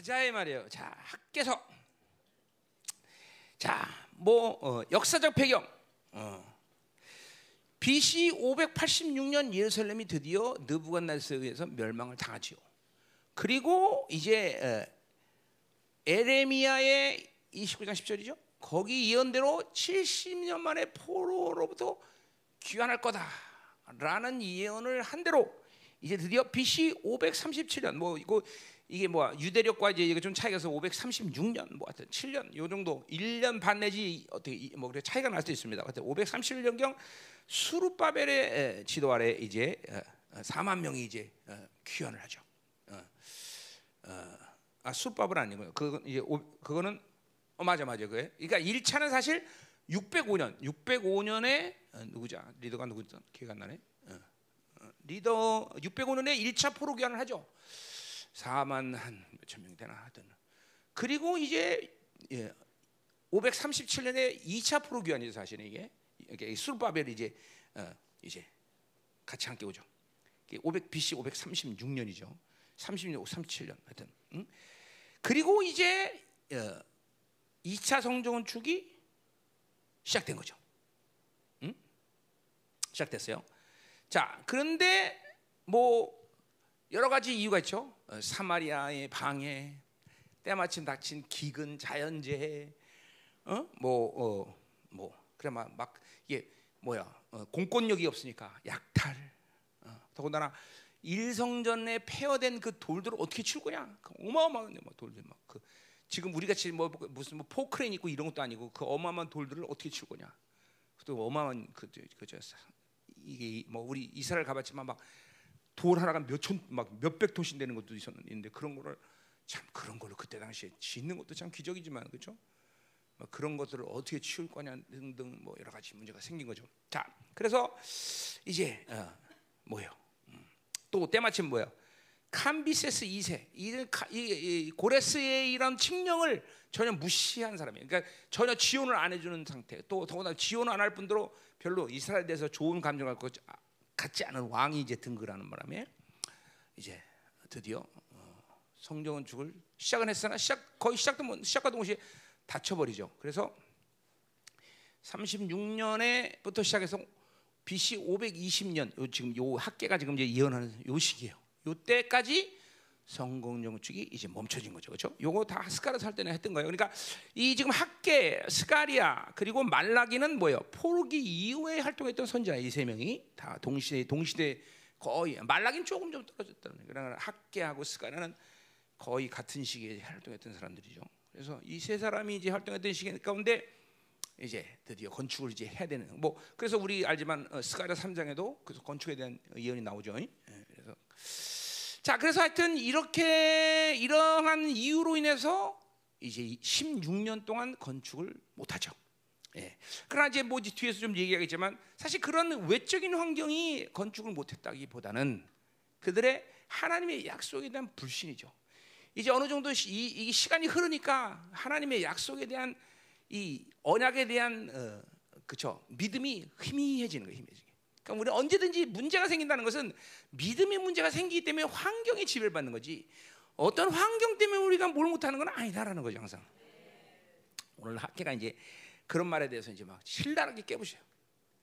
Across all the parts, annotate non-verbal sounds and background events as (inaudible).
가자 이 말이에요. 자, 학계서. 자, 뭐 어, 역사적 배경. 어. BC 586년 예루살렘이 드디어 느부갓네살에 의해서 멸망을 당하지요. 그리고 이제 어, 에레미야의 29장 10절이죠. 거기 예언대로 70년 만에 포로로부터 귀환할 거다라는 예언을 한 대로 이제 드디어 BC 537년 뭐 이거 이게 뭐 유대력과 이제 이게 좀 차이가 있어 536년 뭐 하여튼 7년 요 정도 1년 반 내지 어떻게 뭐 그래 차이가 날 수도 있습니다. 하여튼 531년경 수르바벨의 지도 아래 이제 4만 명이 이제 귀환을 하죠. 아 수르바벨 아니고요. 그 이제 그거는 어 맞아 맞아 그게. 그러니까 1차는 사실 605년 605년에 누구자 리더가 누구지 기억 안 나네. 리더 605년에 1차 포로 귀환을 하죠. 4만 한 몇천 명 되나 하든. 그리고 이제 예, 537년에 2차 포로 귀환이죠 사실은 이게. 이게 술바벨이 이제 어, 이제 같이 함께 오죠. 500 BC 536년이죠. 30년, 37년 하여튼. 응? 그리고 이제 어, 2차 성전 건축이 시작된 거죠. 응? 시작됐어요. 자, 그런데 뭐 여러 가지 이유가 있죠. 어, 사마리아의 방해, 때마침 닥친 기근, 자연재해, 어? 뭐, 어, 뭐, 그래 막, 막 이게 뭐야, 어, 공권력이 없으니까 약탈. 어, 더군다나 일성전에 폐허된 그 돌들을 어떻게 칠 거냐? 그 어마어마한 뭐 돌들 막 그 지금 우리 같이 뭐 무슨 뭐 포크레인 있고 이런 것도 아니고 그 어마어마한 돌들을 어떻게 칠 거냐? 또 어마어마한 그 그저 이게 뭐 우리 이스라엘 가봤지만 막 돌 하나가 몇천 막 몇백 톤씩 되는 것도 있었는데 그런 거를 참 그런 걸로 그때 당시에 짓는 것도 참 기적이지만 그렇죠? 뭐 그런 것들을 어떻게 치울 거냐 등등 뭐 여러 가지 문제가 생긴 거죠. 자, 그래서 이제 어, 뭐요? 음, 또 때마침 뭐요? 캄비세스 2세 이, 이, 고레스의 이런 칙령을 전혀 무시한 사람이에요. 그러니까 전혀 지원을 안 해주는 상태. 또 더구나 지원을 안 할 뿐더러 별로 이스라엘에 대해서 좋은 감정을 갖 지 않은 왕이 이제 등극하는 바람에 이제 드디어 어, 성정은 죽을 시작은 했으나 시작 거의 시작도 시작과 동시에 닫혀버리죠. 그래서 36년에부터 시작해서 BC 520년 요 지금 요 학개가 지금 이제 예언하는 요 시기예요. 요 때까지 성전 건축이 이제 멈춰진 거죠. 그렇죠? 요거 다 스가랴 살 때는 했던 거예요. 그러니까 이 지금 학개, 스가리아 그리고 말라기는 뭐예요? 포로기 이후에 활동했던 선지자 이 세 명이 다 동시대 동시대 거의 말라기는 조금 좀 떨어졌다는. 그러나 학개하고 스가리아는 거의 같은 시기에 활동했던 사람들이죠. 그래서 이 세 사람이 이제 활동했던 시기 가운데 이제 드디어 건축을 이제 해야 되는 뭐 그래서 우리 알지만 어, 스가랴 3장에도 그래서 건축에 대한 예언이 나오죠. 예, 그래서 자 그래서 하여튼 이렇게 이러한 이유로 인해서 이제 16년 동안 건축을 못 하죠. 예. 그러나 이제 뭐 뒤에서 좀 얘기하겠지만 사실 그런 외적인 환경이 건축을 못했다기보다는 그들의 하나님의 약속에 대한 불신이죠. 이제 어느 정도 이, 이 시간이 흐르니까 하나님의 약속에 대한 이 언약에 대한 어, 그쵸 믿음이 희미해지는 거예요. 희미해지게. 그러니까 우리 언제든지 문제가 생긴다는 것은 믿음의 문제가 생기기 때문에 환경에 지배를 받는 거지. 어떤 환경 때문에 우리가 뭘 못하는 건 아니다라는 거죠 항상. 오늘 학회가 이제 그런 말에 대해서 이제 막 신랄하게 깨부셔요.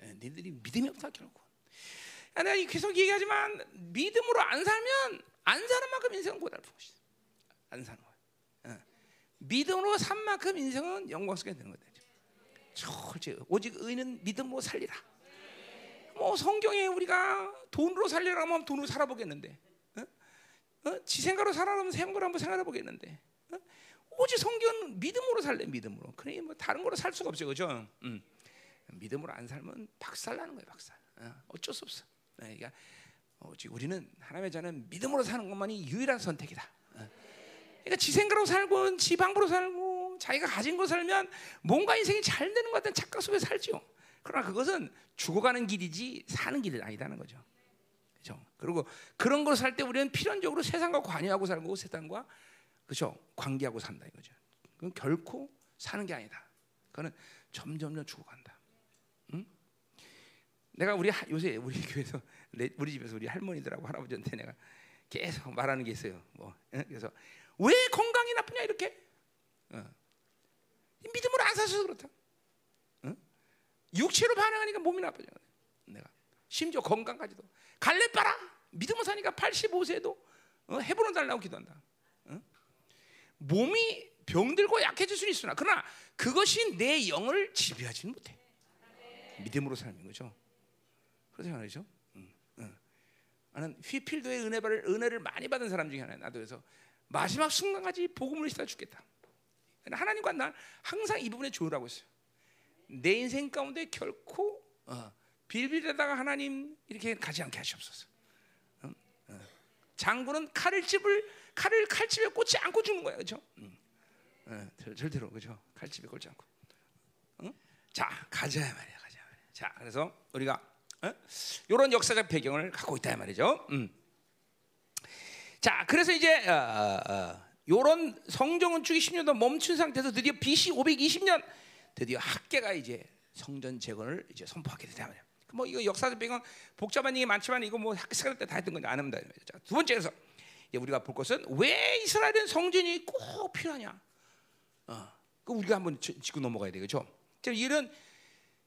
예, 너희들이 믿음이 없다 결국. 내가 계속 얘기하지만 믿음으로 안 살면 안 사는 만큼 인생은 고달픈 것이다. 안 사는 거야. 어. 믿음으로 산 만큼 인생은 영광스럽게 되는 거다. 철저히 오직 의는 믿음으로 살리라. 뭐 성경에 우리가 돈으로 살리라고 하면 돈으로 살아보겠는데, 어? 어? 지 생각으로 살아보면 생각으로 한번 생각해보겠는데, 어? 오직 성경은 믿음으로 살래 믿음으로. 그러니 뭐 다른 거로 살 수가 없죠, 그죠? 음. 믿음으로 안 살면 박살나는 거예요, 박살. 어? 어쩔 수 없어. 네, 그러니까 오직 우리는 하나님의 자는 믿음으로 사는 것만이 유일한 선택이다. 어? 그러니까 지 생각으로 살고 지 방법으로 살고 자기가 가진 거 살면 뭔가 인생이 잘 되는 것 같은 착각 속에 살죠. 그러나 그것은 죽어가는 길이지 사는 길은 아니다는 거죠. 그렇죠? 그리고 그런 걸 살 때 우리는 필연적으로 세상과 관여하고 살고 세상과 그렇죠? 관계하고 산다 이거죠. 그건 결코 사는 게 아니다. 그거는 점점점 죽어간다. 응? 내가 우리 하, 요새 우리 (laughs) 교회에서 우리 집에서 우리 할머니들하고 할아버지한테 내가 계속 말하는 게 있어요. 뭐 그래서 왜 건강이 나쁘냐 이렇게 어. 믿음을 안 사셔서 그렇다. 몸이 나빠져. 내가 심지어 건강까지도 갈래 봐라. 믿음을 사니까 85세도 어, 해보는 달라고 기도한다. 어? 몸이 병들고 약해질 수는 있으나 그러나 그것이 내 영을 지배하지는 못해. 믿음으로 살는 거죠. 그렇지 않으죠? 나는 휘필드의 은혜를 은혜를 많이 받은 사람 중에 하나야. 나도 그래서 마지막 순간까지 복음을 있다 죽겠다. 하나님과 난 항상 이 부분에 조율하고 있어요. 내 인생 가운데 결코 어, 빌빌대다가 하나님 이렇게 가지 않게 하시옵소서. 어, 어. 장군은 칼을 집을 칼을 칼집에 꽂지 않고 죽는 거예요, 그렇죠? 음. 어, 절대로 그렇죠. 칼집에 꽂지 않고. 응? 자 가자 말이야, 가자 말이야. 자 그래서 우리가 이런 역사적 배경을 갖고 있다 말이죠. 음. 자 그래서 이제 어, 어, 어. 요런 성정은 주기 10년도 멈춘 상태에서 드디어 BC 520년 드디어 학계가 이제 성전 재건을 이제 선포하게 되다 말이야. 뭐 이거 역사적 배경 복잡한 얘기 많지만 이거 뭐 학교 시간 때다 했던 건데 안 합니다. 자, 두 번째에서 우리가 볼 것은 왜 이스라엘은 성전이 꼭 필요하냐? 어, 그 우리가 한번 짚고 넘어가야 되겠죠. 자, 이런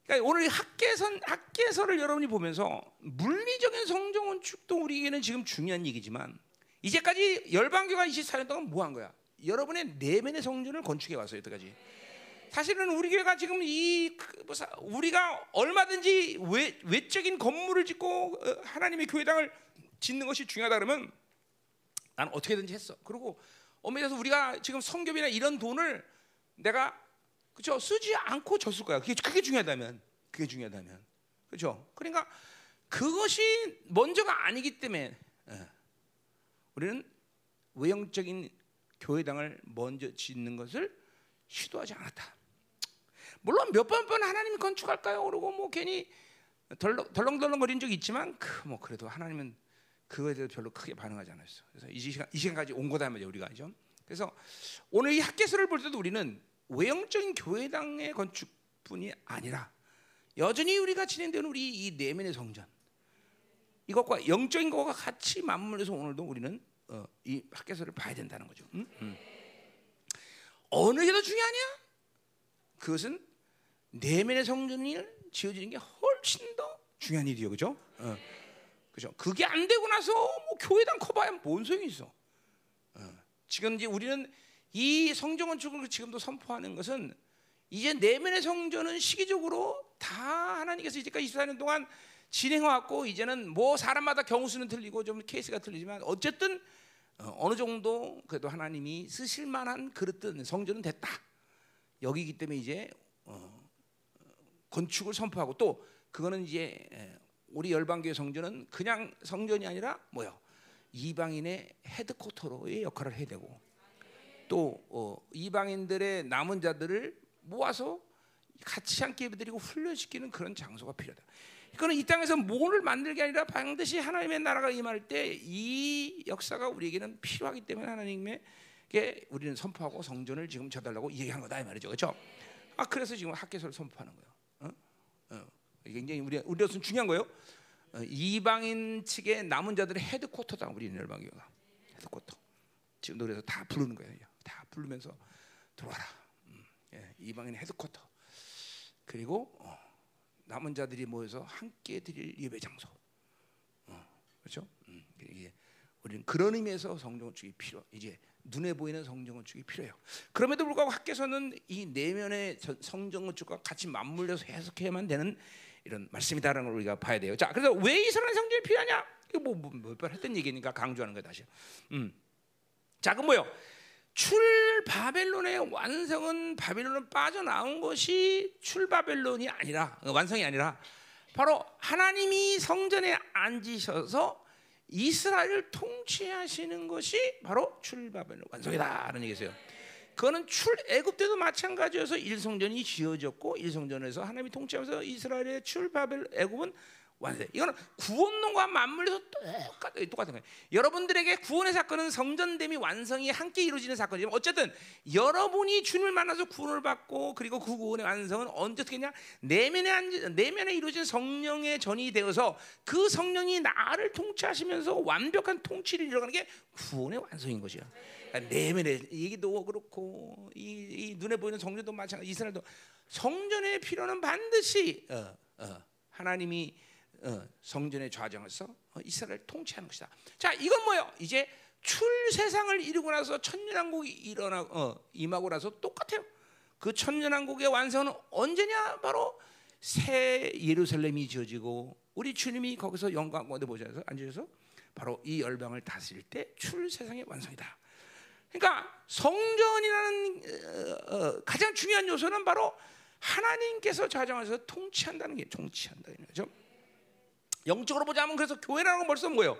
그러니까 오늘 학계선 학계서를 여러분이 보면서 물리적인 성전 건축도 우리에게는 지금 중요한 얘기지만 이제까지 열방교가 24년 동안 뭐 한 거야? 여러분의 내면의 성전을 건축해 왔어요. 여태까지. 사실은 우리 교회가 지금 이그뭐 우리가 얼마든지 외, 외적인 건물을 짓고 어, 하나님의 교회당을 짓는 것이 중요하다 그러면 나는 어떻게든지 했어. 그리고 엄밀해서 우리가 지금 성교비나 이런 돈을 내가 그죠 쓰지 않고 줬을 거야. 그게 그게 중요하다면 그게 중요하다면 그죠. 그러니까 그것이 먼저가 아니기 때문에. 예. 우리는 외형적인 교회당을 먼저 짓는 것을 시도하지 않았다. 물론 몇 번 번 하나님이 건축할까요? 그러고 뭐 괜히 덜렁 덜렁거린 적이 있지만 그 뭐 그래도 하나님은 그거에 대해서 별로 크게 반응하지 않았어. 그래서 이 시간 이 시간까지 온 거다 말이야 우리가 죠 그래서 오늘 이 학계서를 볼 때도 우리는 외형적인 교회당의 건축뿐이 아니라 여전히 우리가 진행되는 우리 이 내면의 성전 이것과 영적인 것과 같이 맞물려서 오늘도 우리는 어, 이 학계서를 봐야 된다는 거죠. 음? 음. 어느 게 더 중요하냐? 그것은 내면의 성전이 지어지는 게 훨씬 더 중요한 일이요, 그죠? 어. 그죠? 그게 안 되고 나서 뭐 교회당 커봐야 뭔 소용이 있어? 어. 지금 이제 우리는 이 성전 건축을 지금도 선포하는 것은 이제 내면의 성전은 시기적으로 다 하나님께서 이제까지 24년 동안 진행해왔고 이제는 뭐 사람마다 경우 수는 틀리고 좀 케이스가 틀리지만 어쨌든 어, 느 정도 그래도 하나님이 쓰실 만한 그릇된 성전은 됐다. 여기기 때문에 이제 어, 건축을 선포하고 또 그거는 이제 우리 열방교회 성전은 그냥 성전이 아니라 뭐요? 이방인의 헤드코터로의 역할을 해야 되고 또 어, 이방인들의 남은 자들을 모아서 같이 함께 예배드리고 훈련시키는 그런 장소가 필요하다. 그거는 이 땅에서 뭐를 만들 게 아니라 반드시 하나님의 나라가 임할 때 이 역사가 우리에게는 필요하기 때문에 하나님에게 우리는 선포하고 성전을 지금 쳐달라고 얘기한 거다 이 말이죠, 그렇죠? 아 그래서 지금 학계서를 선포하는 거예요. 굉장히 우리 우리로서는 중요한 거예요. 어, 이방인 측의 남은 자들의 헤드코터다 우리 열방교가 헤드코터. 지금도 그래서 다 부르는 거예요. 다 부르면서 들어와라. 음, 예, 이방인 헤드코터. 그리고 어, 남은 자들이 모여서 함께 드릴 예배 장소. 어, 그렇죠? 음, 우리는 그런 의미에서 성경 건축이 필요. 이제 눈에 보이는 성경 건축이 필요해요. 그럼에도 불구하고 학계서는 이 내면의 성경 건축과 같이 맞물려서 해석해야만 되는 이런 말씀이다라는 걸 우리가 봐야 돼요. 자, 그래서 왜 이스라엘 성전이 필요하냐? 이거 뭐몇번 뭐, 뭐 했던 얘기니까 강조하는 거예요 다시. 음. 자, 그럼 뭐요? 출 바벨론의 완성은 바벨론은 빠져나온 것이 출 바벨론이 아니라 완성이 아니라 바로 하나님이 성전에 앉으셔서 이스라엘을 통치하시는 것이 바로 출 바벨론 완성이다라는 얘기세요. 그거는 출 애굽 때도 마찬가지여서 일성전이 지어졌고 일성전에서 하나님이 통치하면서 이스라엘의 출 바벨 애굽은 완성. 이거는 구원론과 맞물려서 똑같, 똑같은 거예요. 여러분들에게 구원의 사건은 성전됨이 완성이 함께 이루어지는 사건이지만 어쨌든 여러분이 주님을 만나서 구원을 받고 그리고 그 구원의 완성은 언제 어떻게 냐 내면에 내면에 이루어진 성령의 전이 되어서 그 성령이 나를 통치하시면서 완벽한 통치를 이뤄가는 게 구원의 완성인 것이야. 그러니까 내면의 얘기도 그렇고 이, 이, 눈에 보이는 성전도 마찬가지. 이스라엘도 성전의 필요는 반드시 어, 어, 하나님이 어, 성전의 좌정에서 어, 이스라엘을 통치하는 것이다. 자, 이건 뭐예요? 이제 출세상을 이루고 나서 천년왕국이 일어나 어, 임하고 나서 똑같아요. 그 천년왕국의 완성은 언제냐? 바로 새 예루살렘이 지어지고 우리 주님이 거기서 영광 가운데 보셔서 앉으셔서 바로 이 열방을 다스릴 때 출세상의 완성이다. 그러니까 성전이라는 어, 어, 가장 중요한 요소는 바로 하나님께서 좌정하셔서 통치한다는 게 통치한다는 거죠. 영적으로 보자면 그래서 교회라는 건 벌써 뭐예요?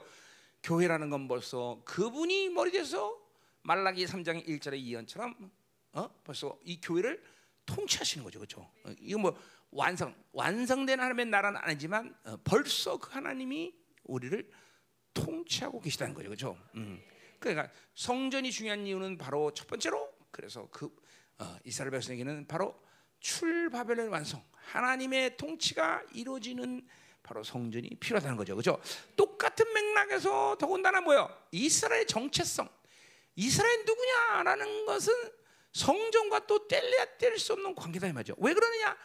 교회라는 건 벌써 그분이 머리 돼서 말라기 3장 1절의 이언처럼 어? 벌써 이 교회를 통치하시는 거죠. 그렇죠? 어, 이거 뭐 완성 완성된 하나님의 나라는 아니지만 어, 벌써 그 하나님이 우리를 통치하고 계시다는 거죠. 그렇죠? 음. 그러니까 성전이 중요한 이유는 바로 첫 번째로 그래서 그 어, 이스라엘 백성에게는 바로 출바벨의 완성 하나님의 통치가 이루어지는 바로 성전이 필요하다는 거죠. 그렇죠? 똑같은 맥락에서 더군다나 뭐요? 이스라엘의 정체성. 이스라엘 누구냐라는 것은 성전과 또 뗄래야 뗄 수 없는 관계다 이 말이죠. 왜 그러느냐?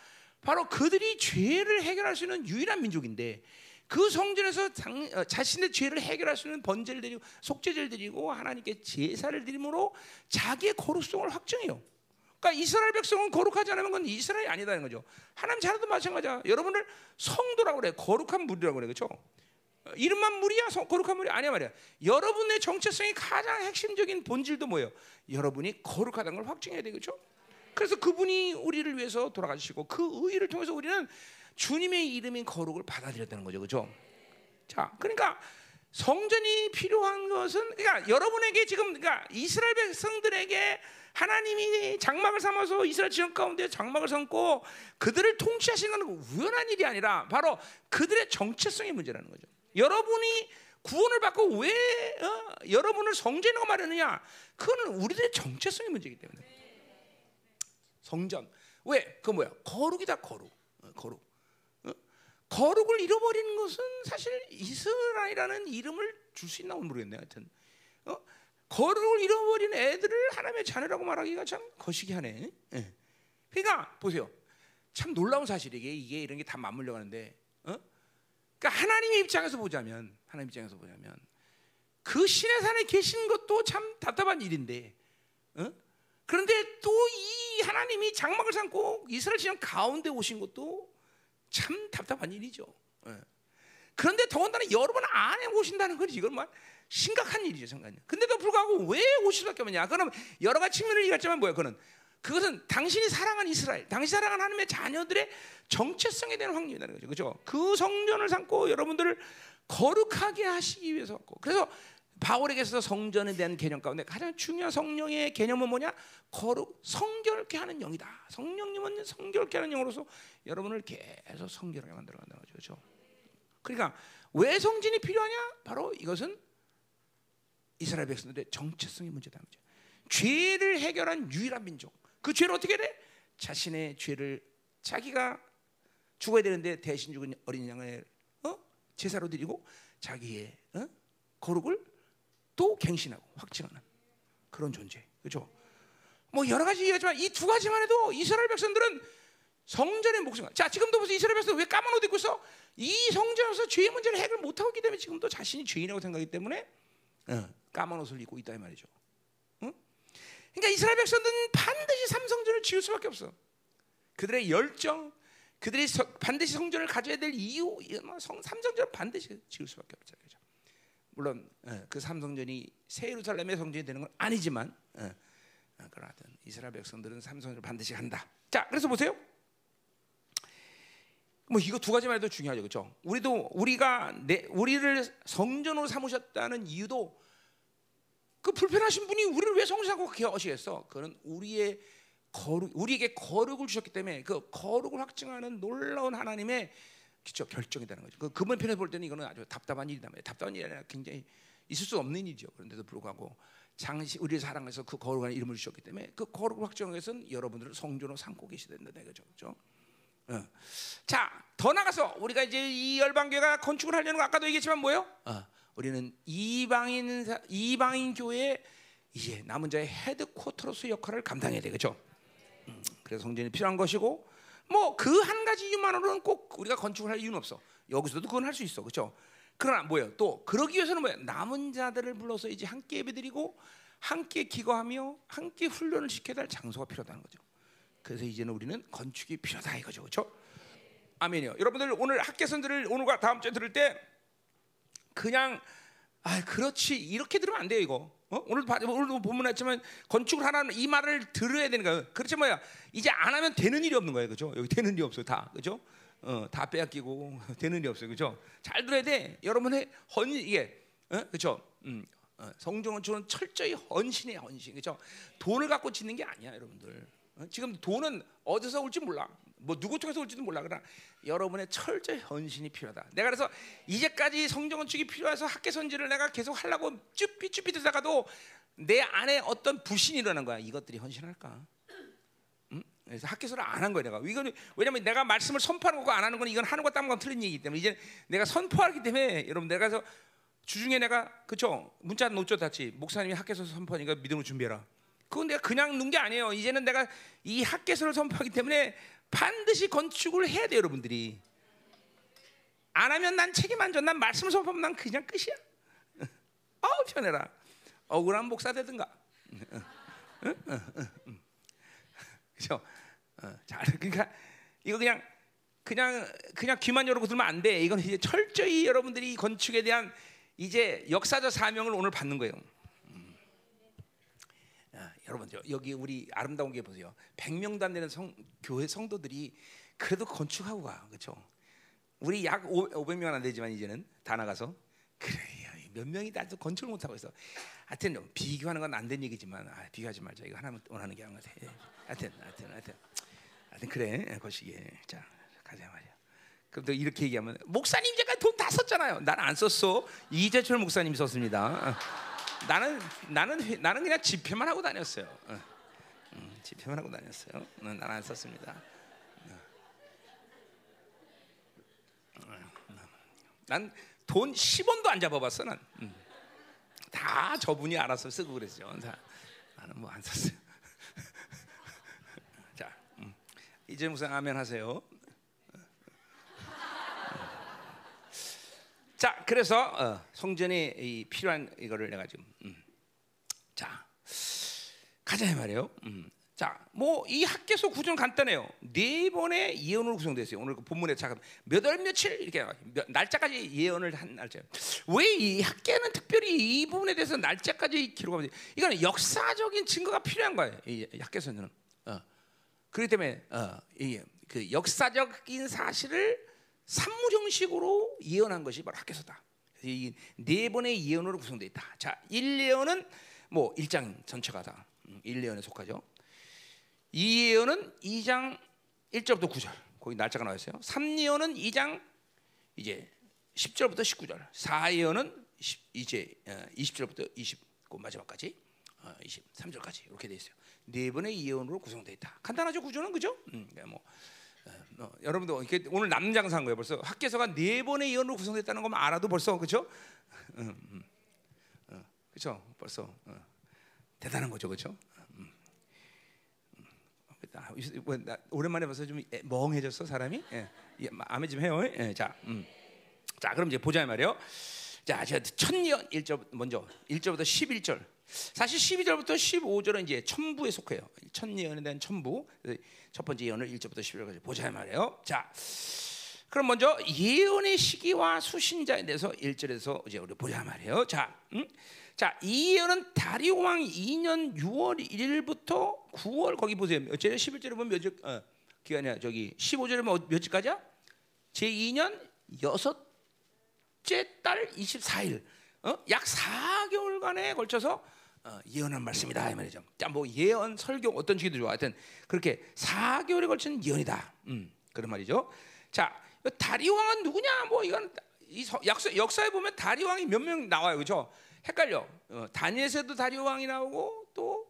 바로 그들이 죄를 해결할 수 있는 유일한 민족인데 그 성전에서 장, 어, 자신의 죄를 해결할 수 있는 번제를 드리고 속죄제를 드리고 하나님께 제사를 드림으로 자기의 거룩성을 확증해요. 그러니까 이스라엘 백성은 거룩하지 않으면 그건 이스라엘이 아니다는 거죠. 하나님 자녀도 마찬가지야. 여러분을 성도라고 그래. 거룩한 물이라고 그래. 그렇죠? 이름만? 성, 거룩한 물이 아니야 말이야. 여러분의 정체성이 가장 핵심적인 본질도 뭐예요? 여러분이 거룩하다는 걸 확증해야 되겠죠? 그래서 그분이 우리를 위해서 돌아가시고 그 의의를 통해서 우리는 주님의 이름인 거룩을 받아들였다는 거죠. 그렇죠? 자, 그러니까 성전이 필요한 것은 그러니까 여러분에게 지금 그러니까 이스라엘 백성들에게 하나님이 장막을 삼아서 이스라엘 지역 가운데 장막을 삼고 그들을 통치하시는 건 우연한 일이 아니라 바로 그들의 정체성의 문제라는 거죠. 여러분이 구원을 받고 왜 어, 여러분을 성전이라고 말하느냐? 그거는 우리들의 정체성의 문제이기 때문에. 성전. 왜? 그 뭐야? 거룩이다 거룩. 어, 거룩. 어? 거룩을 잃어버리는 것은 사실 이스라엘이라는 이름을 줄 수 있나 모르겠네. 하여튼. 어? 거룩을 잃어버린 애들을 하나님의 자녀라고 말하기가 참 거시기하네. 예. 그러니까 보세요. 참 놀라운 사실이게 이게 이런 게 다 맞물려 가는데, 어? 그러니까 하나님의 입장에서 보자면, 하나님 입장에서 보자면 그 신의 산에 계신 것도 참 답답한 일인데, 어? 그런데 또 이 하나님이 장막을 삼고 이스라엘 지형 가운데 오신 것도 참 답답한 일이죠. 예. 그런데 더군다나 여러분 안에 오신다는 건 이건 뭐 심각한 일이죠, 상관요. 근데도 불구하고 왜 오실 수밖에 없냐? 그럼 여러 가지 측면을 얘기했지만 뭐야? 그는 그것은 당신이 사랑한 이스라엘, 당신 사랑한 하나님의 자녀들의 정체성에 대한 확률이라는 거죠, 그렇죠? 그 성전을 삼고 여러분들을 거룩하게 하시기 위해서 왔고, 그래서 바울에게서 성전에 대한 개념 가운데 가장 중요한 성령의 개념은 뭐냐? 거룩, 성결케 하는 영이다. 성령님은 성결케 하는 영으로서 여러분을 계속 성결하게 만들어 간다는 거죠. 그렇죠? 그러니까 왜 성진이 필요하냐? 바로 이것은 이스라엘 백성들의 정체성의 문제다 문제. 죄를 해결한 유일한 민족. 그 죄를 어떻게 돼? 자신의 죄를 자기가 죽어야 되는데 대신 죽은 어린 양을 어? 제사로 드리고 자기의 어? 거룩을 또 갱신하고 확증하는 그런 존재. 그렇죠? 뭐 여러 가지 얘기하지만 이 두 가지만 해도 이스라엘 백성들은 성전의 목숨. 자, 지금도 무슨 이스라엘 백성 왜 까만 옷 입고 있어? 이 성전에서 죄의 문제를 해결 못 하고 있기 때문에 지금도 자신이 죄인이라고 생각하기 때문에 어, 까만 옷을 입고 있다 이 말이죠. 응? 그러니까 이스라엘 백성들은 반드시 삼성전을 지을 수밖에 없어. 그들의 열정, 그들이 서, 반드시 성전을 가져야 될 이유, 성, 삼성전을 반드시 지을 수밖에. 그죠? 물론 어, 그 삼성전이 새 예루살렘의 성전이 되는 건 아니지만 어, 어, 그러나 이스라엘 백성들은 삼성전을 반드시 한다. 자, 그래서 보세요. 뭐 이거 두 가지만 해도 중요하죠, 그렇죠? 우리도 우리가 내 우리를 성전으로 삼으셨다는 이유도 그 불편하신 분이 우리를 왜 성전하고 하시겠어? 그는 우리의 거룩, 우리에게 거룩을 주셨기 때문에 그 거룩을 확증하는 놀라운 하나님의 그죠 결정이라는 거죠. 그 그분 편에 볼 때는 이거는 아주 답답한 일이다 말이에요. 답답한 일이 아니라 굉장히 있을 수 없는 일이죠. 그런데도 불구하고 장시 우리를 사랑해서 그 거룩한 이름을 주셨기 때문에 그 거룩을 확정하기 위해서는 여러분들을 성전으로 삼고 계시야 된다, 그죠, 그죠? 어. 자, 더 나가서 우리가 이제 이 열방교회가 건축을 하려는 거 아까도 얘기했지만 뭐요? 어, 우리는 이방인 이방인 교회 이제 남은 자의 헤드쿼터로서 역할을 감당해야 되겠죠. 음, 그래서 성전이 필요한 것이고 뭐 그 한 가지 이유만으로는 꼭 우리가 건축을 할 이유는 없어. 여기서도 그건 할 수 있어, 그렇죠? 그러나 뭐예요? 또 그러기 위해서는 뭐예요? 남은 자들을 불러서 이제 함께 예배드리고 함께 기거하며 함께 훈련을 시켜야 될 장소가 필요하다는 거죠. 그래서 이제는 우리는 건축이 필요하다 이거죠, 그렇죠? 아멘이요. 여러분들 오늘 학계선들을 오늘과 다음 주에 들을 때 그냥 아 그렇지 이렇게 들으면 안 돼요 이거. 어? 오늘도 봐- 오늘도 본문했지만 건축을 하라는 이 말을 들어야 되는 거예요. 그렇지 뭐야 이제 안 하면 되는 일이 없는 거예요, 그죠? 여기 되는 일이 없어요, 다 그죠? 어, 다 빼앗기고 (laughs) 되는 일이 없어요, 그죠? 잘 들어야 돼. 여러분의 헌 이게 어? 그죠? 음, 어, 성전 건축은 철저히 헌신이에요, 헌신, 그죠? 돈을 갖고 짓는 게 아니야, 여러분들. 어? 지금 돈은 어디서 올지 몰라. 뭐 누구 통해서 올지도 몰라. 그러나 여러분의 철저히 헌신이 필요하다. 내가 그래서 이제까지 성전 건축이 필요해서 학계 선지를 내가 계속 하려고 쭈삐쭈삐 들다가도 내 안에 어떤 불신이 일어난 거야. 이것들이 헌신할까? 음? 그래서 학교서를 안 한 거야 내가. 이거는 왜냐면 내가 말씀을 선포하는 거고 안 하는 건 이건 하는 거딴건 틀린 얘기이기 때문에 이제 내가 선포하기 때문에 여러분 내가 그래서 주중에 내가 그쵸 문자 놓죠 다치 목사님이 학교서 선포하니까 믿음을 준비해라. 그건 내가 그냥 놓은 게 아니에요. 이제는 내가 이 학계서를 선포하기 때문에 반드시 건축을 해야 돼요, 여러분들이. 안 하면 난 책임 안 져. 난 말씀 선포하면 난 그냥 끝이야. (laughs) 아우 편해라. 억울한 목사 되든가. 그죠? 어, 자, 그러니까 이거 그냥 그냥 그냥 귀만 열고 들으면 안 돼. 이건 이제 철저히 여러분들이 이 건축에 대한 이제 역사적 사명을 오늘 받는 거예요. 아, 여러분 저 여기 우리 아름다운 게 보세요. 100명도 안 되는 성, 교회 성도들이 그래도 건축하고 가. 그렇죠? 우리 약 500명 안 되지만 이제는 다 나가서 그래요. 몇 명이 나도 건축을 못 하고 있어. 하여튼 비교하는 건 안 된 얘기지만 아, 비교하지 말자. 이거 하나만 원하는 게 아닌 것 같아. 예. 하여튼 하여튼 하여튼 하여튼 그래. 거시기에 자 가자 말이야. 그럼 또 이렇게 얘기하면 목사님 제가 돈 다 썼잖아요. 나는 안 썼어. 이재철 목사님이 썼습니다. 어. 나는 나는 회- 나는 그냥 집회만 하고 다녔어요. 어. 음, 집회만 하고 다녔어요. 어, 나는 안 썼습니다. 난 돈 10원도 안 잡아봤어 난. 음. 다 저분이 알아서 쓰고 그랬죠. 다. 나는 뭐 안 썼어요. (laughs) 자, 음. 이제 무슨 아멘 하세요. 자, 그래서 어, 성전에 이 필요한 이거를 내가 지금 음. 자 가자 이 말이에요. 음. 자, 뭐 이 학계소 구조는 간단해요. 네 번의 예언으로 구성됐어요. 오늘 그 본문에 잠깐 몇월 며칠 이렇게. 몇- 날짜까지 예언을 한 날짜. 왜이 학계는 특별히 이 부분에 대해서 날짜까지 기록하면 이거는 역사적인 증거가 필요한 거예요. 이 학계서는. 어. 그렇기 때문에 어, 이, 그 역사적인 사실을 산무 형식으로 예언한 것이 바로 학계서다. 이 네 번의 예언으로 구성되어 있다. 자, 1예언은 뭐 1장 전체가 다 음, 1예언에 속하죠. 2예언은 2장 1절부터 9절. 거기 날짜가 나와 있어요. 3예언은 2장 이제 10절부터 19절. 4예언은 이제 어, 20절부터 29 마지막까지 어, 23절까지 이렇게 돼 있어요. 네 번의 예언으로 구성되어 있다. 간단하죠 구조는 그죠? 음, 그러니까 뭐 어, 어, 이렇게 오늘 남는 장사한 거예요. 벌써 학계서가 네 번의 예언으로 구성됐다는 것만 알아도 벌써 그렇죠? 음, 음, 어, 그렇죠? 벌써 어, 대단한 거죠, 그렇죠? 음, 음. 나, 뭐, 나, 오랜만에 봐서 좀 애- 멍해졌어 사람이? 예, 예, 아멘 좀 해요. 예, 자, 음. 자, 그럼 이제 보자 말이요. 자, 제가 천년 1절 먼저 1절부터 11절. 사실 12절부터 15절은 이제 천부에 속해요. 천년에 대한 천부. 첫 번째 예언을 1절부터 11절까지 보자 말이에요. 자, 그럼 먼저 예언의 시기와 수신자에 대해서 1절에서 이제 우리 보자 말이에요. 자, 음? 자, 이 예언은 다리오 왕 2년 6월 1일부터 9월 거기 보세요. 어째 11절에 보면 몇 절? 어, 기간이야. 저기 15절에 보면 몇 절까지야? 제 2년 여섯째 달 24일. 어? 약 4개월간에 걸쳐서 어, 예언한 말씀이다 이 말이죠. 자, 뭐 예언, 설교 어떤 주기도 좋아. 하여튼 그렇게 4개월에 걸친 예언이다. 음, 그런 말이죠. 자, 이 다리 왕은 누구냐? 뭐 이건 이 서- 역사, 역사에 보면 다리 왕이 몇 명 나와요, 그렇죠? 헷갈려. 어, 다니엘서도 다리 왕이 나오고 또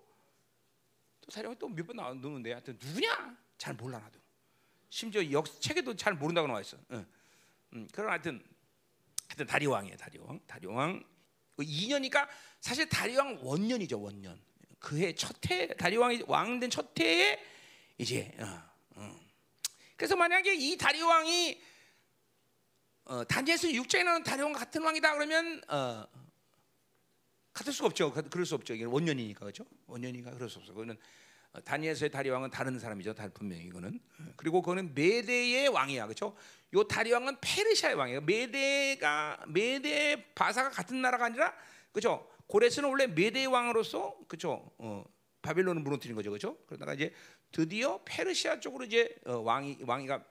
또 다리 왕이 또 몇 번 나오는데 하여튼 누구냐? 잘 몰라 나도. 심지어 역 책에도 잘 모른다고 나와 있어. 어. 음, 그런 하여튼 하여튼 다리 왕이에요, 다리 왕. 다리 왕 2년이니까 사실 다리 왕 원년이죠, 원년. 그 해 첫 해, 다리 왕이 왕된 첫 해에 이제 어, 어. 그래서 만약에 이 다리오 왕이 어, 단지에서 육장에 나오는 다리오 왕과 같은 왕이다 그러면 어, 같을 수가 없죠. 그- 그럴 수 없죠. 이게 원년이니까 그렇죠. 원년이니까 그럴 수 없어. 그거는 어, 다니엘서의 다리 왕은 다른 사람이죠. 다 분명히 이거는. 그리고 그거는 메대의 왕이야, 그렇죠? 요 다리 왕은 페르시아의 왕이에요. 메대가 메대 바사가 같은 나라가 아니라 그렇죠? 고레스는 원래 메대 왕으로서 그렇죠? 어, 바벨론을 무너뜨린 거죠, 그렇죠? 그러다가 이제 드디어 페르시아 쪽으로 이제 어, 왕이 왕이가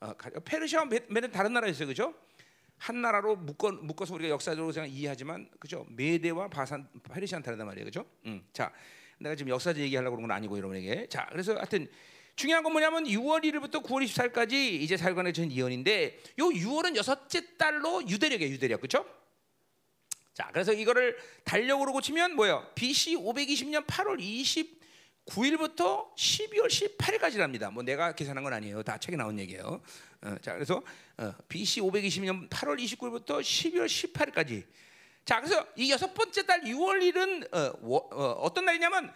어, 가- 페르시아와 메- 메대는 다른 나라였어요, 그렇죠? 한 나라로 묶어 묶어서 우리가 역사적으로 생각 이해하지만 그죠? 메대와 바산 페르시아는 다르단 말이에요, 그죠? 음, 자, 내가 지금 역사적 얘기하려고 그런 건 아니고 여러분에게 자, 그래서 하여튼 중요한 건 뭐냐면 6월 1일부터 9월 24일까지 이제 사일관의 전 이언인데 요 6월은 여섯째 달로 유대력이에요, 유대력, 그렇죠? 자, 그래서 이거를 달력으로 고치면 뭐예요? BC 520년 8월 29일부터 12월 18일까지랍니다. 뭐 내가 계산한 건 아니에요. 다 책에 나온 얘기예요. 어, 자, 그래서 어, BC 520년 8월 29일부터 12월 18일까지. 자, 그래서 이 여섯 번째 달 6월 1은 어, 워- 어, 떤 날이냐면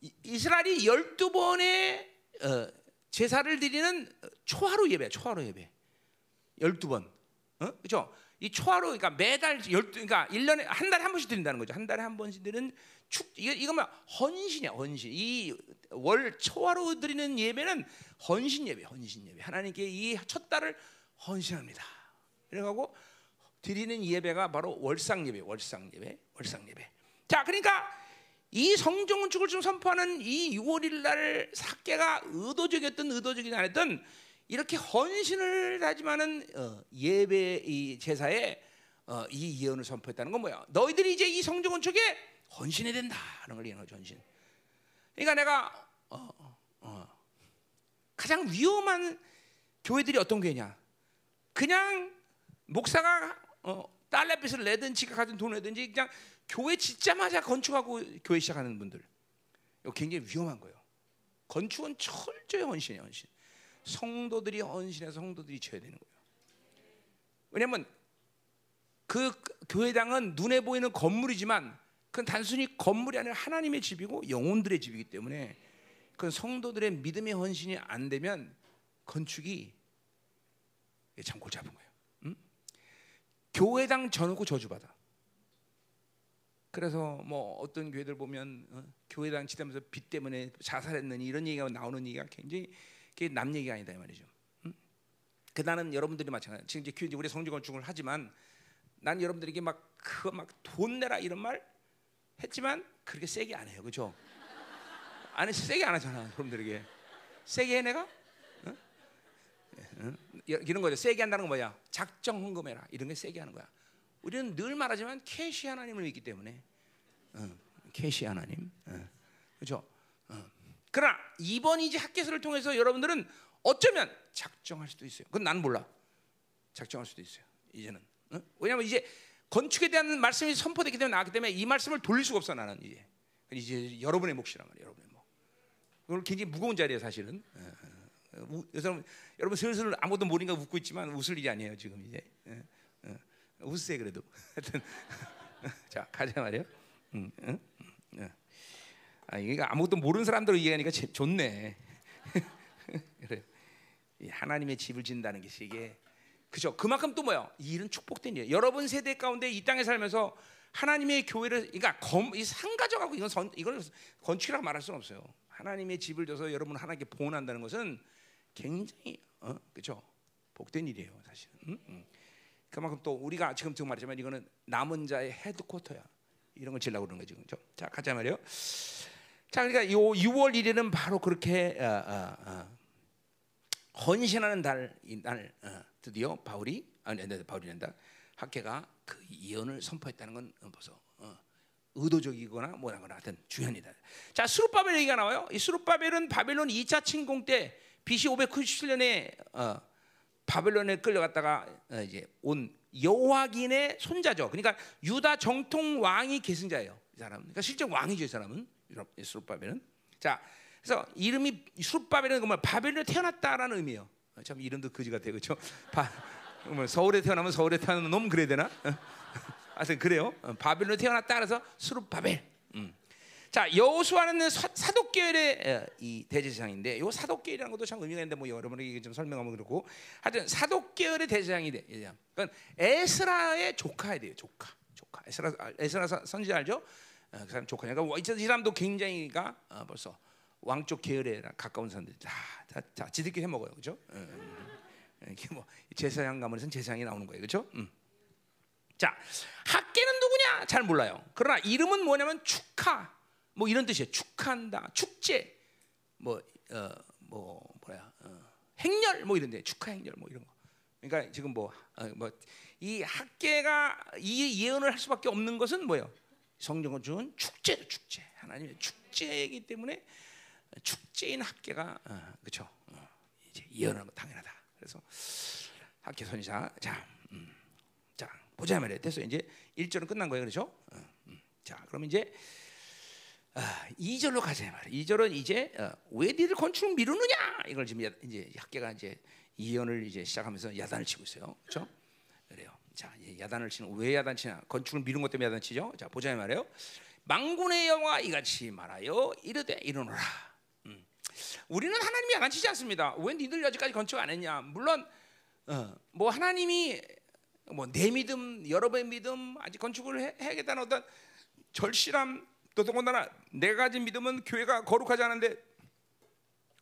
이- 이스라엘이 12번의 어, 제사를 드리는 초하루 예배, 초하루 예배. 12번. 어? 그렇죠? 이 초하루 그러니까 매달 12 그러니까 1년에 한 달에 한 번씩 드린다는 거죠. 한 달에 한 번씩 드리는 축 이거 이거 뭐 헌신이야, 헌신. 이 월 초하루 드리는 예배는 헌신 예배, 헌신 예배. 하나님께 이 첫 달을 헌신합니다. 이래 가고 드리는 예배가 바로 월상 예배, 월상 예배, 월상 예배. 자, 그러니까 이 성전 건축을 좀 선포하는 이 6월일 날 사계가 의도적이었든 의도적이지 않았든 이렇게 헌신을 하지만은 어, 예배 이 제사에 어, 이 예언을 선포했다는 건 뭐야? 너희들이 이제 이 성전 건축에 헌신해야 된다 하는 걸 얘기하는 거죠, 헌신. 그러니까 내가 어, 어, 어, 가장 위험한 교회들이 어떤 교회냐? 그냥 목사가 어, 달러빚을 내든지 가진 돈을 내든지 그냥 교회 짓자마자 건축하고 교회 시작하는 분들 굉장히 위험한 거예요. 건축은 철저히 헌신이에요, 헌신. 성도들이 헌신해서 성도들이 쳐야 되는 거예요. 왜냐하면 그 교회당은 눈에 보이는 건물이지만 그건 단순히 건물이 아니라 하나님의 집이고 영혼들의 집이기 때문에 그 성도들의 믿음의 헌신이 안 되면 건축이 참 골치 아픈 거예요. 응? 교회당 져놓고 저주받아. 그래서 뭐 어떤 교회들 보면 어, 교회당 지대면서 빚 때문에 자살했느니 이런 얘기가 나오는 얘기가 굉장히 그게 남 얘기가 아니다 이 말이죠. 응? 그 나는 여러분들이 마찬가지. 지금 이제 교회 우리 성지 건축을 하지만 난 여러분들에게 막 그거 막돈 내라 이런 말 했지만 그렇게 세게 안 해요, 그렇죠? 아니 세게 안 하잖아, 여러분들에게 세게 해 내가? 응? 응? 이런 거죠. 세게 한다는 건 뭐야? 작정 헌금해라 이런 게 세게 하는 거야. 우리는 늘 말하지만 cash 하나님을 믿기 때문에 응, cash 하나님, 응, 그렇죠? 응. 그러나 이번 이제 학계서를 통해서 여러분들은 어쩌면 작정할 수도 있어요. 그건 난 몰라. 작정할 수도 있어요. 이제는 응? 왜냐하면 이제 건축에 대한 말씀이 선포됐기 때문에 나왔기 때문에 이 말씀을 돌릴 수가 없어 나는 이제 이제 여러분의 몫이란 말이에요. 여러분의 몫. 그건 굉장히 무거운 자리예요, 사실은. 어, 어, 우- 여러분, 여러분 슬슬 아무도 모르니까 웃고 있지만 웃을 일이 아니에요, 지금 이제. 예, 어, 웃으세요 그래도. (laughs) 하여튼 (laughs) 자 가자 말이요. 음, 응? 응. 아 이게 아무것도 모르는 사람들 얘기하니까 제- 좋네. (laughs) 그래. 이 하나님의 집을 짓는다는 것이 이게 그죠? 그만큼 또 뭐요? 이 일은 축복된 일이에요. 여러분 세대 가운데 이 땅에 살면서 하나님의 교회를 그러니까 검, 이 상가져가고 이건 선, 이걸 건축이라고 말할 수는 없어요. 하나님의 집을 줘서 여러분 하나님께 보온한다는 것은 굉장히 어, 그죠? 복된 일이에요, 사실은. 음? 음. 그만큼 또 우리가 지금 지금 말했지만 이거는 남은 자의 헤드쿼터야. 이런 걸 지려고 그러는 거죠, 그죠? 자, 가자 말이요. 자, 그러니까 요 6월 1일은 바로 그렇게 어, 어, 어, 헌신하는 달, 이날 어, 드디어 바울이 아니, 아니 바울이 된다. 학계가 그 예언을 선포했다는 건 벌써 어, 의도적이거나 뭐라거나 하여튼 중요한 일이다. 자, 수룹바벨 얘기가 나와요. 이 수룹바벨은 바벨론 2차 침공 때 BC 597년에 어, 바벨론에 끌려갔다가 어, 이제 온 여호와긴의 손자죠. 그러니까 유다 정통 왕이 계승자예요. 이 사람. 그러니까 실제 왕이죠, 이 사람은. 이 수룹바벨은. 자, 그래서 이름이 수룹바벨은 그뭐 바벨론에 태어났다라는 의미예요. 어, 참 이름도 거지 같아요, 그렇죠? 바, 뭐 서울에 태어나면 서울에 태어난 놈 그래야 되나? 어? (laughs) 하여튼 그래요. 어, 바벨론에 태어났다 그래서 수룹바벨. 음. 자 여호수아는 사- 사독계열의 어, 이 대제사장인데 요 사독계열이라는 것도 참 의미가 있는데 뭐 여러분에게 좀 설명하면 그렇고 하여튼 사독계열의 대제사장이 돼. 그러니까 에스라의 조카야 돼요. 조카, 조카. 에스라 아, 에스라 선- 선지자 알죠? 어, 그 사람 조카니까 이 사람도 굉장히 가 어, 벌써 왕족 계열에 가까운 사람들이 다, 다, 다 지들끼리 해 먹어요, 그렇죠? 이게 뭐 제사장 가문에서는 제사장이 나오는 거예요, 그렇죠? 음. 자, 학계는 누구냐? 잘 몰라요. 그러나 이름은 뭐냐면 축하, 뭐 이런 뜻이에요. 축하한다, 축제, 뭐, 어, 뭐 뭐야, 어, 행렬, 뭐 이런데 축하 행렬, 뭐 이런 거. 그러니까 지금 뭐, 어, 뭐이 학계가 이 예언을 할 수밖에 없는 것은 뭐예요? 성경은 준 축제죠, 축제. 하나님의 축제이기 때문에 축제인 학계가 어, 그렇죠. 어, 이제 예언하는 거 당연하다. 그래서 학계 선지자, 자. 음. 자 보자 말이에요. 됐어 이제 1절은 끝난 거예요, 그렇죠? 어, 음. 자 그럼 이제 아, 2절로 가자 말이에요. 2절은 이제 어, 왜 니들 건축을 미루느냐 이걸 지금 야, 이제 학계가 이제 예언을 이제 시작하면서 야단을 치고 있어요, 그렇죠? 그래요. 자 이제 야단을 치는 왜 야단 치냐? 건축을 미룬 것 때문에 야단 치죠. 자 보자 말이에요. 망군의 영화 이같이 말하여 이르되 이르노라. 음. 우리는 하나님이 야단 치지 않습니다. 왜 니들 여지까지 건축 안 했냐? 물론 어, 뭐 하나님이 뭐 내 믿음, 여러분의 믿음 아직 건축을 해, 해야겠다는 어떤 절실함 또 더군다나 내가 가진 믿음은 교회가 거룩하지 않은데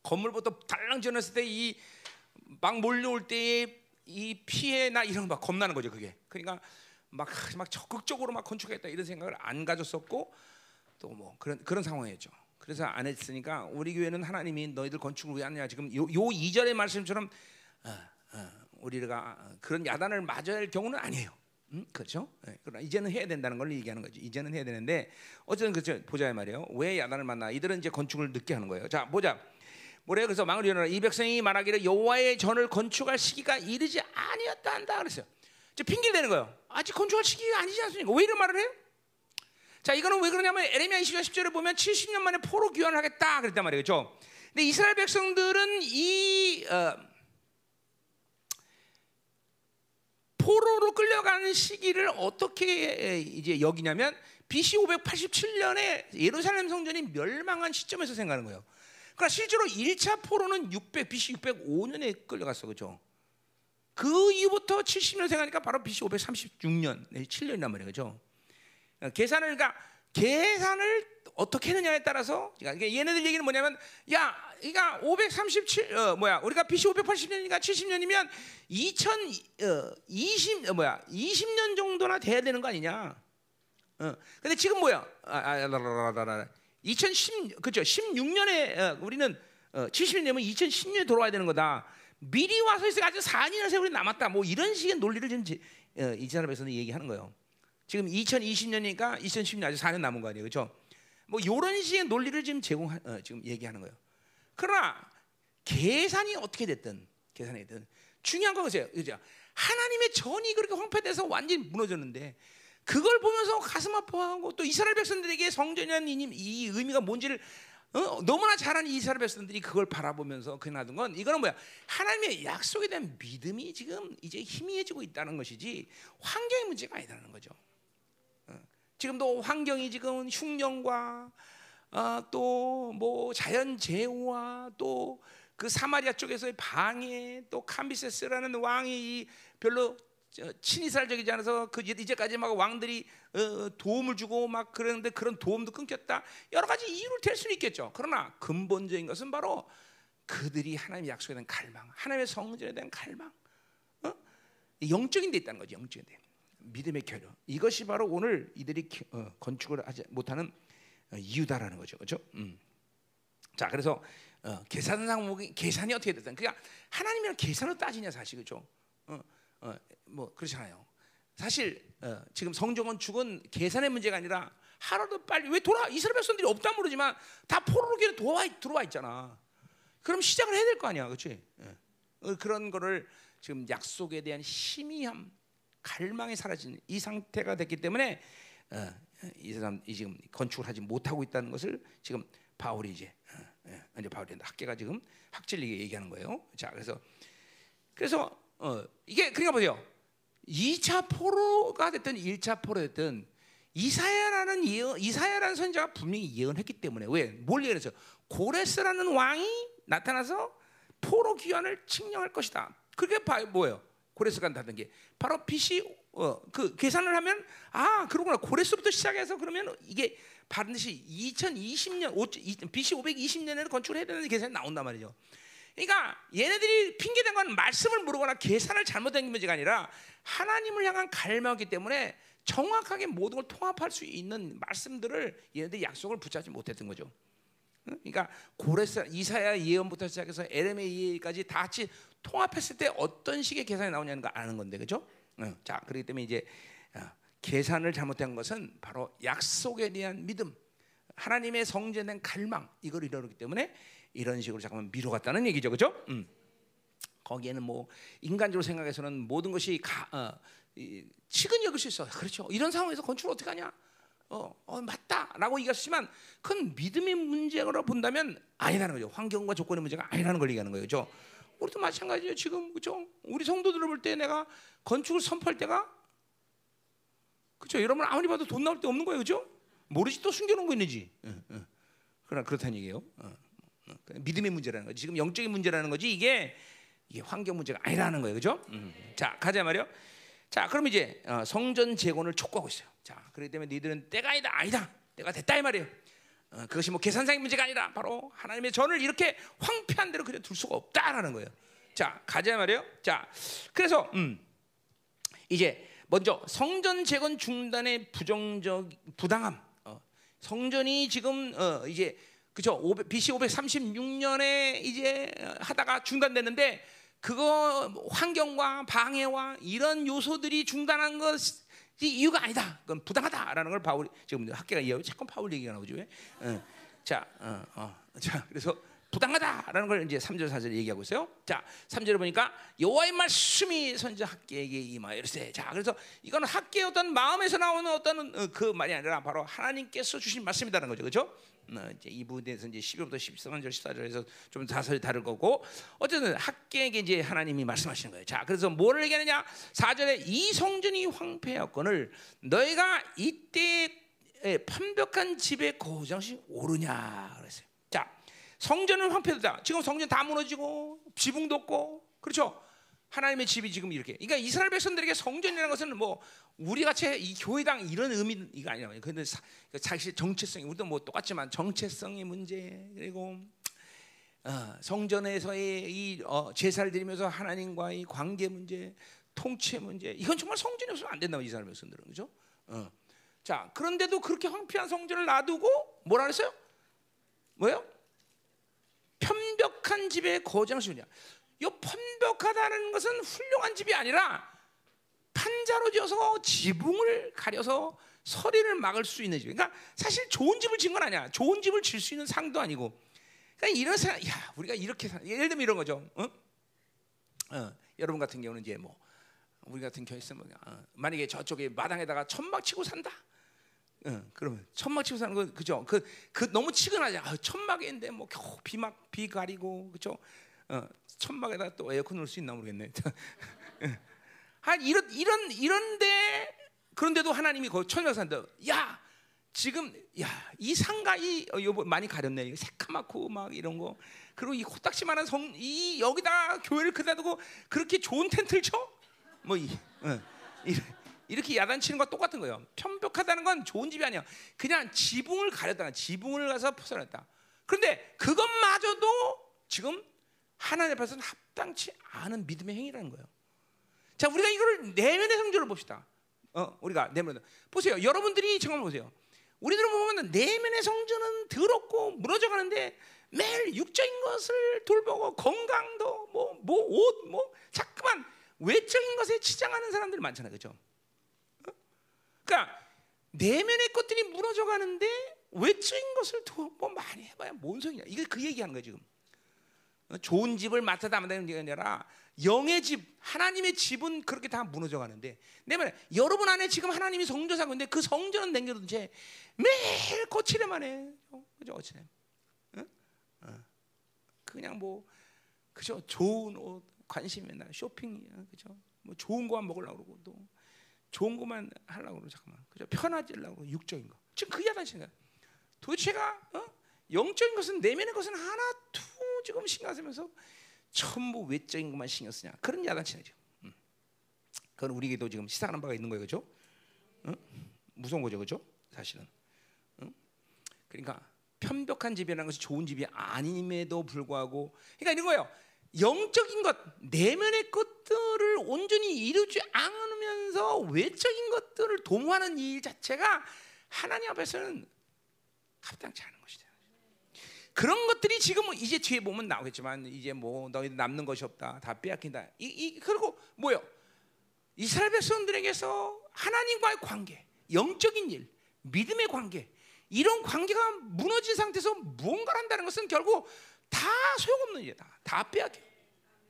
건물부터 달랑 지어놨을 때 이 막 몰려올 때의 이 피해나 이런 거막 겁나는 거죠 그게 그러니까 막, 막 적극적으로 막 건축했다 이런 생각을 안 가졌었고 또 뭐 그런 그런 상황이었죠. 그래서 안 했으니까 우리 교회는 하나님이 너희들 건축을 왜 하느냐 지금 요, 요 2절의 말씀처럼 어, 어, 우리가 그런 야단을 맞아야 할 경우는 아니에요. 음, 그렇죠? 네, 그러나 이제는 해야 된다는 걸 얘기하는 거지. 이제는 해야 되는데 어쨌든 그죠 보자 말이에요. 왜 야단을 만나? 이들은 이제 건축을 늦게 하는 거예요. 자 보자. 뭐래요? 그래서 망을 일어나 이 백성이 말하기를 여호와의 전을 건축할 시기가 이르지 아니었다 한다 그랬어요. 이제 핑계 대는 거예요. 아직 건축할 시기가 아니지 않습니까? 왜 이런 말을 해요? 자, 이거는 왜 그러냐면 에레미야 20장 10절에 보면 70년 만에 포로 귀환을 하겠다 그랬단 말이에요. 그렇죠? 근데 이스라엘 백성들은 이 어, 포로로 끌려가는 시기를 어떻게 이제 여기냐면 BC 587년에 예루살렘 성전이 멸망한 시점에서 생각하는 거예요. 그러니까 실제로 1차 포로는 600 BC 605년에 끌려갔어. 그렇죠? 그 이후부터 70년 생각하니까 바로 BC 536년, 7년이란 말이에요. 그렇죠? 계산을 그러니까 계산을 어떻게 했느냐에 따라서 그러니까 얘네들 얘기는 뭐냐면 야, 그러니까 537 어, 뭐야? 우리가 BC 580년이니까 70년이면 2020 어, 뭐야? 20년 정도나 돼야 되는 거 아니냐? 어. 근데 지금 뭐야? 아, 아, 라라라라라. 2010 그죠? 16년에 어, 우리는 어, 70년 되면 2010년에 돌아와야 되는 거다. 미리 와서 있어 아직 4년이나 세월이 남았다. 뭐 이런 식의 논리를 지금 지, 어, 이 사람에서는 얘기하는 거예요. 지금 2020년이니까 2010년 아직 4년 남은 거 아니에요, 그렇죠? 뭐 이런 식의 논리를 지금 제공 어, 지금 얘기하는 거예요. 그러나 계산이 어떻게 됐든 계산이 됐든 중요한 건 보세요, 그죠? 하나님의 전이 그렇게 황폐돼서 완전히 무너졌는데 그걸 보면서 가슴 아파하고 또 이스라엘 백성들에게 성전이라는 이, 이 의미가 뭔지를 어? 너무나 잘하는 이스라엘 백성들이 그걸 바라보면서 그 놔둔 건 이거는 뭐야? 하나님의 약속에 대한 믿음이 지금 이제 희미해지고 있다는 것이지 환경의 문제가 아니라는 거죠. 어. 지금도 환경이 지금 흉년과 어, 또뭐 자연 재해와 또 그 사마리아 쪽에서의 방해 또 캄비세스라는 왕이 별로 친이스라엘적이지 않아서 그 이제까지 막 왕들이 어, 도움을 주고 막 그러는데 그런 도움도 끊겼다. 여러 가지 이유를 댈 수는 있겠죠. 그러나 근본적인 것은 바로 그들이 하나님의 약속에 대한 갈망, 하나님의 성전에 대한 갈망, 어? 영적인 데 있다는 거죠. 영적인 데. 믿음의 결여. 이것이 바로 오늘 이들이 어, 건축을 하지 못하는 어, 이유다라는 거죠. 그렇죠? 음. 자, 그래서 어, 계산상 계산이 어떻게 됐든 그러니까 하나님이랑 계산을 따지냐 사실 그죠? 어, 어, 뭐 그렇잖아요. 사실 어, 지금 성정은 죽은 계산의 문제가 아니라 하루도 빨리 왜 돌아 이스라엘 백성들이 없다 모르지만 다 포로로 길에 들어와, 들어와 있잖아. 그럼 시작을 해야 될 거 아니야, 그렇지? 예. 어, 그런 거를 지금 약속에 대한 희미함, 갈망이 사라진 이 상태가 됐기 때문에 어, 이 사람 이 지금 건축을 하지 못하고 있다는 것을 지금 바울이 이제 예, 이제 바울이 학계가 지금 학질리게 얘기하는 거예요. 자, 그래서 그래서 어, 이게 그러니까 보세요. 2차 포로가 됐든 1차 포로 됐든 이사야라는 예언, 이사야라는 선자가 분명히 예언했기 때문에 왜? 뭘 예언했어요? 고레스라는 왕이 나타나서 포로 귀환을 칙령할 것이다. 그게 바, 뭐예요? 고레스가 나타난 게 바로 BC 어, 그 계산을 하면 아 그러구나 고레스부터 시작해서 그러면 이게 반드시 2020년 BC 520년에는 건축을 해야 되는 계산이 나온단 말이죠. 그러니까 얘네들이 핑계댄 건 말씀을 모르거나 계산을 잘못한 문제가 아니라 하나님을 향한 갈망이기 때문에 정확하게 모든 걸 통합할 수 있는 말씀들을 얘네들이 약속을 붙잡지 못했던 거죠. 그러니까 고레스 이사야 예언부터 시작해서 에레미야까지 다 같이 통합했을 때 어떤 식의 계산이 나오냐는 거 아는 건데 그죠? 자 그렇기 때문에 이제 어, 계산을 잘못한 것은 바로 약속에 대한 믿음, 하나님의 성전된 갈망 이걸 이루기 때문에 이런 식으로 잠깐만 미뤄갔다는 얘기죠, 그죠? 음. 거기에는 뭐 인간적으로 생각해서는 모든 것이 가, 어, 이, 치근히 여길 수 있어. 그렇죠. 이런 상황에서 건축을 어떻게 하냐? 어, 어 맞다라고 얘기했지만 그건 믿음의 문제로 본다면 아니라는 거죠. 환경과 조건의 문제가 아니라는 걸 얘기하는 거예요. 그죠? 우리도 마찬가지예요. 지금 그죠? 우리 성도들을 볼 때 내가 건축을 선포할 때가 그죠? 여러분 아무리 봐도 돈 나올 데 없는 거예요. 그죠? 모르지 또 숨겨놓은 거 있는지. 응, 응. 그러나 그렇다는 얘기예요. 어, 어. 믿음의 문제라는 거지. 지금 영적인 문제라는 거지. 이게 이게 환경 문제가 아니라는 거예요. 그죠? 음. 자, 가자 말이요. 자, 그럼 이제 어, 성전 재건을 촉구하고 있어요. 자, 그렇기 때문에 니들은 때가 아니다, 아니다, 때가 됐다 이 말이에요. 어, 그것이 뭐 계산상의 문제가 아니라 바로 하나님의 전을 이렇게 황폐한 대로 그냥 둘 수가 없다라는 거예요. 자, 가자 말이요. 자, 그래서 음, 이제 먼저 성전 재건 중단의 부정적 부당함. 어, 성전이 지금 어, 이제 그죠? BC 536년에 이제 하다가 중단됐는데 그거 환경과 방해와 이런 요소들이 중단한 것이 이유가 아니다. 그건 부당하다라는 걸 바울 지금 학계가 이해하고 자꾸 바울 얘기가 나오죠. 왜? 어. 자, 어, 어. 자, 그래서 부당하다라는 걸 이제 3절 4절 얘기하고 있어요. 자, 3절에 보니까 여호와의 말씀이 선지 학계에게 임하여 이르세. 자, 그래서 이거는 학계의 어떤 마음에서 나오는 어떤 어, 그 말이 아니라 바로 하나님께서 주신 말씀이라는 거죠. 그렇죠? 어, 이제 이 부분에서 이제 12절부터 13절, 14절에서 좀 자세히 다를 거고 어쨌든 학계에게 이제 하나님이 말씀하시는 거예요. 자, 그래서 뭐를 얘기하느냐? 4절에 이 성전이 황폐하거늘 너희가 이때 판벽한 집에 거장시 오르냐 그랬어요. 자, 성전은 황폐다. 지금 성전 다 무너지고 지붕도 없고 그렇죠? 하나님의 집이 지금 이렇게. 그러니까 이스라엘 백성들에게 성전이라는 것은 뭐 우리 같이 이 교회당 이런 의미가 아니라 근데 사실 정체성이 우리도 뭐 똑같지만 정체성의 문제 그리고 어, 성전에서의 이 어, 제사를 드리면서 하나님과의 관계 문제, 통치 문제 이건 정말 성전이 없으면 안 된다고 이스라엘 백성들은 그죠? 어. 자 그런데도 그렇게 황폐한 성전을 놔두고 뭐라 그랬어요? 뭐요? 편벽한 집에 거장시냐? 이 편벽하다는 것은 훌륭한 집이 아니라 판자로 지어서 지붕을 가려서 서리를 막을 수 있는 집. 그러니까 사실 좋은 집을 지은 건 아니야. 좋은 집을 질 수 있는 상도 아니고. 그러니까 이런 사, 야 우리가 이렇게 사, 예를 들면 이런 거죠. 어? 어, 여러분 같은 경우는 이제 뭐 우리 같은 경우 있으면 어, 만약에 저쪽에 마당에다가 천막 치고 산다. 어, 그러면 천막 치고 사는 거 그죠? 그, 그 너무 치근하지. 아, 천막인데 뭐 겨우 비막 비 가리고 그죠? 어, 천막에다 또 에어컨 넣을 수 있나 모르겠네. (laughs) 한 이런 이런 이런데 그런데도 하나님이 그 천막 산다. 야 지금 야 이 상가 이 어, 여보 많이 가렸네. 새카맣고 막 이런 거. 그리고 이 코딱지만한 성 이 여기다 교회를 그다 두고 그렇게 좋은 텐트를 쳐? 뭐 이 어, 이렇게 야단치는 거 똑같은 거예요. 편벽하다는 건 좋은 집이 아니야. 그냥 지붕을 가렸다. 지붕을 가서 벗어냈다. 그런데 그것마저도 지금 하나님 앞에서는 합당치 않은 믿음의 행위라는 거예요. 자, 우리가 이거를 내면의 성전을 봅시다. 어, 우리가 내면 보세요. 여러분들이 정말 보세요. 우리들은 보면 내면의 성전은 더럽고 무너져 가는데 매일 육적인 것을 돌보고 건강도 뭐 뭐 옷뭐 뭐, 자꾸만 외적인 것에 치장하는 사람들이 많잖아요. 그죠? 어? 그러니까 내면의 것들이 무너져 가는데 외적인 것을 뭐 많이 해 봐야 뭔 소리냐. 이게 그 얘기하는 거예요, 지금. 좋은 집을 맡아다 만드는 게 아니라 영의 집, 하나님의 집은 그렇게 다 무너져 가는데 내 말에 여러분 안에 지금 하나님이 성전 사고 있는데 그 성전은 남겨둔 채 매일 고치려만 해. 그죠? 고치래. 응? 어. 그냥 뭐 그죠? 좋은 옷 관심이 나 쇼핑이야. 그죠? 뭐 좋은 거만 먹으려고 그러고 또 좋은 것만 하려고 그러 잠깐만. 그죠? 편하지려고 육적인 거. 지금 그게 야단신가. 도대체가 어? 영적인 것은 내면의 것은 하나도 지금 신경 쓰면서 전부 외적인 것만 신경 쓰냐. 그런 야단치네 지금. 음. 그건 우리에게도 지금 시사하는 바가 있는 거예요, 그죠? 어? 무서운 거죠, 그죠? 사실은. 어? 그러니까 편벽한 집이라는 것이 좋은 집이 아님에도 불구하고, 그러니까 이런 거예요. 영적인 것, 내면의 것들을 온전히 이루지 않으면서 외적인 것들을 도모하는 일 자체가 하나님 앞에서는 합당치 않은 것이다. 그런 것들이 지금 이제 뒤에 보면 나오겠지만 이제 뭐 너희 남는 것이 없다, 다 빼앗긴다. 이, 이 그리고 뭐요? 이스라엘 백성들에게서 하나님과의 관계, 영적인 일, 믿음의 관계, 이런 관계가 무너진 상태에서 무언가를 한다는 것은 결국 다 소용없는 일이다. 다 빼앗겨.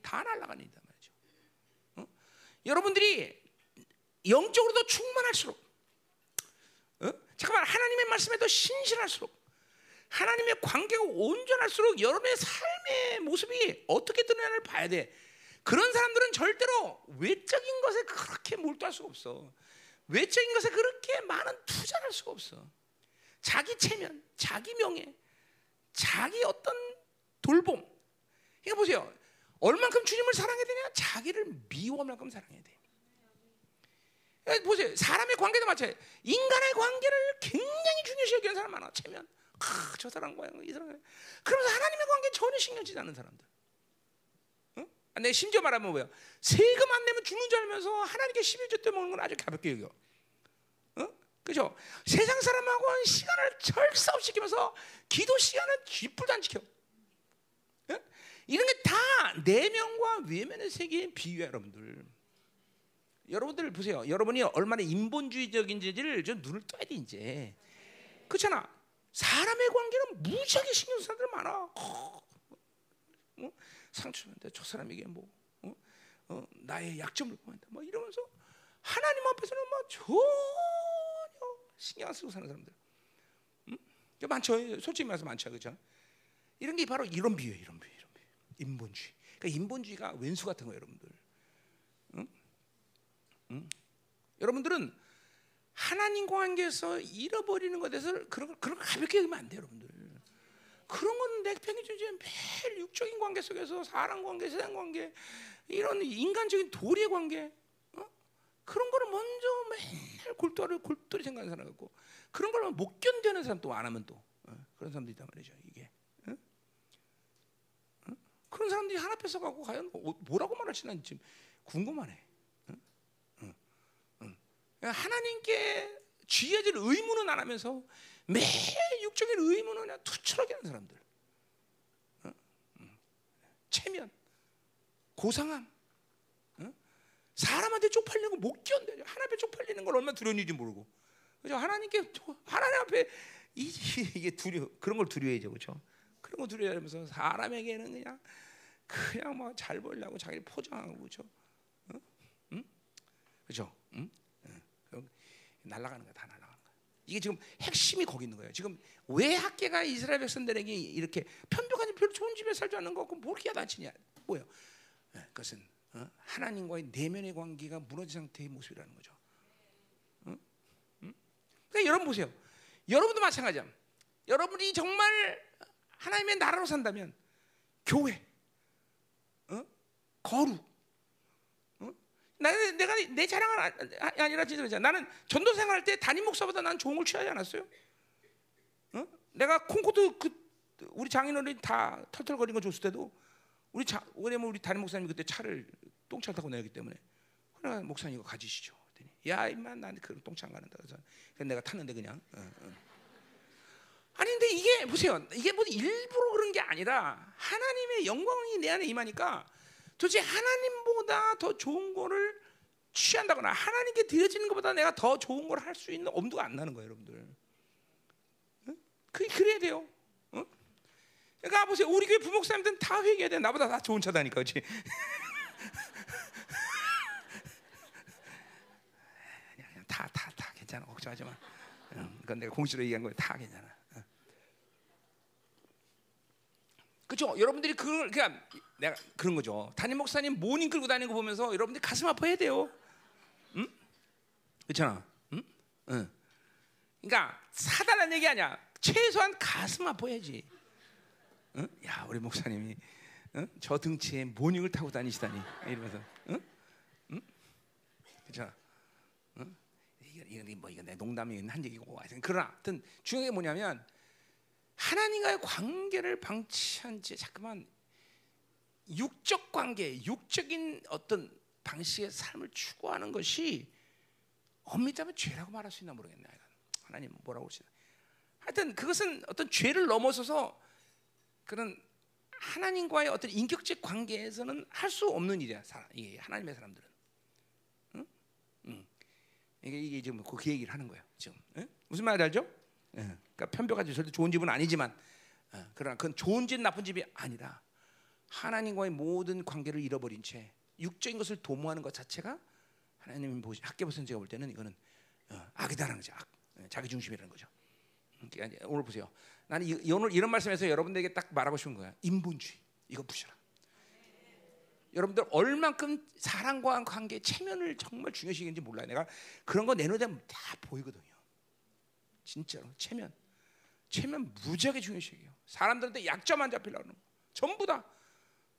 다 날아가는 일이다 말이죠. 어? 여러분들이 영적으로도 충만할수록 어? 잠깐만 하나님의 말씀에 더 신실할수록 하나님의 관계가 온전할수록 여러분의 삶의 모습이 어떻게 드러나를 봐야 돼. 그런 사람들은 절대로 외적인 것에 그렇게 몰두할 수가 없어. 외적인 것에 그렇게 많은 투자를 할 수가 없어. 자기 체면, 자기 명예, 자기 어떤 돌봄. 이거 보세요. 얼만큼 주님을 사랑해야 되냐? 자기를 미워할 만큼 사랑해야 돼. 보세요. 사람의 관계도 마찬가지. 인간의 관계를 굉장히 중요시 여기는 사람 많아. 체면. 아, 저 사람 과 이 사람. 그러면서 하나님의 관계 전혀 신경 쓰지 않는 사람들. 응? 내 심지어 말하면 뭐야? 세금 안 내면 죽는 줄 알면서 하나님께 11조 때 먹는 건 아주 가볍게 여겨. 응? 그죠? 세상 사람하고 시간을 절사 없이 지키면서 기도 시간을 쥐뿔도 안 지켜. 응? 이런 게 다 내면과 외면의 세계의 비유야, 여러분들. 여러분들 보세요. 여러분이 얼마나 인본주의적인지를 좀 눈을 떠야 돼 이제. 그렇잖아. 사람의 관계는 무지하게 신경 쓰는 사람들 많아. 어, 어? 상처는데 저 사람에게 뭐 어? 어, 나의 약점을 보인다. 뭐 이러면서 하나님 앞에서는 뭐 전혀 신경 안 쓰고 사는 사람들. 음? 많죠. 솔직히 말해서 많죠, 그렇죠? 이런 게 바로 이런 비유예요, 이런 비유, 이런 비유. 인본주의. 그러니까 인본주의가 왼수 같은 거예요, 여러분들. 응? 응? 여러분들은 하나님과 관계에서 잃어버리는 것에 대해서 그런 걸 그런 걸 가볍게 여기면 안 돼요, 여러분들. 그런 건내 편이지 매일 육적인 관계 속에서 사람 관계, 세상 관계, 이런 인간적인 도리의 관계, 어? 그런 거를 먼저 맨날 골똘히 골똘히 생각하는 사람 같고 그런 걸 못 견디는 사람 또 안 하면 또 어? 그런 사람도 있단 말이죠. 이게 어? 어? 그런 사람들이 하나 앞에서 가고 과연 뭐, 뭐라고 말할지 난 지금 궁금하네. 하나님께 쥐어질 의무는 안 하면서 매일 육적인 의무는 그냥 투철하게 하는 사람들. 체면, 고상함, 어? 사람한테 쪽팔리는 거못 견뎌. 하나님 앞에 쪽팔리는 걸 얼마나 두려운지 모르고. 그죠? 하나님께 하나님 앞에 (laughs) 이게 두려 그런 걸 두려워해죠, 그렇죠? 그런 거 두려워하면서 사람에게는 그냥 그냥 뭐 잘 보려고 자기를 포장하고 그렇죠? 어? 응? 그렇죠? 응? 날아가는 거야, 다 날아가는 거야. 이게 지금 핵심이 거기 있는 거예요. 지금 왜 학계가 이스라엘 백성들에게 이렇게 편벽한 별로 좋은 집에 살지 않는 거고 뭘 야단치냐? 뭐요? 네, 그것은 어? 하나님과의 내면의 관계가 무너진 상태의 모습이라는 거죠. 응? 응? 그러니까 여러분 보세요. 여러분도 마찬가지야. 여러분이 정말 하나님의 나라로 산다면 교회, 어? 거룩, 나는 내가 내 자랑은 아, 아니라 진짜 그렇 나는 전도 생활할 때 담임 목사보다 난 좋은 걸 취하지 않았어요. 어? 내가 콩코드 그 우리 장인어른 다 털털거리는 거 줬을 때도 우리 자, 왜냐면 우리 담임 목사님 그때 차를 똥차 타고 내기 때문에 그래 목사님 이거 가지시죠. 야 임마 나는 그 똥차 안 가는다 그래서 내가 탔는데 그냥. 어, 어. 아니 근데 이게 보세요. 이게 뭐 일부러 그런 게 아니라 하나님의 영광이 내 안에 임하니까 도대체 하나님보다 더 좋은 거를 취한다거나 하나님께 드려지는 것보다 내가 더 좋은 걸 할 수 있는 엄두가 안 나는 거예요, 여러분들. 그 그래야 돼요. 어? 그러니까 보세요, 우리 교회 부목사님들은 다 회개해야 돼. 나보다 다 좋은 차다니까, 그렇지? 그냥 (laughs) 다다다 괜찮아, 걱정하지 마. 응, 그건 내가 공식으로 얘기한 거예요, 다 괜찮아. 그렇죠? 여러분들이 그걸 그냥 내가 그런 거죠. 담임 목사님 모닝 끌고 다니는 거 보면서 여러분들이 가슴 아파해야 돼요. 응? 그렇잖아. 응? 응. 그러니까 사달라는 얘기 아니야. 최소한 가슴 아파야지. 응? 야 우리 목사님이 응? 저 등치에 모닝을 타고 다니시다니 이러면서 응? 응? 그렇잖아. 응? 이게 이게 뭐 이건 내 농담이 한 얘기고 하여튼 그러나 하여튼 중요한 게 뭐냐면 하나님과의 관계를 방치한 채 자꾸만 육적 관계, 육적인 어떤 방식의 삶을 추구하는 것이 엄밀하면 죄라고 말할 수 있나 모르겠네. 하나님 뭐라고 그러시나. 하여튼 그것은 어떤 죄를 넘어서서 그런 하나님과의 어떤 인격적 관계에서는 할 수 없는 일이야. 사람, 이게 하나님의 사람들은. 응? 응. 이게, 이게 지금 그, 그 얘기를 하는 거예요. 지금 응? 무슨 말인지 알죠? 응. 그러니까 편벽하지 절대 좋은 집은 아니지만, 어, 그러나 그건 좋은 집 나쁜 집이 아니라 하나님과의 모든 관계를 잃어버린 채 육적인 것을 도모하는 것 자체가 하나님 보시 학계 보선 제가 볼 때는 이거는 어, 악이다라는 거죠. 악. 예, 자기 중심이라는 거죠. 음, 그러니까 오늘 보세요. 나는 이, 오늘 이런 말씀에서 여러분들에게 딱 말하고 싶은 거야. 인본주의 이거 부셔라. 여러분들 얼만큼 사랑과 관계 체면을 정말 중요시하는지 몰라요. 내가 그런 거 내놓으면 다 보이거든요. 진짜로 체면, 체면 무지하게 중요시해요. 사람들한테 약점 안 잡히려고 하는 거. 전부 다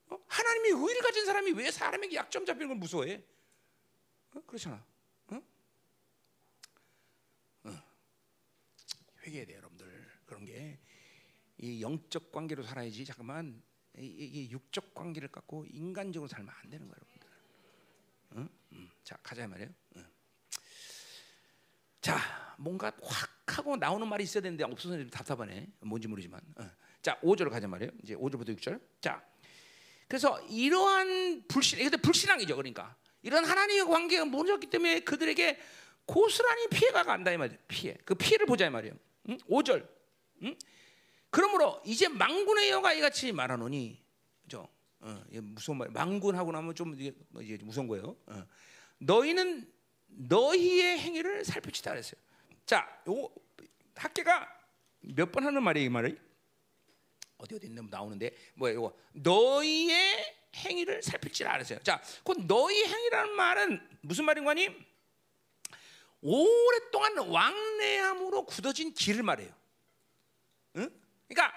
어? 하나님이 의를 가진 사람이 왜 사람에게 약점 잡히는 걸 무서워해? 어? 그렇잖아. 어? 어. 회개해야 돼, 여러분들. 그런 게 이 영적 관계로 살아야지. 잠깐만 이게 육적 관계를 갖고 인간적으로 살면 안 되는 거예요, 여러분들. 어? 음. 자, 가자 말이에요. 어. 자, 뭔가 확 하고 나오는 말이 있어야 되는데 없어서 좀 답답하네. 뭔지 모르지만. 어. 자, 5절 가자 말이에요. 이제 5절부터 6절. 자, 그래서 이러한 불신, 이것도 불신앙이죠. 그러니까 이런 하나님의 관계가 무너졌기 때문에 그들에게 고스란히 피해가 간다 이 말이에요. 피해. 그 피해를 보자 이 말이에요. 응? 5절. 응? 그러므로 이제 망군의 여가 이같이 말하노니, 그죠? 어, 무서운 말. 망군하고 나면 좀 이게, 뭐 무서운 거예요. 어. 너희는 너희의 행위를 살펴치다 그랬어요. 자, 요 학계가 몇 번 하는 말이에요, 이 말을. 어디 어디 있는 나오는데 뭐야 이거 너희의 행위를 살필지라 그랬어요. 자, 그 너희 행위라는 말은 무슨 말인 거니? 오랫동안 왕래함으로 굳어진 길을 말해요. 응? 그러니까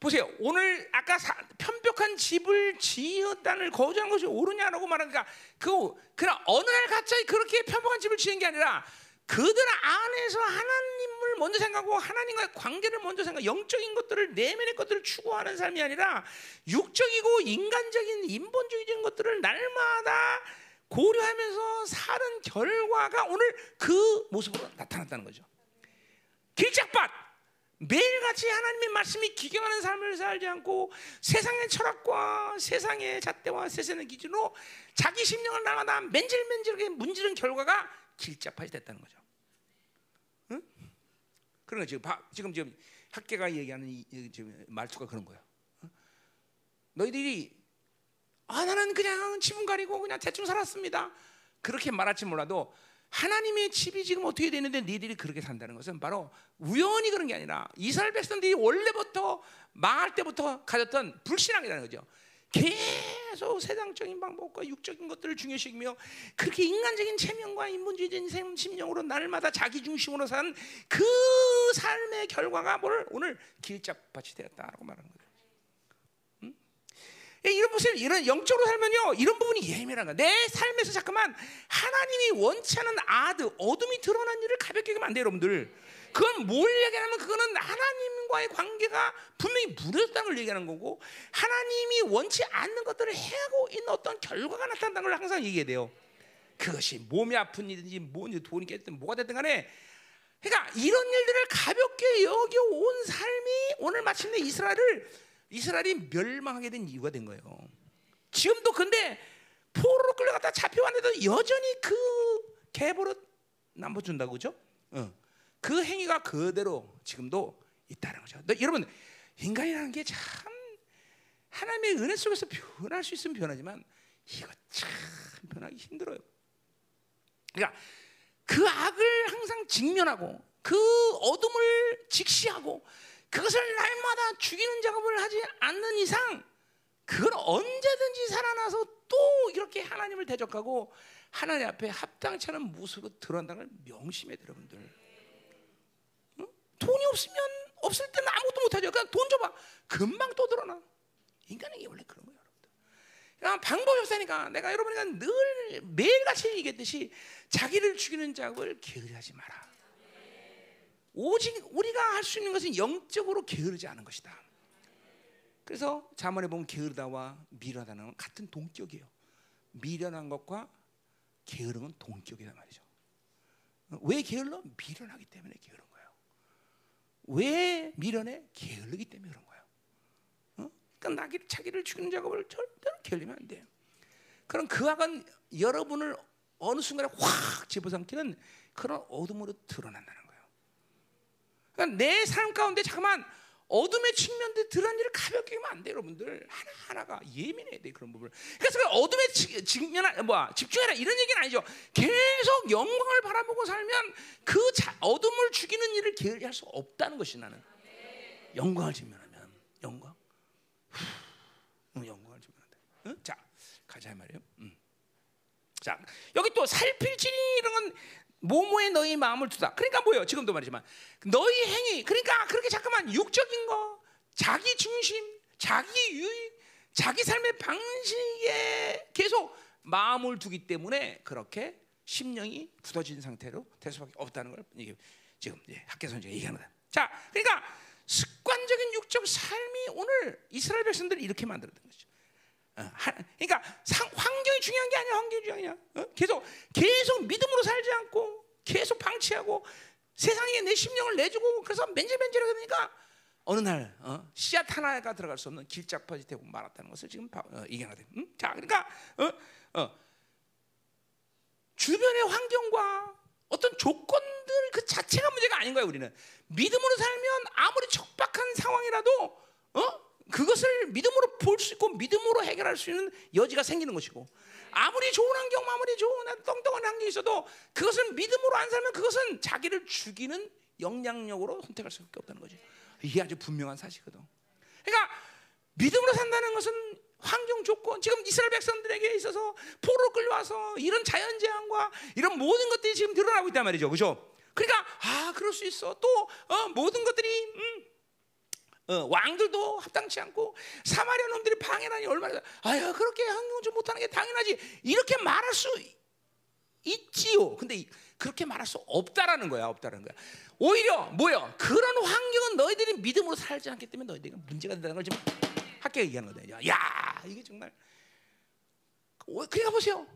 보세요. 오늘 아까 사, 편벽한 집을 지었다는 거주한 것이 옳으냐라고 말하니까 그 그냥 어느 날 갑자기 그렇게 편벽한 집을 지은 게 아니라 그들 안에서 하나님을 먼저 생각하고 하나님과의 관계를 먼저 생각, 영적인 것들을 내면의 것들을 추구하는 삶이 아니라 육적이고 인간적인 인본주의적인 것들을 날마다 고려하면서 사는 결과가 오늘 그 모습으로 나타났다는 거죠. 길짝밭 매일같이 하나님의 말씀이 기경하는 삶을 살지 않고 세상의 철학과 세상의 잣대와 세상의 기준으로 자기 심령을 날마다 맨질맨질하게 문지른 결과가 길짝밭이 됐다는 거죠. 응? 그런 거 지금 바, 지금 지금 학계가 얘기하는 이, 이, 지금 말투가 그런 거예요. 응? 너희들이 아 나는 그냥 지문 가리고 그냥 대충 살았습니다. 그렇게 말할지 몰라도 하나님의 집이 지금 어떻게 되는데 니들이 그렇게 산다는 것은 바로 우연히 그런 게 아니라 이스라엘 백성들이 원래부터 망할 때부터 가졌던 불신앙이라는 거죠. 계속 세상적인 방법과 육적인 것들을 중요시하며 그렇게 인간적인 체면과 인본주의적인 심령으로 날마다 자기 중심으로 산 그 삶의 결과가 뭘 오늘 길짝밭이 되었다라고 말하는 거예요. 응? 이런 보세요. 이런 영적으로 살면요, 이런 부분이 예민한 거야. 내 삶에서 잠깐만 하나님이 원치 않은 아드, 어둠이 드러난 일을 가볍게 하면 안 돼요, 여러분들. 그건 뭘 얘기하냐면 그거는 하나님과의 관계가 분명히 무너졌다는 걸 얘기하는 거고 하나님이 원치 않는 것들을 해하고 있는 어떤 결과가 나타난다는 걸 항상 얘기해야 돼요. 그것이 몸이 아픈 일든지 뭐든지 돈이 깼든 뭐가 됐든 간에 그러니까 이런 일들을 가볍게 여겨 온 삶이 오늘 마침내 이스라엘을 이스라엘이 멸망하게 된 이유가 된 거예요. 지금도 근데 포로로 끌려갔다 잡혀왔는데도 여전히 그 개버릇 남겨준다고 그죠? 어. 그 행위가 그대로 지금도 있다는 거죠. 여러분 인간이라는 게 참 하나님의 은혜 속에서 변할 수 있으면 변하지만 이거 참 변하기 힘들어요. 그러니까 그 악을 항상 직면하고 그 어둠을 직시하고 그것을 날마다 죽이는 작업을 하지 않는 이상 그건 언제든지 살아나서 또 이렇게 하나님을 대적하고 하나님 앞에 합당치 않은 모습으로 드러난다는 걸 명심해 여러분들. 응? 돈이 없으면 없을 때는 아무것도 못하죠. 그냥 돈 줘봐. 금방 또 드러나. 인간에게 원래 그런 거예요, 방법이 없으니까 내가 여러분이가 늘 매일같이 얘기했듯이 자기를 죽이는 작업을 게으르하지 마라. 오직 우리가 할 수 있는 것은 영적으로 게으르지 않은 것이다. 그래서 자문에 보면 게으르다와 미련하다는 건 같은 동격이에요. 미련한 것과 게으른 건 동격이란 말이죠. 왜 게을러? 미련하기 때문에 게으른 거예요. 왜 미련해? 게으르기 때문에 그런 거예요. 어? 그러니까 나기 자기를 죽이는 작업을 절대로 게을리면 안 돼요. 그럼 그 악은 여러분을 어느 순간에 확 집어삼키는 그런 어둠으로 드러난다는. 그러니까 내 삶 가운데 잠깐만 어둠의 측면들 드러난 일을 가볍게 하면 안 돼요, 여러분들. 하나 하나가 예민해야 돼 그런 부분을. 그래서 그 어둠의 치- 측면 뭐야 집중해라 이런 얘기는 아니죠. 계속 영광을 바라보고 살면 그 자, 어둠을 죽이는 일을 게을리할 수 없다는 것이 나는 영광을 직면하면 영광, 후, 응, 영광을 직면한다. 응? 자 가자 말이에요. 음. 자 여기 또 살필지니 이런 건 모모에 너희 마음을 두다. 그러니까 뭐예요? 지금도 말이지만 너희 행위. 그러니까 그렇게 잠깐만 육적인 거, 자기 중심, 자기 유익, 자기 삶의 방식에 계속 마음을 두기 때문에 그렇게 심령이 굳어진 상태로 될 수밖에 없다는 걸 지금 이제 학계 선지가 얘기하는 거다. 자, 그러니까 습관적인 육적 삶이 오늘 이스라엘 백성들을 이렇게 만들었던 거죠. 어, 하- 그러니까 상, 환경이 중요한 게 아니야. 환경이 중요하냐? 어? 계속 계속 믿음으로 살지 않고 계속 방치하고 세상에 내 심령을 내주고 그래서 맨질맨질하게 되니까 어느 날 어? 씨앗 하나가 들어갈 수 없는 길짝 퍼지 되고 말았다는 것을 지금 바- 어, 거예요. 음? 자, 그러니까 어? 어. 주변의 환경과 어떤 조건들 그 자체가 문제가 아닌 거야 우리는 믿음으로 살면 아무리 척박한 상황이라도 어 그것을 믿음으로 볼 수 있고 믿음으로 해결할 수 있는 여지가 생기는 것이고 아무리 좋은 환경 아무리 좋은 똥똥한 환경이 있어도 그것을 믿음으로 안 살면 그것은 자기를 죽이는 영향력으로 선택할 수밖에 없다는 거지 이게 아주 분명한 사실이거든 그러니까 믿음으로 산다는 것은 환경 조건 지금 이스라엘 백성들에게 있어서 포로 끌려와서 이런 자연 재앙과 이런 모든 것들이 지금 드러나고 있단 말이죠, 그렇죠? 그러니까 아 그럴 수 있어. 또 어, 모든 것들이 음, 어, 왕들도 합당치 않고 사마리아 놈들이 방해라니 얼마나 아야 그렇게 환경 좀 못하는 게 당연하지 이렇게 말할 수 있지요. 근데 이- 그렇게 말할 수 없다라는 거야, 없다라는 거야. 오히려 뭐요? 그런 환경은 너희들이 믿음으로 살지 않기 때문에 너희들이 문제가 된다는 걸 지금 학교에 얘기하는 거다. 야, 이게 정말. 어, 그러니까 보세요.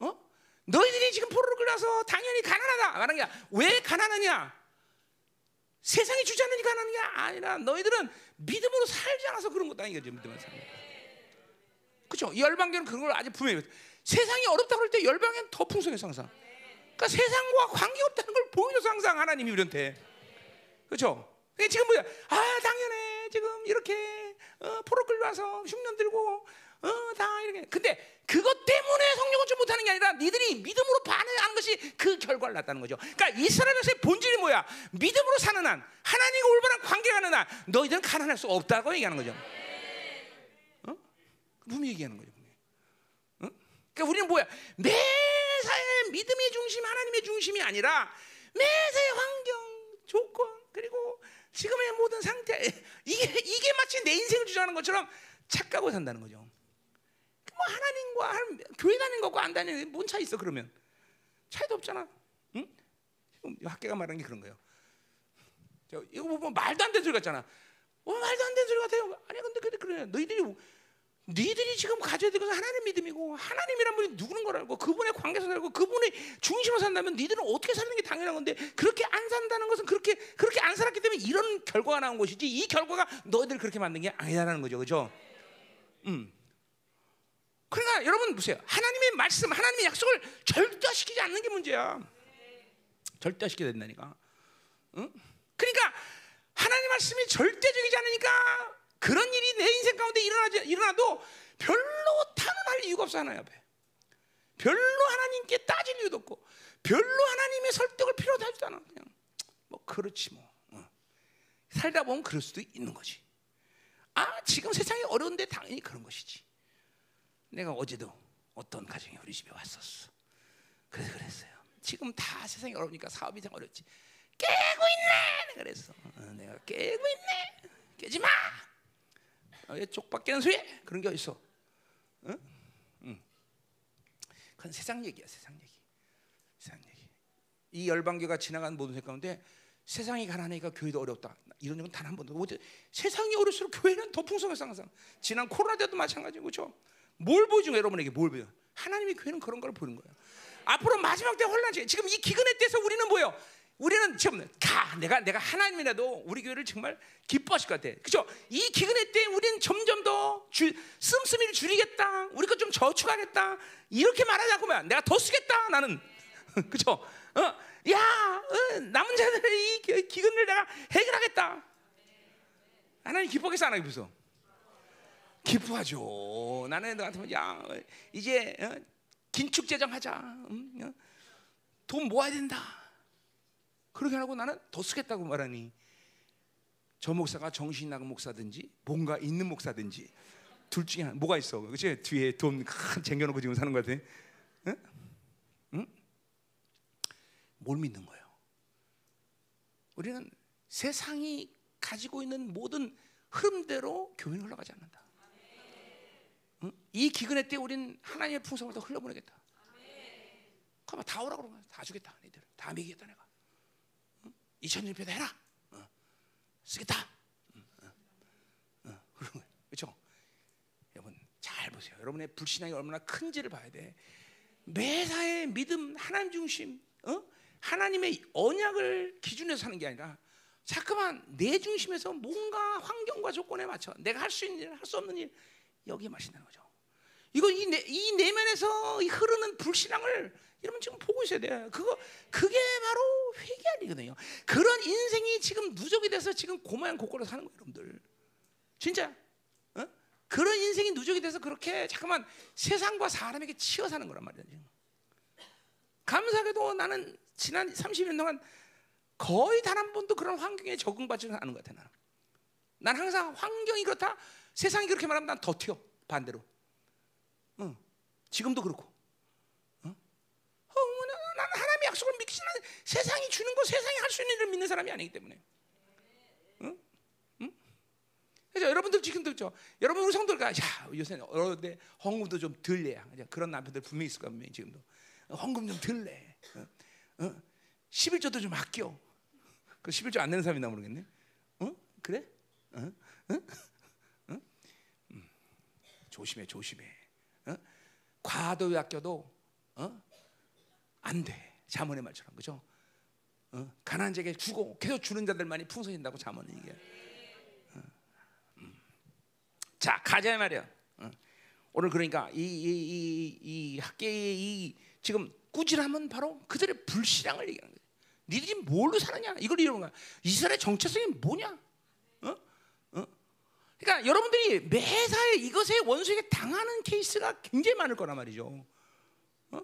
어? 너희들이 지금 포로를 끌어서 당연히 가난하다 말하는 게 아니라 왜 가난하냐? 세상이 주지 않으니까 가난한 게 아니라 너희들은 믿음으로 살지 않아서 그런 거다 이거죠. 믿음으로 거. 그렇죠? 열방교는 그런 걸 아주 분명히 세상이 어렵다 그럴 때 열방에는 더 풍성해서 항상. 그러니까 세상과 관계 없다는 걸 보여줘서 항상 하나님이 우리한테. 그렇죠? 지금 뭐야? 아 당연해 지금 이렇게 어, 포로 끌려와서 흉년 들고 어, 다 이렇게. 근데 그것 때문에 성령을 좀 못하는 게 아니라 니들이 믿음으로 반응한 것이 그 결과를 낳았다는 거죠. 그러니까 이스라엘에서의 본질이 뭐야? 믿음으로 사는 한, 하나님과 올바른 관계가 하는 한, 너희들은 가난할 수 없다고 얘기하는 거죠. 어? 분명히 얘기하는 거죠. 어? 그러니까 우리는 뭐야? 매사의 믿음의 중심, 하나님의 중심이 아니라 매사의 환경, 조건 그리고 지금의 모든 상태 이게 이게 마치 내 인생을 주장하는 것처럼 착각하고 산다는 거죠. 뭐 하나님과 한- 교회 다니는 것과 안 다니는 게뭔 차이 있어 그러면 차이도 없잖아. 응? 학계가 말하는 게 그런 거예요. 저 이거 보면 말도 안 되는 소리 같잖아. 어, 말도 안 되는 소리 같아요. 아니 근데 근데 그래 너희들이 니들이 지금 가져야 될 것은 하나님 믿음이고 하나님이란 분이 누구는 걸 알고 그분의 관계에서 살고 그분의 중심으로 산다면 니들은 어떻게 사는 게 당연한 건데 그렇게 안 산다는 것은 그렇게 그렇게 안 살았기 때문에 이런 결과가 나온 것이지 이 결과가 너희들 그렇게 만든 게 아니다라는 거죠, 그렇죠? 음. 그러니까 여러분 보세요. 하나님의 말씀, 하나님의 약속을 절대시키지 않는 게 문제야. 절대시켜야 된다니까. 응? 그러니까 하나님 말씀이 절대적이지 않으니까 그런 일이 내 인생 가운데 일어나지, 일어나도 별로 탄원할 이유가 하나님 앞에. 별로 하나님께 따질 이유도 없고 별로 하나님의 설득을 필요도 하지도 않아 그냥 뭐 그렇지 뭐 어. 살다 보면 그럴 수도 있는 거지. 아 지금 세상이 어려운데 당연히 그런 것이지. 내가 어제도 어떤 가정이 우리 집에 왔었어. 그래서 그랬어요. 지금 다 세상이 어려우니까 사업이 참 어렵지. 깨고 있네. 그랬어. 어, 내가 깨고 있네. 깨지 마. 어, 왜 쪽박 깨는 소리? 그런 게 어딨어? 응? 응. 그건 세상 얘기야, 세상 얘기. 세상 얘기. 이 열방교가 지나간 모든 세 가운데 세상이 가난하니까 교회도 어렵다. 이런 적은 단 한 번도 못. 세상이 어려울수록 교회는 더 풍성했어 항상. 지난 코로나 때도 마찬가지고 그렇죠. 뭘 보여준 거야 여러분에게 뭘 보여? 하나님이 교회는 그런 걸 보는 거야. 앞으로 마지막 때 혼란지. 지금 이 기근의 때서 우리는 뭐요? 우리는 지금 가 내가 내가 하나님이라도 우리 교회를 정말 기뻐하실 것 같아. 그죠? 이 기근의 때 우리는 점점 더 주, 씀씀이를 줄이겠다. 우리 것 좀 저축하겠다. 이렇게 말하지 않고 면 내가 더 쓰겠다. 나는 (laughs) 그죠? 어, 야 어, 남은 자들의 이 기- 기근을 내가 해결하겠다. 하나님 기뻐하겠어 안 하겠어? 기뻐하죠. 나는 너한테 야 어, 이제 어, 긴축 재정하자. 음, 어? 돈 모아야 된다. 그렇게 하고 나는 더 쓰겠다고 말하니 저 목사가 정신 나간 목사든지 뭔가 있는 목사든지 둘 중에 하나 뭐가 있어 그치 뒤에 돈큰 쟁여놓고 지금 사는 것 같아? 뭘 믿는 거예요 우리는 세상이 가지고 있는 모든 흐름대로 교회는 흘러가지 않는다 응? 이 기근의 때 우리는 하나님의 풍성을 더 흘려보내겠다 그러면 다 오라고 그러면 다 주겠다 너희들 다 먹이겠다 내가 2천 표 해라. 어. 쓰겠다. 응, 어, 어, 그런. 그렇죠? 여러분 잘 보세요. 여러분의 불신앙이 얼마나 큰지를 봐야 돼. 매사의 믿음, 하나님 중심, 어? 하나님의 언약을 기준으로 사는 게 아니라 자꾸만 내 중심에서 뭔가 환경과 조건에 맞춰 내가 할 수 있는 일, 할 수 없는 일 여기에 마신다는 거죠. 이거 이, 내, 이 내면에서 이 흐르는 불신앙을 여러분 지금 보고 있어야 돼요. 그거 그게 바로 회개할 일이거든요. 그런 인생이 지금 누적이 돼서 지금 고모양 고꼴로 사는 거예요, 여러분들. 진짜. 어? 그런 인생이 누적이 돼서 그렇게 잠깐만 세상과 사람에게 치여 사는 거란 말이야. 지금. 감사하게도 나는 지난 30년 동안 거의 단 한 번도 그런 환경에 적응받지 않은 것 같아 나는. 난 항상 환경이 그렇다. 세상이 그렇게 말하면 난 더 튀어 반대로. 응. 지금도 그렇고. 어? 어, 난 하나님의 약속을 믿기 전에 세상이 주는 거 세상이 할 수 있는 일을 믿는 사람이 아니기 때문에. 응? 응? 그래서 여러분들 지금 듣죠. 여러분 우리 성도가 야 요새 어런데 헌금도 좀 덜내야. 그런 남편들 분명히 있을 거야 지금도. 어, 헌금 좀 덜내. 어? 어? 11조도 좀 아껴. 그 11조 안 내는 사람이 나 모르겠네. 어? 그래? 어? 어? 조심해, 조심해. 어? 과도에 아껴도 어? 안 돼. 자문의 말처럼 그죠? 어? 가난한 자에게 주고 계속 주는 자들만이 풍성해진다고 자문은 얘기해. 어? 음. 자 가자 말이야. 어? 오늘 그러니까 이 이이 학계의 이 지금 꾸지람은 바로 그들의 불신앙을 얘기하는 거예요. 니들이 뭘로 사느냐? 이걸 이러는 거야. 이스라엘의 정체성이 뭐냐? 그러니까 여러분들이 매사에 이것에 원수에게 당하는 케이스가 굉장히 많을 거란 말이죠. 어?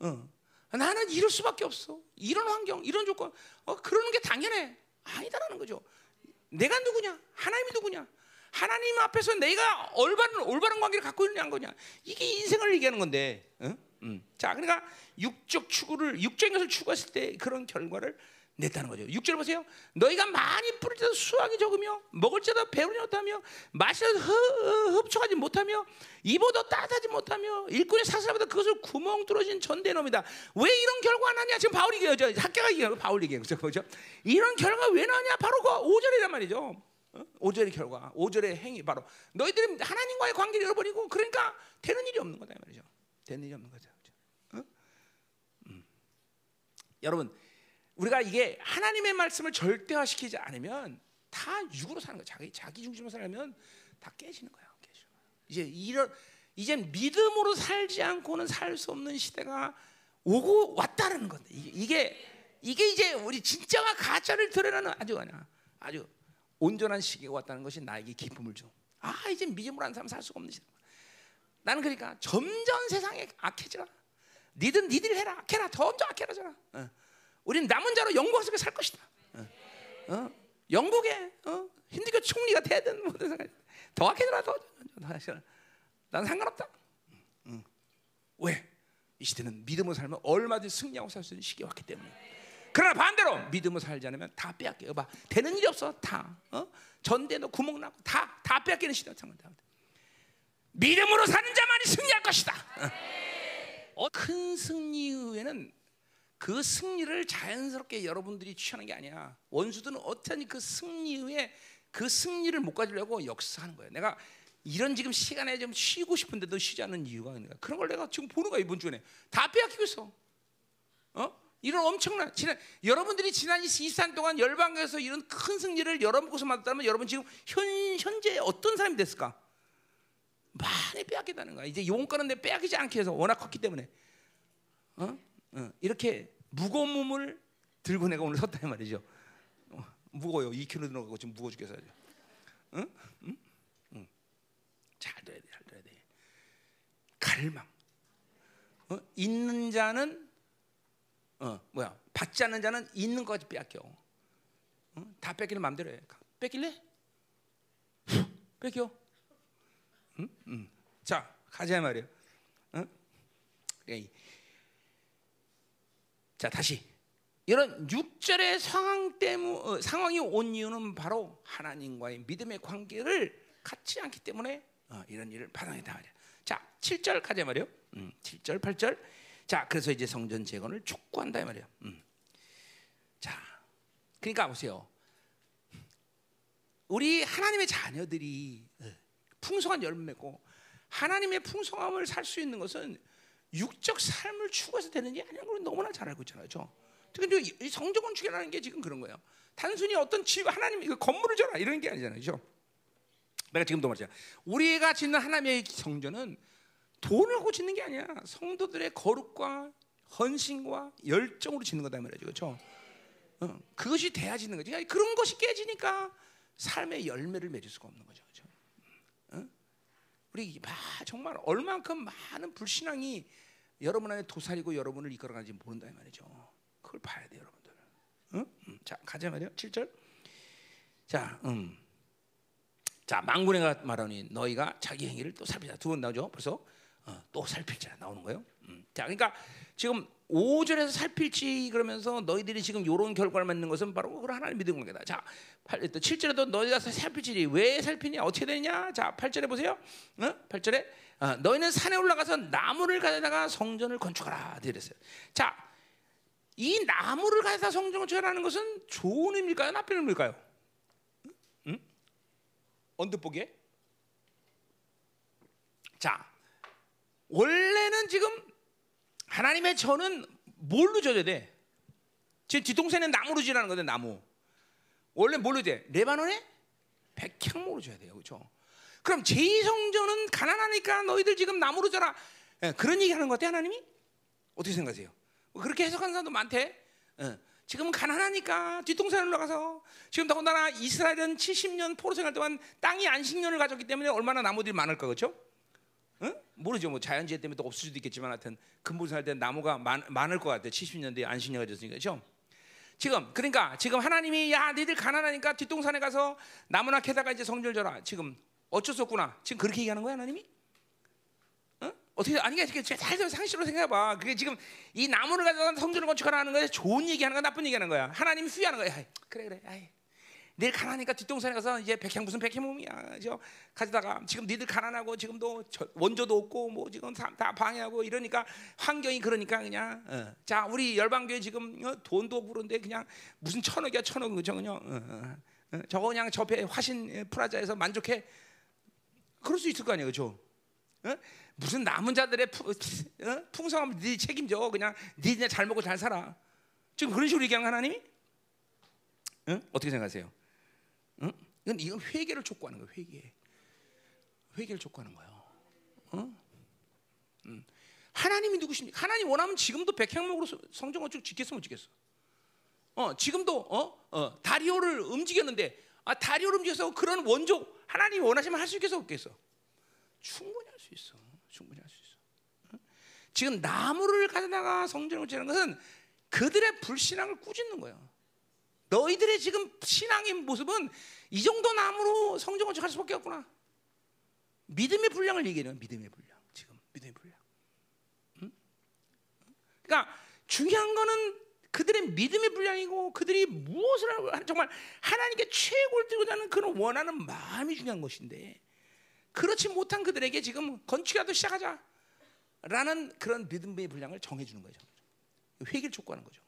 어. 나는 이럴 수밖에 없어. 이런 환경, 이런 조건, 어, 그러는 게 당연해. 아니다라는 거죠. 내가 누구냐? 하나님이 누구냐? 하나님 앞에서 내가 올바른 올바른 관계를 갖고 있느냐 거냐? 이게 인생을 얘기하는 건데. 어? 음. 자, 그러니까 육적 추구를 육적인 것을 추구했을 때 그런 결과를 냈다는 거죠. 6절 보세요. 너희가 많이 뿌릴 때도 수확이 적으며 먹을 때도 배우지 못하며 마실 때도 흡축하지 못하며 입어도 따뜻하지 못하며 일꾼의 사슬보다 그것을 구멍 뚫어진 전대놈이다. 왜 이런 결과 나냐? 지금 바울이 얘기하죠. 학교가 얘기하고 바울 얘기해요. 그죠? 이런 결과 왜 나냐? 바로 그 5절이란 말이죠. 어? 5절의 결과, 5절의 행위 바로 너희들이 하나님과의 관계를 잃어버리고 그러니까 되는 일이 없는 거다 이 말이죠. 되는 일이 없는 거죠. 어? 음. 여러분 우리가 이게 하나님의 말씀을 절대화시키지 않으면 다 육으로 사는 거야. 자기 자기 중심으로 살면 다 깨지는 거야. 거야. 이제 이런 이제 믿음으로 살지 않고는 살 수 없는 시대가 오고 왔다는 건데 이게, 이게 이제 우리 진짜와 가짜를 드러내는 아주 그냥 아주 온전한 시기가 왔다는 것이 나에게 기쁨을 줘. 아 이제 믿음으로 한 사람 살 수가 없는 시대. 나는 그러니까 점점 세상에 악해지라. 니든 니들 해라 악해라 점점 악해라잖아. 어. 우리는 남은 자로 영광 속에 살 것이다. 어. 어. 영국에 어? 힌두교 총리가 되든 뭐든 더 악해져라 더, 더 악해져라. 난 상관없다. 응. 왜? 이 시대는 믿음으로 살면 얼마든지 승리하고 살 수 있는 시기가 왔기 때문에. 그러나 반대로 믿음으로 살지 않으면 다 빼앗겨. 봐, 되는 일이 없어. 다 어? 전대도 구멍 나고 다 다 빼앗기는 시대가 상관다. 믿음으로 사는 자만이 승리할 것이다. 어, 큰 승리 후에는 그 승리를 자연스럽게 여러분들이 취하는 게 아니야. 원수들은 어떻게 그 승리 후에 그 승리를 못 가지려고 역사하는 거예요. 내가 이런 지금 시간에 좀 쉬고 싶은데도 쉬지 않는 이유가 있는 거야. 그런 걸 내가 지금 보는 거야 이번 주에 다 빼앗기고 있어. 어? 이런 엄청난 지난 여러분들이 지난 24년 동안 열방에서 이런 큰 승리를 여러분 곳에서 만났다면 여러분 지금 현 현재 어떤 사람이 됐을까? 많이 빼앗기다는 거야. 이제 용건은 내 빼앗기지 않게 해서 워낙 컸기 때문에 어? 어, 이렇게 무거운 몸을 들고 내가 오늘 섰다 말이죠. 어, 무거워요. 2kg 들어가고 지금 무거워 죽겠어 요 응? 응? 응. 잘 들어야 돼, 잘 들어야 돼. 갈망. 어? 있는 자는 어 뭐야? 받지 않는 자는 있는 것까지 빼앗겨. 어? 다 뺏기는 마음대로 해. 뺏길래? 뺏겨. 응? 응. 자 가자 말이야. 응? 에이. 자 다시 이런 6절의 상황 때문 어, 상황이 온 이유는 바로 하나님과의 믿음의 관계를 갖지 않기 때문에 어, 이런 일을 받아내다 말이야. 자 7절 가자 말이요. 음, 7절 8절. 자 그래서 이제 성전 재건을 촉구한다 말이야. 음. 자 그러니까 보세요. 우리 하나님의 자녀들이 어, 풍성한 열매고 하나님의 풍성함을 살 수 있는 것은 육적 삶을 추구해서 되는 게 아니라는 걸 너무나 잘 알고 있잖아요. 저. 특히 이 성전 건축이라는 게 지금 그런 거예요. 단순히 어떤 집 하나님 이거 건물을 져라 이런 게 아니잖아요. 그죠? 내가 지금도 말이야. 우리가 짓는 하나님의 성전은 돈을 하고 짓는 게 아니야. 성도들의 거룩과 헌신과 열정으로 짓는 거다 말이죠. 그렇죠? 어, 그것이 돼야 짓는 거지. 그러니까 그런 것이 깨지니까 삶의 열매를 맺을 수가 없는 거죠. 우리 막 정말 얼만큼 많은 불신앙이 여러분 안에 도사리고 여러분을 이끌어가는지 모른다 이 말이죠. 그걸 봐야 돼 여러분들. 응? 음, 자 가자 말이요. 7절. 자, 음. 자 망군애가 말하니 너희가 자기 행위를 또 살피자. 두 번 나오죠. 벌써 어, 또 살필자 나오는 거예요. 음. 자, 그러니까 지금 5절에서 살필지 그러면서 너희들이 지금 이런 결과를 맺는 것은 바로 그 하나님 믿음 관계다. 자, 8, 또 7절에도 너희가 살필지 왜 살피냐? 어떻게 되냐? 자, 8절에 보세요. 어? 8절에 어, 너희는 산에 올라가서 나무를 가져다가 성전을 건축하라. 이랬어요. 자, 이 나무를 가져다 성전을 건축하라는 것은 좋은 의미일까요? 나쁜 의미일까요? 응? 언뜻 보기에? 자, 원래는 지금 하나님의 전은 뭘로 져야 돼? 지금 뒤통수에는 나무로 지라는 건데 나무. 원래 뭘로 돼? 레바논에 백향목으로 줘야 돼요, 그렇죠? 그럼 제2성전은 가난하니까 너희들 지금 나무로 져라. 예, 그런 얘기 하는 것 같아 하나님이? 어떻게 생각하세요? 그렇게 해석하는 사람도 많대. 예, 지금 가난하니까 뒷동산에 올라가서 지금 더군다나 이스라엘은 70년 포로 생활 동안 땅이 안식년을 가졌기 때문에 얼마나 나무들이 많을까 그렇죠? 응? 모르죠. 뭐 자연재해 때문에 또 없을 수도 있겠지만 하여튼 근본 살때 나무가 많, 많을 것 같아. 70년대에 안식년이 가졌으니까 그렇죠? 지금 그러니까 지금 하나님이 야 너희들 가난하니까 뒷동산에 가서 나무나 캐다가 이제 성전을 져라. 지금 어쩔 수 없구나. 지금 그렇게 얘기하는 거야 하나님이? 어? 어떻게 아니 이게 잘 상식으로 생각해봐. 그게 지금 이 나무를 가져다 성전을 건축하라는 거야. 좋은 얘기하는 거야, 나쁜 얘기하는 거야. 하나님이 후회하는 거야. 아이, 그래 그래. 아이. 내일 가난하니까 뒷동산에 가서 이제 백향 무슨 백향몸이야, 저 가져다가 지금 니들 가난하고 지금도 원조도 없고 뭐 지금 다 방해하고 이러니까 환경이 그러니까 그냥 어. 자 우리 열방교회 지금 어, 돈도 부른데 그냥 무슨 천억이야 천억 그죠 그냥 어, 어, 어. 저거 그냥 저배 화신 프라자에서 만족해 그럴 수 있을 거 아니에요, 그죠? 어? 무슨 남은 자들의 푸, 어? 풍성함 네 책임져 그냥 니네 잘 먹고 잘 살아 지금 그런 식으로 얘기하는 하나님이 응? 어떻게 생각하세요? 응? 이건 이건 회개를 촉구하는 거예요. 회개. 회개를 촉구하는 거예요. 어? 음. 하나님이 누구십니까? 하나님 원하면 지금도 백향목으로 성전 건축 짓겠어 못 짓겠어? 어, 지금도 어? 어, 다리오를 움직였는데 아, 다리오를 움직여서 그런 원조 하나님이 원하시면 할 수 있겠어 없겠어? 충분히 할 수 있어. 충분히 할 수 있어. 어? 지금 나무를 가져다가 성전을 짓는 것은 그들의 불신앙을 꾸짖는 거예요. 너희들의 지금 신앙의 모습은 이 정도 나무로 성전 건축할 수밖에 없구나. 믿음의 분량을 얘기해요. 믿음의 분량. 지금 믿음의 분량. 응? 그러니까 중요한 거는 그들의 믿음의 분량이고 그들이 무엇을 하고 정말 하나님께 최고를 들고자 하는 그런 원하는 마음이 중요한 것인데 그렇지 못한 그들에게 지금 건축이라도 시작하자 라는 그런 믿음의 분량을 정해주는 거죠. 회개를 촉구하는 거죠.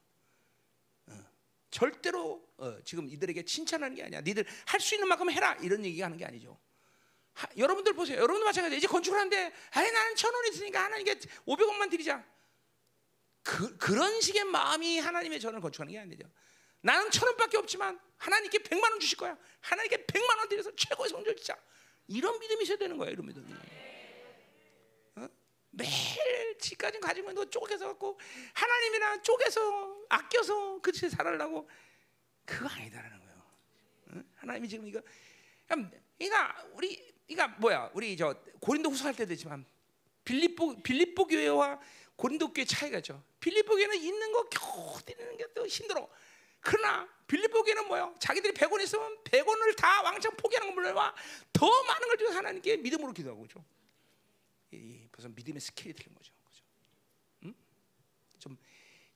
어, 절대로 어, 지금 이들에게 칭찬하는 게 아니야. 니들 할 수 있는 만큼 해라 이런 얘기가 하는 게 아니죠. 하, 여러분들 보세요. 여러분도 마찬가지예요. 이제 건축을 하는데 아니 나는 천 원 있으니까 하나님께 500원만 드리자. 그, 그런 식의 마음이 하나님의 전을 건축하는 게 아니죠. 나는 천 원밖에 없지만 하나님께 백만 원 주실 거야. 하나님께 백만 원 드려서 최고의 성적 진짜 이런 믿음이 있어야 되는 거예요. 이런 믿음이. 어? 매일 집까지 가지고 너 쪼개서 갖고 하나님이나 쪼개서 아껴서 그치 살아려고 그거 아니다라는 거예요. 어? 하나님이 지금 이거 그러니까 우리 그러니까 뭐야 우리 저 고린도후서 할 때도 있지만 빌립보 빌립보 교회와 고린도 교회 차이가 있죠. 빌립보 교회는 있는 거 겨우 드리는 게 또 힘들어. 그러나 빌립보 교회는 뭐요? 자기들이 100원 있으면 100원을 다 왕창 포기하는 건 물론와 더 많은 걸 주고 하나님께 믿음으로 기도하고 그죠. 이 벌써 믿음의 스케일이 되는 거죠. 그죠? 음? 좀,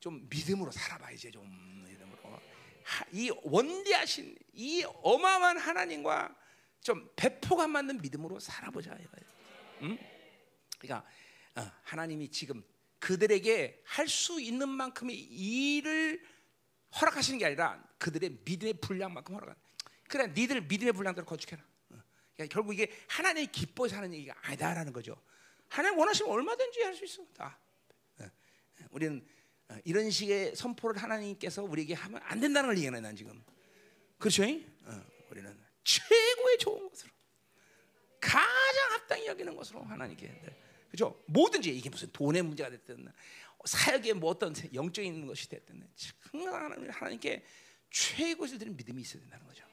좀 믿음으로 살아봐 이제 좀 믿음으로. 하, 이 원대하신 이 어마어마한 하나님과 좀 배포가 맞는 믿음으로 살아보자 이거예요. 음? 그러니까 어, 하나님이 지금 그들에게 할 수 있는 만큼의 일을 허락하시는 게 아니라 그들의 믿음의 분량만큼 허락한. 그래, 니들 믿음의 분량대로 건축해라. 어. 그러니까 결국 이게 하나님이 기뻐서 하는 얘기가 아니다라는 거죠. 하나님 원하시면 얼마든지 할 수 있어. 다. 어. 우리는 어, 이런 식의 선포를 하나님께서 우리에게 하면 안 된다는 걸 얘기하는 난 지금. 그렇죠? 우리는 최고의 좋은 것으로 가장 합당히 여기는 것으로 하나님께 그죠? 뭐든지 이게 무슨 돈의 문제가 됐든 사역의 뭐 어떤 영적인 것이 됐든 항상 하나님께 최고를 드리는 믿음이 있어야 된다는 거죠.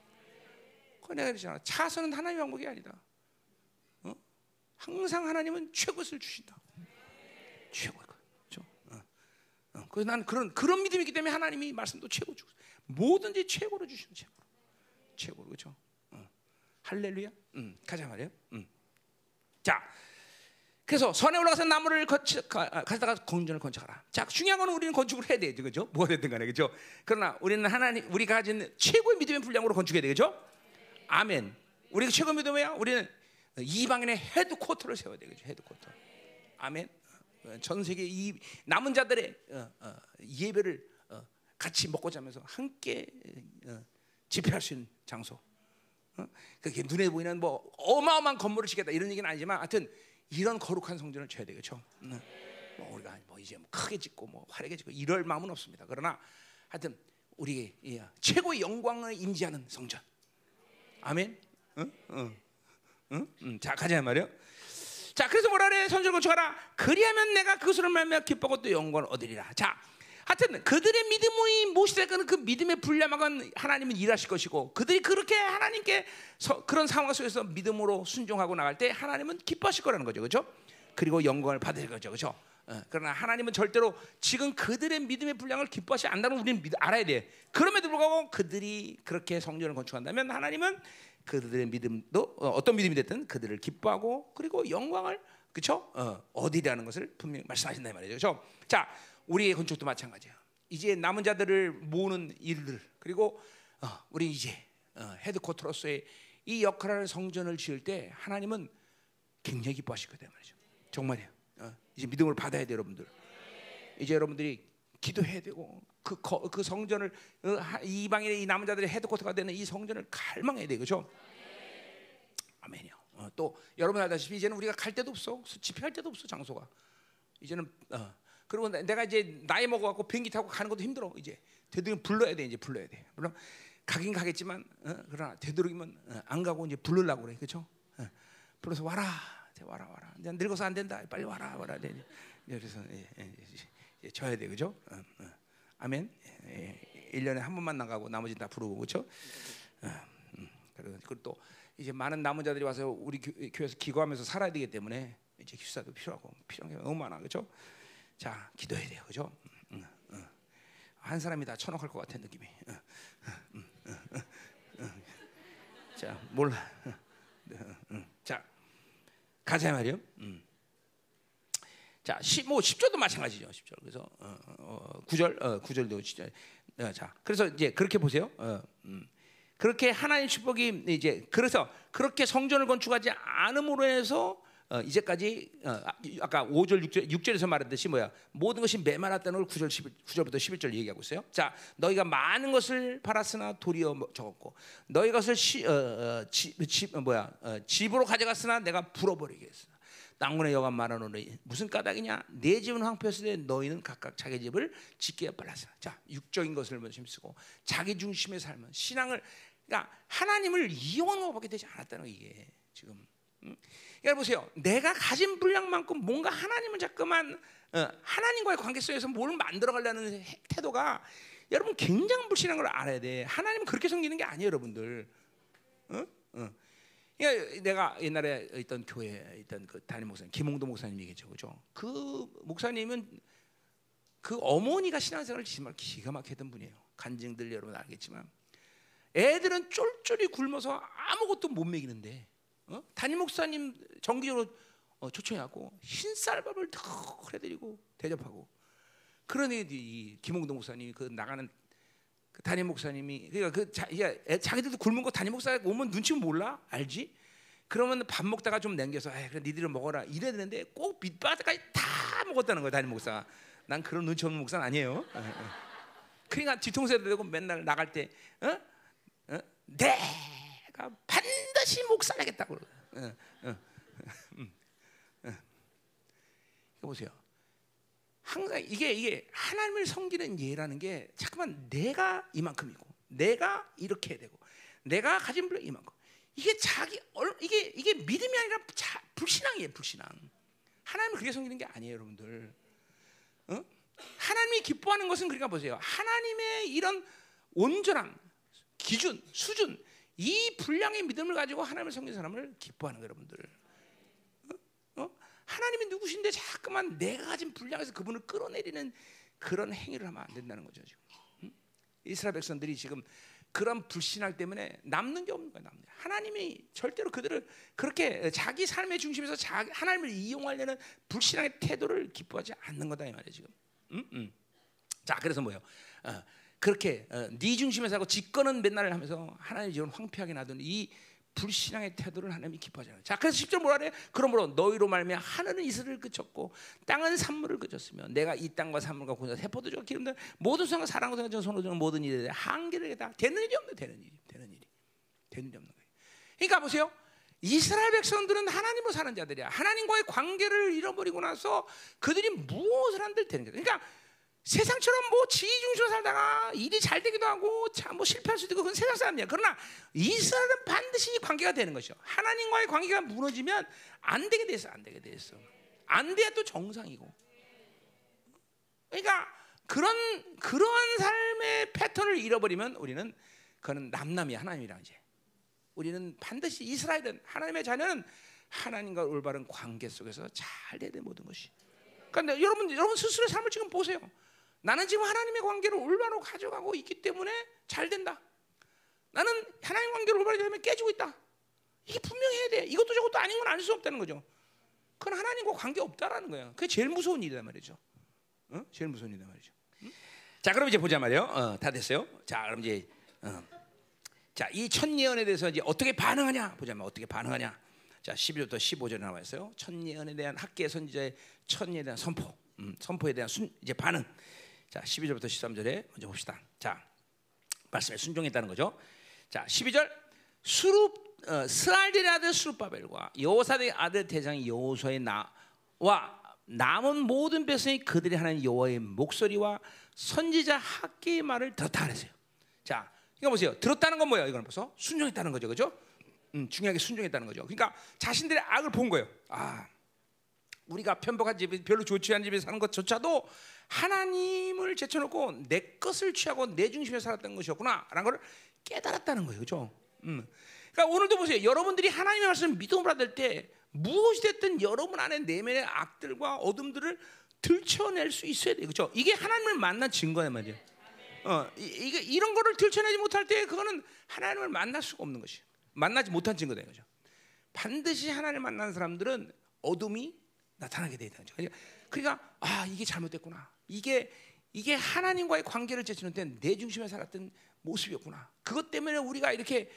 그 내가 그러잖아. 차선은 하나님의 방법이 아니다. 어? 항상 하나님은 최고를 주신다. 최고의 거. 그렇죠? 어. 어. 그래서 나는 그런 그런 믿음이 있기 때문에 하나님이 말씀도 최고 주고 뭐든지 최고로 주시는 최고. 최고로 그렇죠? 어. 할렐루야. 음, 가자 말이에요. 음. 자. 그래서 선에 올라가서 나무를 거치, 가다가 공전을 건축하라. 자, 중요한 건 우리는 건축을 해야 되죠, 그죠? 뭐가 됐든 간에, 그죠? 그러나 우리는 하나님, 우리가 가진 최고의 믿음의 분량으로 건축해야 되죠? 아멘. 우리가 최고 믿음이야. 우리는 이방인의 헤드코터를 세워야 되겠죠, 헤드코터. 아멘. 전 세계 이 남은 자들의 어, 어, 예배를 어, 같이 먹고 자면서 함께 집회할 수 있는 장소. 그게 눈에 보이는 뭐 어마어마한 건물을 짓겠다 이런 얘기는 아니지만, 하여튼. 이런 거룩한 성전을 쳐야 되겠죠. 네. 뭐 우리가 뭐 이제 뭐 크게 짓고 뭐 화려하게 짓고 이럴 마음은 없습니다. 그러나 하여튼 우리 최고의 영광을 임지하는 성전. 아멘. 응? 응. 응? 응. 자 가자 말이요. 자 그래서 뭐라 그래 선전 건축하라. 그리하면 내가 그것을 말며 기뻐고 또 영광을 얻으리라. 자 하여튼 그들의 믿음이 무엇이 될까는 그 믿음의 분량만은 하나님은 일하실 것이고 그들이 그렇게 하나님께 서, 그런 상황 속에서 믿음으로 순종하고 나갈 때 하나님은 기뻐하실 거라는 거죠, 그렇죠? 그리고 영광을 받을 거죠, 그렇죠? 어, 그러나 하나님은 절대로 지금 그들의 믿음의 분량을 기뻐하지 않는다는 우리는 믿, 알아야 돼. 그럼에도 불구하고 그들이 그렇게 성전을 건축한다면 하나님은 그들의 믿음도 어, 떤 믿음이 됐든 그들을 기뻐하고 그리고 영광을 그렇죠? 어, 어디라는 것을 분명히 말씀하신다 말이죠, 그렇죠? 자. 우리의 건축도 마찬가지야. 이제 남은 자들을 모으는 일들 그리고 어, 우리 이제 어, 헤드코터로서의 이 역할을 성전을 지을 때 하나님은 굉장히 기뻐하실 거다 말이죠. 정말이에요. 어, 이제 믿음을 받아야 돼 여러분들. 이제 여러분들이 기도해야 되고 그, 그 성전을 어, 이방인의 이 남은 자들의 헤드코터가 되는 이 성전을 갈망해야 돼 그죠? 아멘이요. 어, 또 여러분 알다시피 이제는 우리가 갈 데도 없어 집회할 데도 없어 장소가 이제는 어, 그리고 내가 이제 나이 먹어갖고 비행기 타고 가는 것도 힘들어 이제 되도록 불러야 돼 이제 불러야 돼 물론 가긴 가겠지만 어? 그러나 되도록이면 어, 안 가고 이제 부르려고 그래 그렇죠? 어. 불러서 와라 와라 와라 이제 늙어서 안 된다 빨리 와라 와라 돼 그래서 예, 예, 예, 져야 돼 그죠? 어, 어. 아멘. 예, 1년에 한 번만 나가고 나머지 다 부르고 그렇죠? 음. 그리고 또 이제 많은 남은 자들이 와서 우리 교 회에서 기거하면서 살아야 되기 때문에 이제 기사도 필요하고 필요한 게 너무 많아 그렇죠? 자, 기도해야 돼요, 그죠? 응, 응. 한 사람이 다 천억 할 것 같은 느낌이. 응, 자, 몰라. 자, 가자 말이요. 자, 10, 뭐 10절도 마찬가지죠. 10절. 그래서 어, 어, 9절, 어, 9절도 진짜. 어, 자, 그래서 이제 그렇게 보세요. 어, 음. 그렇게 하나님 축복이 이제 그래서 그렇게 성전을 건축하지 않음으로 해서 어, 이제까지 어, 아, 아까 5절 6절 6절에서 말했듯이 뭐야 모든 것이 메마랐다는 걸 9절 11, 9절부터 11절 얘기하고 있어요. 자 너희가 많은 것을 팔았으나 도리어 뭐 적었고 너희 것을 시, 어, 어, 지, 집 어, 뭐야 어, 집으로 가져갔으나 내가 불어버리겠어. 땅문에 여간 말하노니 무슨 까닭이냐? 내 집은 황폐했을 때 너희는 각각 자기 집을 짓기에 빨랐어. 자 육적인 것을 먼저 힘쓰고 자기 중심의 삶은 신앙을 그러니까 하나님을 이용하는 것밖에 되지 않았다는 거 이게 지금. 음? 그러니까 보세요. 내가 가진 분량만큼 뭔가 하나님을 자꾸만 어, 하나님과의 관계 속에서 뭘 만들어 가려는 해- 태도가 여러분 굉장히 불신한 걸 알아야 돼. 하나님은 그렇게 섬기는 게 아니에요, 여러분들. 어? 어. 그러니까 내가 옛날에 있던 교회에 있던 그 담임 목사님 김홍도 목사님 얘기죠, 그죠? 그 목사님은 그 어머니가 신앙생활을 정말 기가 막히던 분이에요. 간증들 여러분 알겠지만 애들은 쫄쫄이 굶어서 아무것도 못 먹이는데 어? 담임 목사님 정기적으로 어, 초청해갖고 흰쌀밥을 더 해드리고 대접하고 그러니 이 김홍동 목사님이 그 나가는 그 담임 목사님이 그러니까 그 자, 자기들도 굶은 거 담임 목사 오면 눈치 몰라 알지? 그러면 밥 먹다가 좀 남겨서 아 그래 니들은 먹어라 이래야 되는데 꼭 밑바닥까지 다 먹었다는 거야 담임 목사가 난 그런 눈치 없는 목사는 아니에요. 어, 어. 그러니까 뒤통수에 대고 맨날 나갈 때 어? 어? 내가 반드시 목살하겠다고 그러고. 어, 어, (laughs) 음, 어. 이거 보세요. 항상 이게 이게 하나님을 섬기는 예라는 게 잠깐만 내가 이만큼이고 내가 이렇게 되고 내가 가진 분량 이만큼 이게 자기 얼- 이게 이게 믿음이 아니라 자, 불신앙이에요 불신앙 하나님을 그렇게 섬기는 게 아니에요 여러분들 어? 하나님이 기뻐하는 것은 그러니까 보세요 하나님의 이런 온전함 기준 수준 이 분량의 믿음을 가지고 하나님을 섬기는 사람을 기뻐하는 거예요 여러분들 어? 하나님이 누구신데 자꾸만 내가 가진 분량에서 그분을 끌어내리는 그런 행위를 하면 안 된다는 거죠 지금. 응? 이스라엘 백성들이 지금 그런 불신할 때문에 남는 게 없는 거야. 남는. 게. 하나님이 절대로 그들을 그렇게 자기 삶의 중심에서 자기 하나님을 이용하려는 불신앙의 태도를 기뻐하지 않는 거다 이 말이야 지금. 응? 응. 자 그래서 뭐요? 어, 그렇게 어, 네 중심에서 하고 직권은 맨날 하면서 하나님 지금 황폐하게 놔둔 이 불신앙의 태도를 하나님이 기뻐하잖아요. 자, 그래서 10절 뭐라 그래? 그러므로 너희로 말미암아 하늘은 이슬을 그쳤고 땅은 산물을 그쳤으며 내가 이 땅과 산물과 고사 세포도주가 기름된 모든 생각 사랑과 생각 손으로 주는 모든 일에 대해 한계를 다 되는 일이 없네 되는 일이 되는 일이 되는 일이 없는 거예요. 그러니까 보세요. 이스라엘 백성들은 하나님으로 사는 자들이야. 하나님과의 관계를 잃어버리고 나서 그들이 무엇을 한들 되는 거야. 그러니까 세상처럼 뭐 지중심으로 살다가 일이 잘 되기도 하고 참 뭐 실패할 수도 있고 그건 세상 사람이야. 그러나 이스라엘은 반드시 관계가 되는 것이요. 하나님과의 관계가 무너지면 안 되게 돼 있어. 안 되게 돼 있어. 안 돼야 또 정상이고. 그러니까 그런 그런 삶의 패턴을 잃어버리면 우리는 그는 남남이 하나님이랑 이제 우리는 반드시 이스라엘은 하나님의 자녀는 하나님과 올바른 관계 속에서 잘돼 모든 것이. 그러니까 여러분 여러분 스스로의 삶을 지금 보세요. 나는 지금 하나님의 관계를 올바로 가져가고 있기 때문에 잘 된다. 나는 하나님 관계를 올바로 되면 깨지고 있다. 이게 분명해야 돼. 이것도 저것도 아닌 건 아닐 수 없다는 거죠. 그건 하나님과 관계 없다라는 거예요. 그게 제일 무서운 일이란 말이죠. 어? 제일 무서운 일이란 말이죠. 응? 자, 그럼 이제 보자 말이요. 어, 다 됐어요. 자, 그럼 이제 어. 자, 이 첫 예언에 대해서 이제 어떻게 반응하냐 보자 말 어떻게 반응하냐. 자, 12절부터 15절에 나와 있어요. 첫 예언에 대한 학계 선지자의 첫 예언에 대한 선포, 음, 선포에 대한 순, 이제 반응. 자, 12절부터 13절에 먼저 봅시다. 자, 말씀에 순종했다는 거죠. 자, 12절 수룹 어, 스알델의 아들 수룹바벨과 여호사의 아들 대장 여호수아의 나와 남은 모든 백성이 그들의 하나님 여호와의 목소리와 선지자 학계의 말을 들었다 그랬어요. 자, 이거 보세요. 들었다는 건 뭐예요? 이건 벌써 순종했다는 거죠, 그렇죠? 음, 중요하게 순종했다는 거죠. 그러니까 자신들의 악을 본 거예요. 아, 우리가 편복한 집에 별로 좋지 않은 집에 사는 것조차도 하나님을 제쳐놓고 내 것을 취하고 내 중심에 살았던 것이었구나라는 걸 깨달았다는 거예요, 그렇죠? 음. 그러니까 오늘도 보세요. 여러분들이 하나님의 말씀을 믿음을 받을 때 무엇이 됐든 여러분 안에 내면의 악들과 어둠들을 들춰낼 수 있어야 돼요, 그렇죠? 이게 하나님을 만난 증거란 말이에요. 어, 이, 이게 이런 거를 들춰내지 못할 때 그거는 하나님을 만날 수가 없는 것이. 만나지 못한 증거된 거죠. 반드시 하나님을 만난 사람들은 어둠이 나타나게 되는 거죠. 그러니까- 그러니까 아 이게 잘못됐구나. 이게 이게 하나님과의 관계를 제치는 때내 중심에 살았던 모습이었구나. 그것 때문에 우리가 이렇게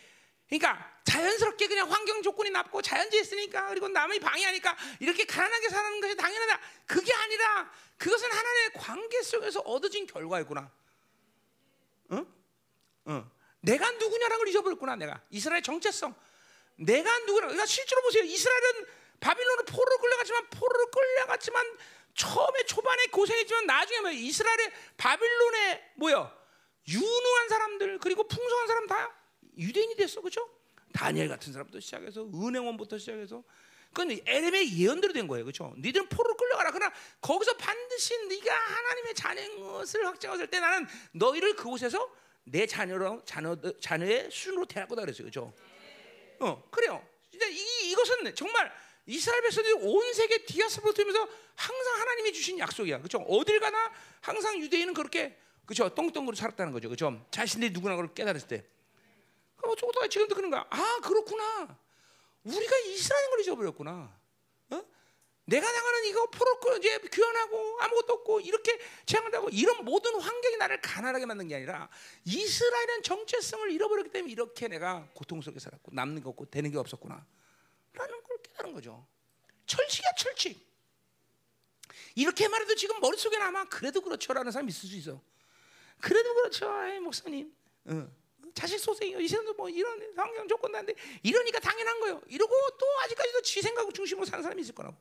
그러니까 자연스럽게 그냥 환경 조건이 나쁘고 자연재했으니까 그리고 남이 방해하니까 이렇게 가난하게 사는 것이 당연하다. 그게 아니라 그것은 하나님의 관계 속에서 얻어진 결과였구나. 응? 응. 내가 누구냐라는 걸 잊어버렸구나. 내가 이스라엘 정체성. 내가 누구냐. 그러니까 실제로 보세요. 이스라엘은 바빌론으로 포로로 끌려갔지만 포로로 끌려갔지만 처음에 초반에 고생했지만 나중에 뭐 이스라엘의 바빌론의 뭐요 유능한 사람들 그리고 풍성한 사람 다 유대인이 됐어 그죠? 다니엘 같은 사람부터 시작해서 은행원부터 시작해서 그건 에렘의 예언대로 된 거예요 그죠? 니들은 포로로 끌려가라 그러나 거기서 반드시 네가 하나님의 자녀인 것을 확증했을 때 나는 너희를 그곳에서 내 자녀로 자녀 자녀의 순으로 대할 거다 그랬어요 그죠? 어 그래요. 이제 이 이것은 정말 이스라엘 백성들이 온 세계 디아스포라 되면서 항상 하나님이 주신 약속이야. 그렇죠? 어딜 가나 항상 유대인은 그렇게 그렇죠? 똥똥으로 살았다는 거죠. 그렇죠? 자신들이 누구나 그걸 깨달았을 때. 그럼 저도 지금도 그런 거야. 아, 그렇구나. 우리가 이스라엘 걸 잊어버렸구나. 어? 내가 나가는 이거 포로고 이제 귀환하고 아무것도 없고 이렇게 재앙한다고 이런 모든 환경이 나를 가난하게 만든 게 아니라 이스라엘은 정체성을 잃어버렸기 때문에 이렇게 내가 고통스럽게 살았고 남는 게 없고 되는 게 없었구나 라는 걸 깨달은 거죠. 철칙이야 철칙. 이렇게 말해도 지금 머릿속에 아마 그래도 그렇죠라는 사람이 있을 수 있어. 그래도 그렇죠 아이, 목사님. 어. 자식 소생이요. 이 사람도 뭐 이런 환경 조건 나는데 이러니까 당연한 거예요. 이러고 또 아직까지도 지 생각 중심으로 사는 사람이 있을 거라고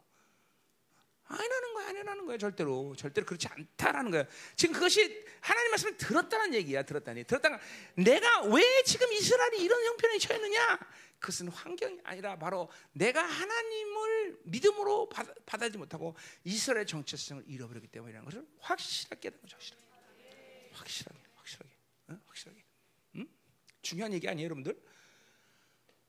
아니라는 거야, 아니라는 거야, 절대로, 절대로 그렇지 않다라는 거야. 지금 그것이 하나님 말씀을 들었다는 얘기야, 들었다니, 들었다가 내가 왜 지금 이스라엘이 이런 형편에 처했느냐? 그것은 환경이 아니라 바로 내가 하나님을 믿음으로 받아, 받아지 못하고 이스라엘 정체성을 잃어버렸기 때문이라는 것을 확실하게 깨닫는 거죠, 확실하게, 확실하게, 확실하게, 어? 확실하게. 응? 중요한 얘기 아니에요, 여러분들?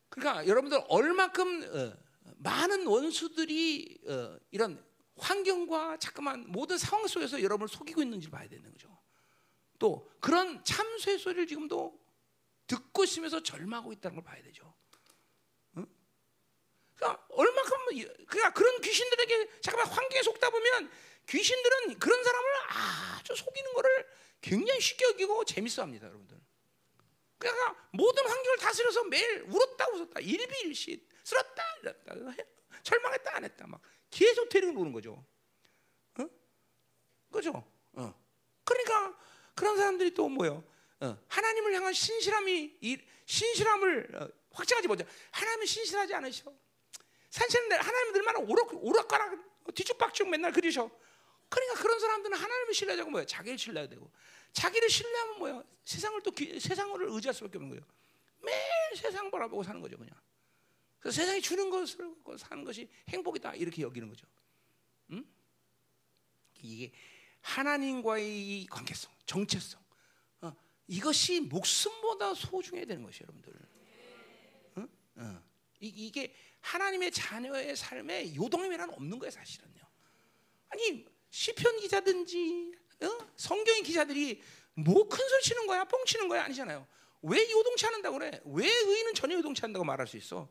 그러니까 여러분들 얼마큼 어, 많은 원수들이 어, 이런 환경과 자꾸만 모든 상황 속에서 여러분을 속이고 있는지 봐야 되는 거죠. 또 그런 참쇠 소리를 지금도 듣고 있으면서 절망하고 있다는 걸 봐야 되죠. 응? 그러니까 얼마큼 그러니까 그런 귀신들에게 잠깐만 환경에 속다 보면 귀신들은 그런 사람을 아주 속이는 거를 굉장히 쉽게 여기고 재밌어합니다, 여러분들. 그러니까 모든 환경을 다스려서 매일 울었다 웃었다 일비일시 이랬다 절망했다 안 했다 막 계속 데리고 오는 거죠. 어? 그죠? 어. 그러니까 그런 사람들이 또 뭐요? 어. 하나님을 향한 신실함이 이 신실함을 어, 확증하지 못해. 하나님은 신실하지 않으셔. 사실은 하나님은 얼마나 오락 오락가락 뒤죽박죽 맨날 그리셔. 그러니까 그런 사람들은 하나님을 신뢰하자고 뭐야? 자기를 신뢰해야 되고 자기를 신뢰하면 뭐야? 세상을 또 기, 세상을 의지할 수밖에 없는 거예요. 매일 세상 바라보고 사는 거죠, 그냥. 그래서 세상이 주는 것을 사는 것이 행복이다 이렇게 여기는 거죠. 응? 이게 하나님과의 이 관계성, 정체성, 어, 이것이 목숨보다 소중해야 되는 것이에요, 여러분들. 응? 어. 이, 이게 하나님의 자녀의 삶에 요동함이라는 없는 거예요, 사실은요. 아니 시편 기자든지 어? 성경의 기자들이 뭐 큰 소리 치는 거야, 뻥치는 거야 아니잖아요. 왜 요동치 않는다고 그래? 왜 의인은 전혀 요동치 않는다고 말할 수 있어?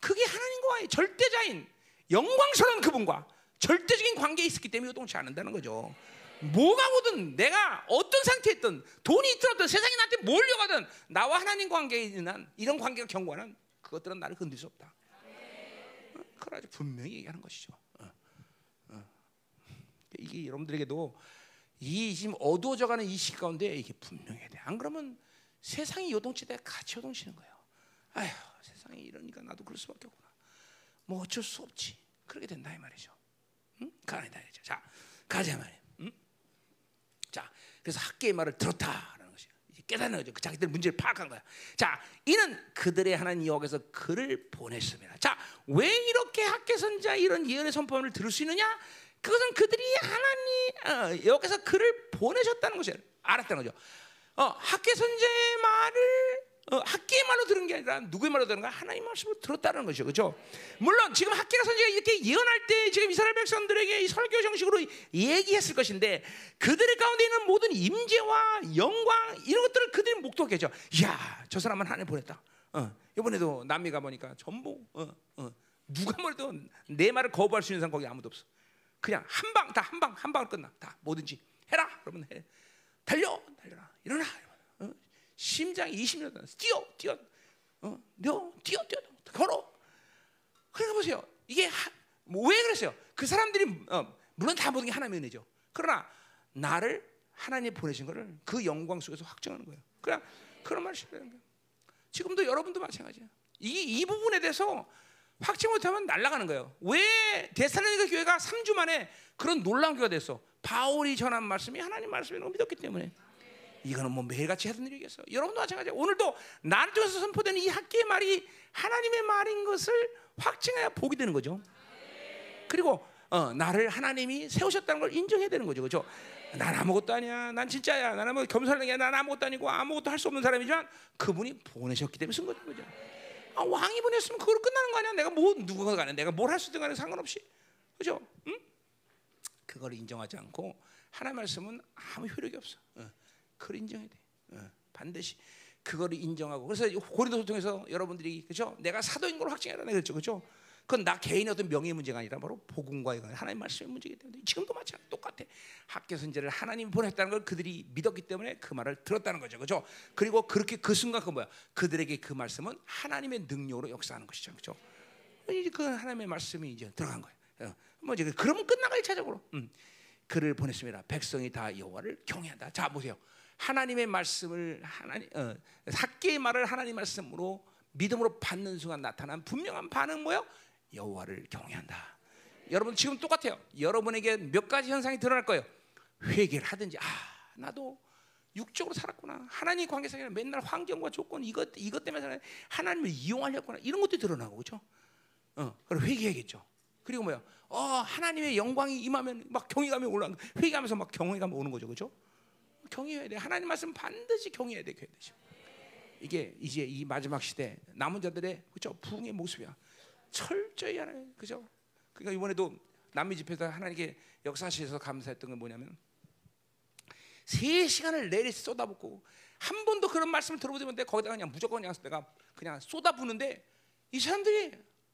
그게 하나님과의 절대자인 영광스러운 그분과 절대적인 관계에 있었기 때문에 요동치 않는다는 거죠. 뭐가 오든 내가 어떤 상태에 있든 돈이 어떤 세상이 나한테 몰려가든 나와 하나님 관계에 있는 이런 관계가 경고하는 그것들은 나를 건들 수 없다. 어? 그걸 아주 분명히 얘기하는 것이죠. 어. 어. 이게 여러분들에게도 이 지금 어두워져가는 이 시기 가운데 이게 분명해야 돼. 안 그러면 세상이 요동치되 같이 요동치는 거예요. 아휴 세상이 이러니까 나도 그럴 수밖에 없구나. 뭐 어쩔 수 없지. 그렇게 된다 이 말이죠. 응? 가난이다 이죠. 자 가자 말이야. 응? 자 그래서 학계의 말을 들었다라는 것이야. 이제 깨닫는 거죠. 그 자기들 문제를 파악한 거야. 자 이는 그들의 하나님 여호와께서 그를 보냈습니다. 자 왜 이렇게 학계 선자 이런 예언의 선포를 들을 수 있느냐? 그것은 그들이 하나님 어, 여호와께서 그를 보내셨다는 것을 알았다는 거죠. 어, 학계 선제의 말을 어, 학계의 말로 들은 게 아니라 누구의 말로 들은 가 하나님 말씀으로 들었다는 것이죠, 그렇죠? 물론 지금 학계가 선지가 이렇게 예언할 때 지금 이스라엘 백성들에게 이 설교 형식으로 얘기했을 것인데 그들의 가운데 있는 모든 임재와 영광 이런 것들을 그들이 목도하겠죠. 이야, 저 사람은 하나님 보냈다. 어, 이번에도 남미 가 보니까 전부 어, 어, 누가 뭐래도 내 말을 거부할 수 있는 사람 거기 아무도 없어. 그냥 한 방 다 한 방 한 방을 끝나 다 뭐든지 해라 그러면 해 달려 달려라 일어나 어? 심장이 20년 뛰어 뛰어. 어? 너 뛰어 뛰어. 걸어. 그러니까 보세요. 이게 하, 뭐 왜 그랬어요? 그 사람들이 어, 물론 다 모든 게 하나님의 은혜죠. 그러나 나를 하나님 보내신 거를 그 영광 속에서 확정하는 거예요. 그냥 그런 말을 싶어요. 지금도 여러분도 마찬가지야 이, 이 부분에 대해서 확증 못하면 날아가는 거예요. 왜 데살로니가 교회가 3주 만에 그런 놀라운 교회가 됐어? 바울이 전한 말씀이 하나님 말씀이라고 믿었기 때문에. 이거는 뭐 매일같이 하던 일이겠어. 여러분도 마찬가지야. 오늘도 나를 통해서 선포되는 이 학계의 말이 하나님의 말인 것을 확증해야 복이 되는 거죠. 그리고 어, 나를 하나님이 세우셨다는 걸 인정해야 되는 거죠. 그렇죠? 난 아무것도 아니야. 난 진짜야. 나는 뭐 겸손하게 난 아무것도 아니고 아무것도 할 수 없는 사람이지만 그분이 보내셨기 때문에 쓴 거죠. 그죠? 아, 왕이 보냈으면 그걸로 끝나는 거 아니야? 내가 뭐 누구가 가네? 내가 뭘 할수 있든 간에 상관없이. 그죠? 응? 그걸 인정하지 않고 하나님 말씀은 아무 효력이 없어. 어. 그걸 인정해야 돼. 어. 반드시 그거를 인정하고 그래서 고린도서 통해서 여러분들이 그죠? 내가 사도인 걸 확증해라 그랬죠. 그죠? 그건 나 개인의 어떤 명예의 문제가 아니라 바로 복음과의 하나님 말씀의 문제이기 때문에 지금도 마찬가지 똑같아. 학교 선제를 하나님이 보냈다는 걸 그들이 믿었기 때문에 그 말을 들었다는 거죠. 그죠? 그리고 그렇게 그 순간 그 뭐야? 그들에게 그 말씀은 하나님의 능력으로 역사하는 것이죠. 그죠? 그 하나님의 말씀이 이제 들어간 거예요. 어. 뭐 이제 그러면 끝나가 일차적으로. 음. 그를 보냈습니다. 백성이 다 여호와를 경외한다. 자 보세요. 하나님의 말씀을 하나님 어, 학계의 말을 하나님 말씀으로 믿음으로 받는 순간 나타난 분명한 반응 뭐요? 여호와를 경외한다. 여러분 지금 똑같아요. 여러분에게 몇 가지 현상이 드러날 거예요. 회개를 하든지 아 나도 육적으로 살았구나. 하나님 관계에서 맨날 환경과 조건 이것 이것 때문에 하나님을 이용하려구나 이런 것도 드러나고 그렇죠. 어, 그럼 회개해야겠죠. 그리고 뭐야? 어 하나님의 영광이 임하면 막 경외감이 올라 회개하면서 막 경외감이 오는 거죠, 그렇죠? 경외해야 돼. 하나님 말씀 반드시 경외해야 돼, 교회 되죠. 이게 이제 이 마지막 시대 남은 자들의 그죠 부흥의 모습이야. 철저히 하나 그죠? 그러니까 이번에도 남미 집회에서 하나님께 역사실에서 감사했던 건 뭐냐면 세 시간을 내리 쏟아붓고 한 번도 그런 말씀을 들어보지 못해 거기다가 그냥 무조건 그냥 내가 그냥 쏟아부는데 이 사람들이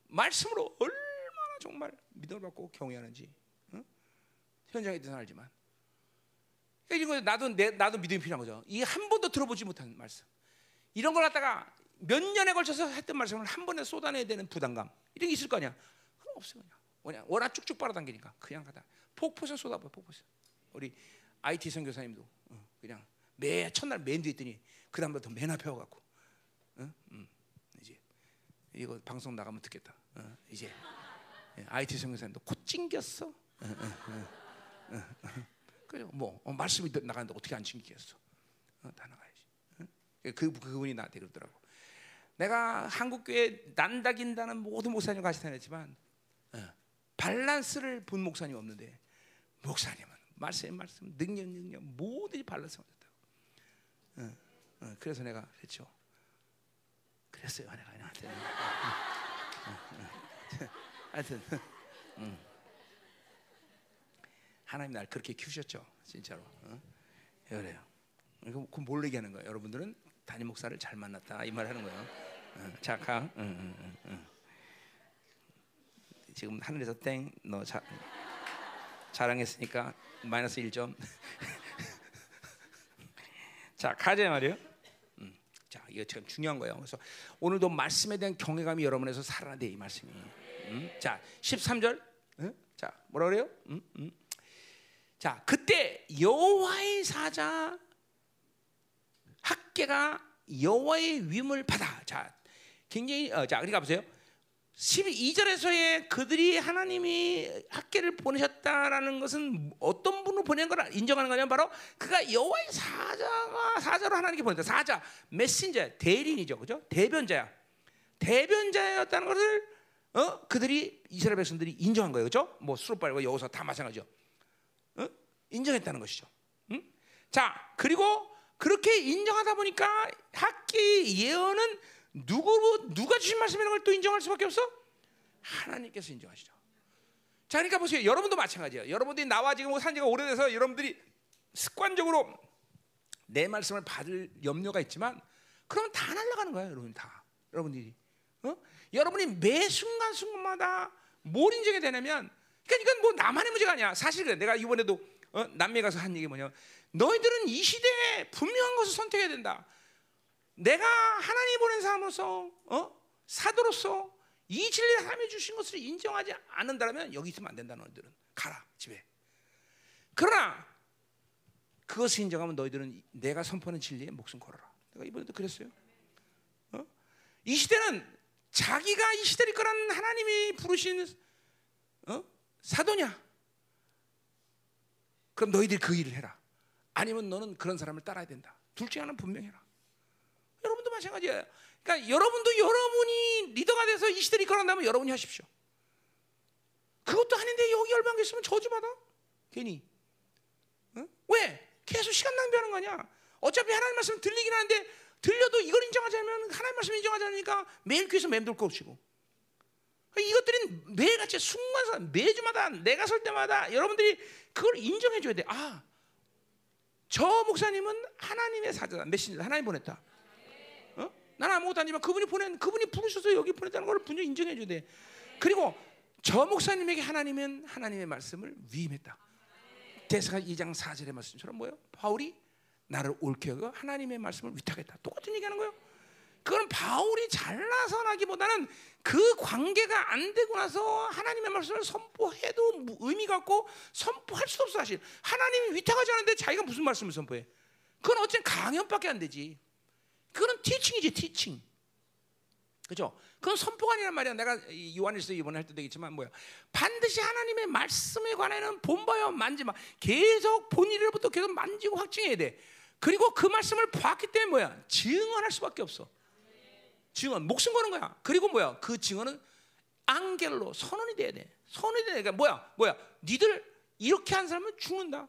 말씀으로 얼마나 정말 믿음을 받고 경외하는지 응? 현장에 대해서 알지만 그러니까 이거 나도 내, 나도 믿음이 필요한 거죠. 이 한 번도 들어보지 못한 말씀 이런 걸 갖다가 몇 년에 걸쳐서 했던 말씀을 한 번에 쏟아내야 되는 부담감 이런 게 있을 거 아니야? 그럼 없어 그냥. 워낙, 워낙 쭉쭉 빨아당기니까 그냥 가다 폭포선 쏟아봐 폭포선. 우리 IT 선교사님도 어, 그냥 매 첫날 맨 뒤에 있더니 그 다음부터 맨 앞에 와갖고 어? 음, 이제 이거 방송 나가면 듣겠다. 어, 이제 IT 선교사님도 곧 찡겼어. 그죠? 뭐 어, 말씀이 나가는데 어떻게 안 찡기겠어? 어, 다 나가야지. 그 그분이 나한테 그러더라고. 내가 한국 교회 난다긴다는 모든 목사님 같이 다녔지만 어, 밸런스를 본 목사님 없는데 목사님은 말씀 말씀 능력 능력 모든이 밸런스 맞았다고. 어, 어, 그래서 내가 그랬죠. 그랬어요, 내가 나한테. (laughs) 하여튼 음. 하나님 날 그렇게 키우셨죠, 진짜로. 어? 그래요. 이거 뭘 얘기하는 거예요? 여러분들은 담임 목사를 잘 만났다 이 말 하는 거예요. 어, 자, 가. 응, 응, 응, 지금 하늘에서 땡, 너 자, 자랑했으니까 마이너스 1점. (laughs) 자, 가자 말이요. 음, 자, 이거 참 중요한 거예요. 그래서 오늘도 말씀에 대한 경외감이 여러분에서 살아나대 이 말씀이. 음, 자, 13절. 응? 자, 뭐라 그래요? 음, 음. 자, 그때 여호와의 사자 학계가 여호와의 위임을 받아. 자, 굉장히 어, 자, 그러니까 보세요. 12절에서의 그들이 하나님이 학계를 보내셨다라는 것은 어떤 분을 보낸 걸 인정하는 거냐면 바로 그가 여호와의 사자가 사자로 하나님께 보냈다. 사자, 메신저, 대리인이죠. 그죠? 대변자야. 대변자였다는 것을 어? 그들이 이스라엘 백성들이 인정한 거예요. 그죠? 뭐 수로빨과 여호사 다 마찬가지죠. 어? 인정했다는 것이죠. 응? 자, 그리고 그렇게 인정하다 보니까 학계의 예언은 누구 누가 주신 말씀이라는 걸 또 인정할 수밖에 없어? 하나님께서 인정하시죠. 자, 그러니까 보세요. 여러분도 마찬가지예요. 여러분들이 나와 지금 산 지가 오래돼서 여러분들이 습관적으로 내 말씀을 받을 염려가 있지만 그러면 다 날아가는 거예요, 여러분 다. 여러분들이 어? 여러분이 매 순간 순간마다 뭘 인정이 되냐면 그러니까 이건 뭐 나만의 문제가 아니야. 사실 그래. 내가 이번에도 어? 남미 가서 한 얘기 뭐냐. 너희들은 이 시대에 분명한 것을 선택해야 된다. 내가 하나님 보낸 사람으로서 어? 사도로서 이 진리를 하나님이 주신 것을 인정하지 않는다면 여기 있으면 안 된다 너희들은 가라 집에. 그러나 그것을 인정하면 너희들은 내가 선포하는 진리에 목숨 걸어라. 내가 이번에도 그랬어요. 어? 이 시대는 자기가 이 시대를 이끌는 하나님이 부르신 어? 사도냐? 그럼 너희들이 그 일을 해라. 아니면 너는 그런 사람을 따라야 된다. 둘 중에 하나는 분명해라. 여러분도 마찬가지예요. 그러니까 여러분도 여러분이 리더가 돼서 이 시대를 이끌어간다면 여러분이 하십시오. 그것도 아닌데 여기 열방교 있으면 저주받아? 괜히. 어? 왜? 계속 시간 낭비하는 거냐? 어차피 하나님 말씀 들리긴 하는데 들려도 이걸 인정하지 않으면 하나님 말씀 인정하지 않으니까 매일 귀에서 맴돌 거 없이고. 이것들은 매일같이 순간순간 매주마다 내가 설 때마다 여러분들이 그걸 인정해 줘야 돼. 아, 저 목사님은 하나님의 사자다. 메신저다. 하나님 보냈다. 어? 나는 아무것도 아니지만 그분이 보낸 그분이 부르셔서 여기 보냈다는 걸 분명히 인정해 줘야 돼. 그리고 저 목사님에게 하나님은 하나님의 말씀을 위임했다. 대사가 2장 4절의 말씀처럼 뭐예요? 바울이 나를 옳게 여겨 하나님의 말씀을 위탁했다. 똑같은 얘기하는 거예요. 그건 바울이 잘나서 나기보다는 그 관계가 안 되고 나서 하나님의 말씀을 선포해도 의미가 없고 선포할 수도 없어 사실. 하나님이 위탁하지 않은데 자기가 무슨 말씀을 선포해? 그건 어쨌든 강연밖에 안 되지. 그거는 티칭이지 티칭. 그죠? 그건 선포가 아니란 말이야. 내가 요한일서 이번에 할 때도 얘기했지만 뭐야? 반드시 하나님의 말씀에 관해는 본바요 만지마. 계속 본일로부터 계속 만지고 확증해야 돼. 그리고 그 말씀을 봤기 때문에 뭐야? 증언할 수밖에 없어. 증언, 목숨 거는 거야. 그리고 뭐야? 그 증언은 안겔로 선언이 돼야 돼. 선언이 돼. 그러니까 뭐야? 뭐야? 니들 이렇게 한 사람은 죽는다.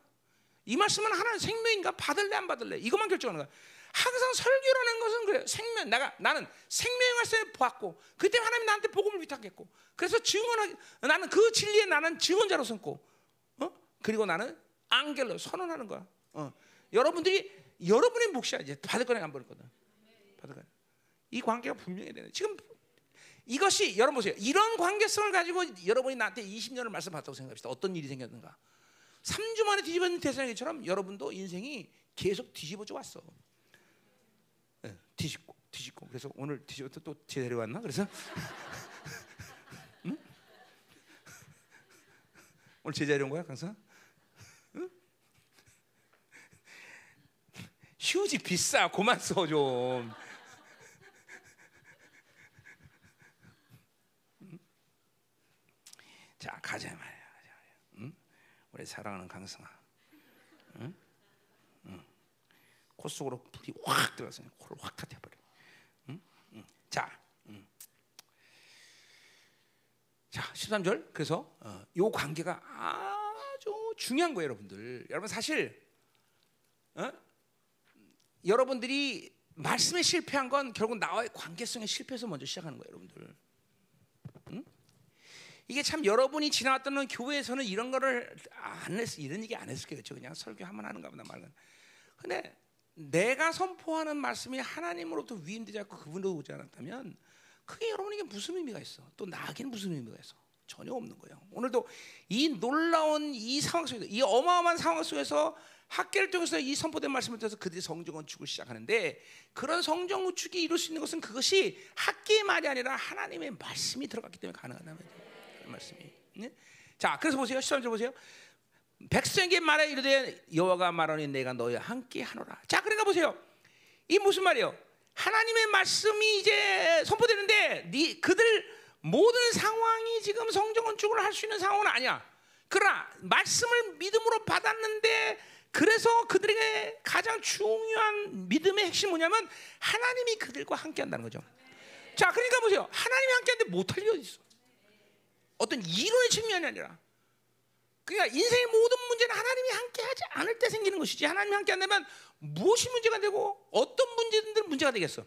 이 말씀은 하나는 생명인가 받을래 안 받을래 이것만 결정하는 거야. 항상 설교라는 것은 그래. 생명 내가 나는 생명의 말씀을 보았고 그때 하나님 나한테 복음을 위탁했고 그래서 증언하기 나는 그 진리에 나는 증언자로 삼고 어? 그리고 나는 안겔로 선언하는 거야. 어. 여러분들이 여러분의 몫이야 이제 받을 거냐 안 받을 거냐. 이 관계가 분명히 되는. 지금 이것이 여러분 보세요. 이런 관계성을 가지고 여러분이 나한테 20년을 말씀받았다고 생각합시다. 어떤 일이 생겼는가? 3주 만에 뒤집어진 대사기처럼 여러분도 인생이 계속 뒤집어져 왔어. 네, 뒤집고 뒤집고 그래서 오늘 뒤집어 또 제대로 왔나? 그래서 (laughs) 응? 오늘 제자리 온 거야, 강사? 응? 휴지 비싸. 그만 써 좀. 자 가자 말이야. 응? 우리 사랑하는 강성아. 응? 응. 코 속으로 불이 확 들어가서 코를 확 타태버려. 응? 응. 자, 응. 자 13절. 그래서 어, 요 관계가 아주 중요한 거예요, 여러분들. 여러분 사실 어? 여러분들이 말씀에 실패한 건 결국 나와의 관계성에 실패해서 먼저 시작하는 거예요, 여러분들. 이게 참 여러분이 지나왔던 교회에서는 이런 거를 안 했, 이런 얘기 안 했을 거예요. 그렇죠? 그냥 설교 한번 하는가 보다 말은. 근데 내가 선포하는 말씀이 하나님으로부터 위임되지 않고 그분으로 오지 않았다면 그게 여러분에게 무슨 의미가 있어? 또 나에게는 무슨 의미가 있어? 전혀 없는 거예요. 오늘도 이 놀라운 이 상황 속에서 이 어마어마한 상황 속에서 학계를 통해서 이 선포된 말씀을 통해서 그들이 성정 건축을 시작하는데 그런 성정 건축이 이룰 수 있는 것은 그것이 학계의 말이 아니라 하나님의 말씀이 들어갔기 때문에 가능하다는 거예요. 말씀이. 네? 자, 그래서 보세요. 시험을 보세요. 백성에게 말해 이르되 여호와가 말하니 내가 너희와 함께 하노라. 자, 그러니까 보세요. 이 무슨 말이에요? 하나님의 말씀이 이제 선포되는데 네 그들 모든 상황이 지금 성정 건축을 할 수 있는 상황은 아니야. 그러나 말씀을 믿음으로 받았는데 그래서 그들에게 가장 중요한 믿음의 핵심 뭐냐면 하나님이 그들과 함께 한다는 거죠. 자, 그러니까 보세요. 하나님이 함께 하는데 못할 일이 있어? 어떤 이론의 측면이 아니라 그러니까 인생의 모든 문제는 하나님이 함께하지 않을 때 생기는 것이지 하나님이 함께 안 되면 무엇이 문제가 되고 어떤 문제든 문제가 되겠어.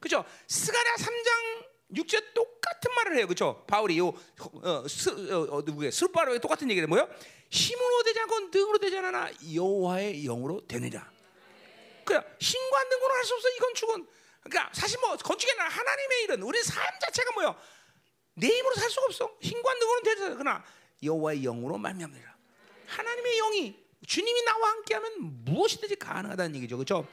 그죠? 스가랴 3장 6절 똑같은 말을 해요. 그죠? 바울이 요 어, 스, 어, 어, 누구야? 스바로에 똑같은 얘기를 뭐요? 힘으로 되지 않고 능으로 되지 않아 여호와의 영으로 되느냐. 그래 힘과 능으로 할 수 없어 이건 죽은. 그러니까 사실 뭐 건축이 아니라 하나님의 일은 우리 삶 자체가 뭐요? 내 힘으로 살 수가 없어. 힘과 능으로는 되잖아. 그러나 여호와의 영으로 말미암느니라. 하나님의 영이 주님이 나와 함께하면 무엇이든지 가능하다는 얘기죠, 그렇죠?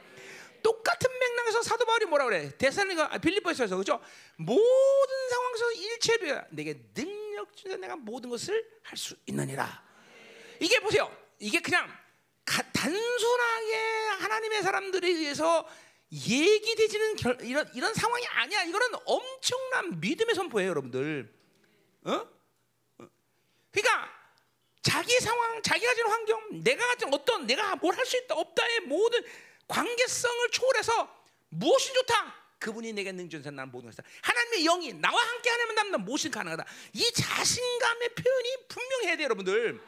똑같은 맥락에서 사도 바울이 뭐라 그래? 대사니가 빌립보에서 그렇죠? 모든 상황에서 일체로 내게 능력 주사 내가 모든 것을 할 수 있느니라. 이게 보세요. 이게 그냥 가, 단순하게 하나님의 사람들에 의해서 얘기되지는 결, 이런 이런 상황이 아니야. 이거는 엄청난 믿음의 선포예요, 여러분들. 어? 어? 그러니까 자기 상황, 자기가 지는 환경, 내가 가진 어떤 내가 뭘 할 수 있다 없다의 모든 관계성을 초월해서 무엇이 좋다. 그분이 내게 능전사 나는 모든 것이다. 하나님의 영이 나와 함께 하나면 나는 무엇이 가능하다. 이 자신감의 표현이 분명해야 돼요, 여러분들.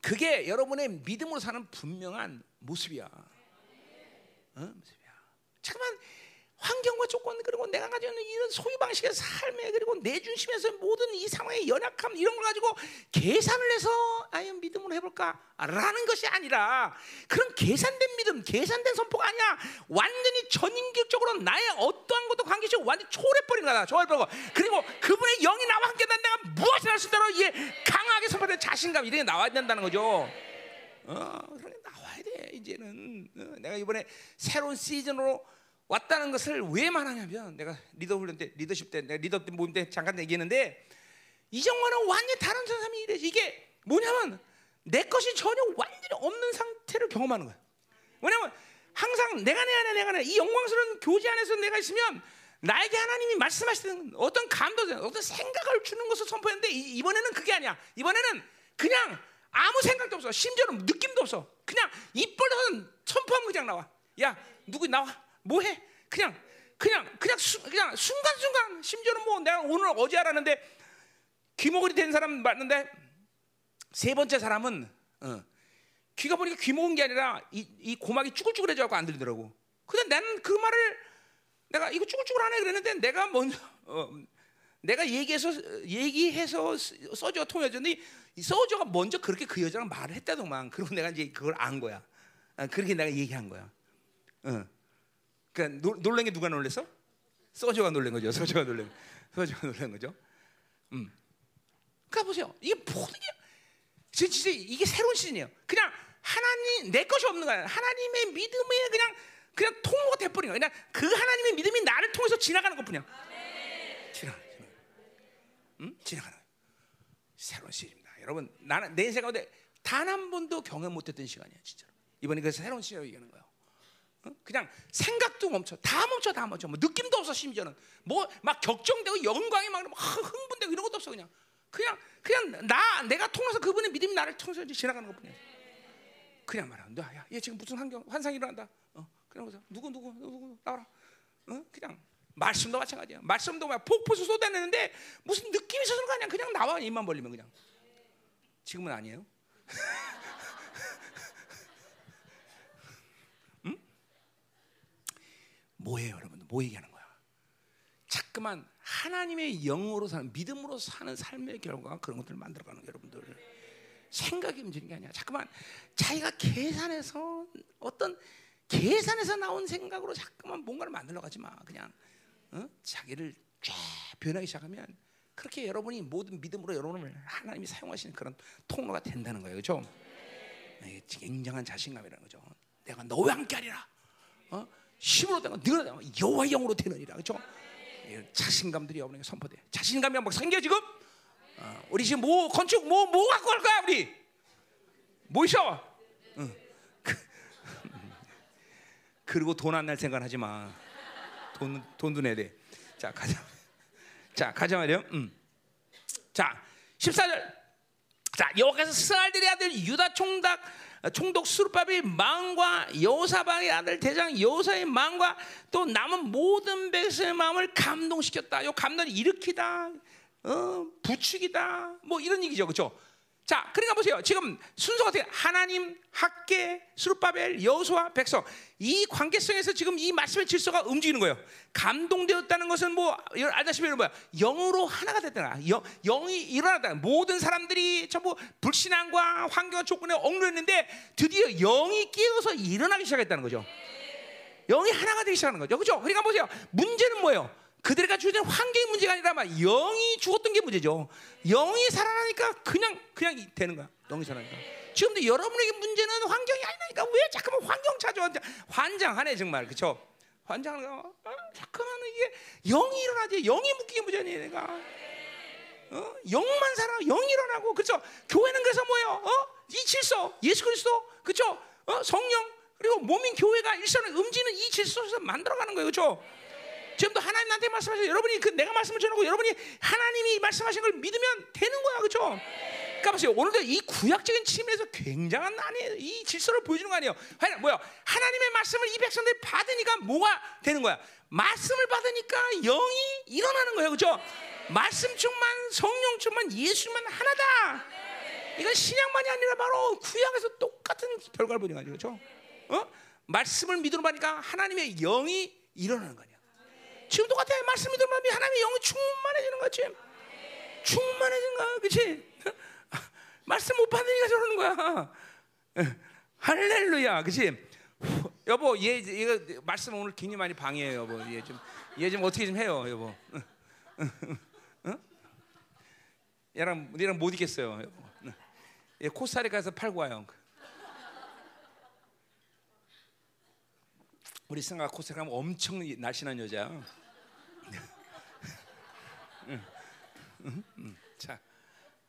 그게 여러분의 믿음으로 사는 분명한 모습이야. 어? 모습이야. 잠깐만 환경과 조건 그리고 내가 가지고 있는 이런 소유 방식의 삶에 그리고 내 중심에서 모든 이 상황의 연약함 이런 걸 가지고 계산을 해서 아예 믿음으로 해볼까라는 것이 아니라 그런 계산된 믿음, 계산된 선포가 아니야. 완전히 전인격적으로 나의 어떠한 것도 관계없이 완전 히 초월해버리는 거다. 초월해버리고 그리고 그분의 영이 나와 함께다 내가 무엇을 할 수 있다고 이게 강하게 선포된 자신감 이런 게 나와야 된다는 거죠. 어, 나와야 돼 이제는. 어, 내가 이번에 새로운 시즌으로 왔다는 것을 왜 말하냐면 내가 리더 훈련 때 리더십 때 내가 리더 때 모임 때 잠깐 얘기했는데 이정화는 완전히 다른 사람이 이래 이게 뭐냐면 내 것이 전혀 완전히 없는 상태를 경험하는 거야. 왜냐면 항상 내가 내 안에 내가 내 이 영광스러운 교제 안에서 내가 있으면 나에게 하나님이 말씀하시는 어떤 감동, 어떤 생각을 주는 것을 선포했는데 이- 이번에는 그게 아니야. 이번에는 그냥 아무 생각도 없어. 심지어는 느낌도 없어. 그냥 입 벌려서 선포하면 그냥 나와. 야 누구 나와? 뭐 해? 그냥 그냥 그냥 수, 그냥 순간순간 심지어는 뭐 내가 오늘 어제 알았는데 귀목이 된 사람 맞는데 세 번째 사람은 어, 귀가 보니까 귀 먹은 게 아니라 이, 이 고막이 쭈글쭈글해져갖고 안 들리더라고. 근데 나는 그 말을 내가 이거 쭈글쭈글하네 그랬는데 내가 먼저 어, 내가 얘기해서 얘기해서 서저가 통해졌는데 이 서저가 먼저 그렇게 그 여자랑 말을 했다더만. 그리고 내가 이제 그걸 안 거야. 아, 그렇게 내가 얘기한 거야. 어. 그러니까 놀- 놀란 게 누가 놀랬어? 서저가 놀란 거죠. 서저가 놀란 서저가 놀란 거죠. 음. 그러니까 보세요. 이게 모든 게 진짜 이게 새로운 시즌이에요. 그냥 하나님 내 것이 없는 거야. 하나님의 믿음에 그냥 그냥 통로가 돼버린 거야. 그냥 그 하나님의 믿음이 나를 통해서 지나가는 것뿐이야. 음? 거야. 새로운 시즌입니다. 여러분, 나는 내 인생 가운데 단 한 번도 경험 못했던 시간이야, 진짜로. 이번에 그 새로운 시즌을 얘기하는 거예요. 어? 그냥 생각도 멈춰, 다 멈춰, 다 멈춰. 뭐 느낌도 없어 심지어는. 뭐 막 격정되고 영광이 막, 막 흥분되고 이런 것도 없어 그냥. 그냥 그냥 나 내가 통해서 그분의 믿음이 나를 통해서 지나가는 것뿐이야. 그냥 말하. 야, 얘 지금 무슨 환경 환상이 일어난다. 어, 그냥 보자. 누구 누구 누구 나와라. 어, 그냥 말씀도 마찬가지야. 말씀도 막 폭포수 쏟아내는데 무슨 느낌이 있어서 그냥 그냥 나와 입만 벌리면 그냥. 지금은 아니에요. (laughs) 뭐예요, 여러분? 뭐 얘기하는 거야? 자꾸만 하나님의 영으로 사는 믿음으로 사는 삶의 결과가 그런 것들을 만들어가는 여러분들. 생각이 움직이는 게 아니야. 자꾸만 자기가 계산해서 어떤 계산해서 나온 생각으로 자꾸만 뭔가를 만들어 가지 마. 그냥 어? 자기를 쫙 변하기 시작하면 그렇게 여러분이 모든 믿음으로 여러분을 하나님이 사용하시는 그런 통로가 된다는 거예요, 그렇죠? 이게 굉장한 자신감이라는 거죠. 내가 너와 함께하리라. 어? 힘으로 되고 네가 되고 여호와 영으로 되느니라 그렇죠? 이 자신감들이 여러분에게 선포돼. 자신감이 막 생겨 지금. 어, 우리 지금 뭐 건축 뭐뭐 갖고 갈 거야 우리? 뭐 있어? 응. (laughs) 그리고 돈 안 날 생각하지 마. 돈 돈도 내야 돼. 자 가자. (laughs) 자 가자 말이요. 음. 자 14절. 자 여호와께서 스알들의 아들 유다 총독 총독 수르바벨 마음과 여호사방의 아들 대장 여호사의 마음과 또 남은 모든 백성의 마음을 감동시켰다. 요 감동을 일으키다, 어, 부추기다, 뭐 이런 얘기죠, 그렇죠? 자, 그러니까 보세요. 지금 순서가 어떻게 하나님, 학계, 수르바벨, 여호수아, 백성 이 관계성에서 지금 이 말씀의 질서가 움직이는 거예요. 감동되었다는 것은 뭐 알다시피 뭐야? 영으로 하나가 됐다. 영, 영이 일어났다. 모든 사람들이 전부 불신앙과 환경 조건에 얽매였는데 드디어 영이 깨어서 일어나기 시작했다는 거죠. 영이 하나가 되기 시작하는 거죠. 그렇죠? 그러니까 보세요. 문제는 뭐예요? 그들이 주된 환경이 문제가 아니라 막 영이 죽었던 게 문제죠. 영이 살아나니까 그냥 그냥 이- 되는 거야. 영이 살아나니까. 지금도 여러분에게 문제는 환경이 아니라니까 왜 자꾸만 환경 찾아 환장하네 정말 그렇죠? 환장하는 거 아, 자꾸만 이게 영이 일어나지 영이 묶이게 문제니 내가 어? 영만 살아 영이 일어나고 그렇죠? 교회는 그래서 뭐예요? 어? 이 질서 예수 그리스도 그렇죠? 어? 성령 그리고 몸인 교회가 일선을 음지는 이 질서에서 만들어가는 거예요 그렇죠? 지금도 하나님 나한테 말씀하셔 여러분이 그 내가 말씀을 전하고 여러분이 하나님이 말씀하신 걸 믿으면 되는 거야 그렇죠? 그러니까 보세요 오늘도 이 구약적인 측면에서 굉장한 아니에요 이 질서를 보여주는 거 아니에요 하나 뭐야 하나님의 말씀을 이 백성들이 받으니까 뭐가 되는 거야 말씀을 받으니까 영이 일어나는 거예요 그렇죠? 말씀 충만 성령 충만 예수만 하나다 이건 신약만이 아니라 바로 구약에서 똑같은 결과를 보는 거죠 그렇죠? 어? 말씀을 믿으러 가니까 하나님의 영이 일어나는 거냐 지금 똑같아. 말씀 믿으면 하나님의 영이 충만해지는 거지. 충만해지는 거야, 그렇지? 말씀 못 받으니까 저러는 거야. 할렐루야, 그렇지? 여보, 얘 얘가 말씀 오늘 굉장히 많이 방해해요, 여보. 얘 좀, 얘 좀 어떻게 좀 해요, 여보. 응? 얘랑 얘랑 못 있겠어요, 여보. 얘 코스타리카에서 팔고 와요. 우리 생각 코스타리카 엄청 날씬한 여자. 응. 응? 응. 자,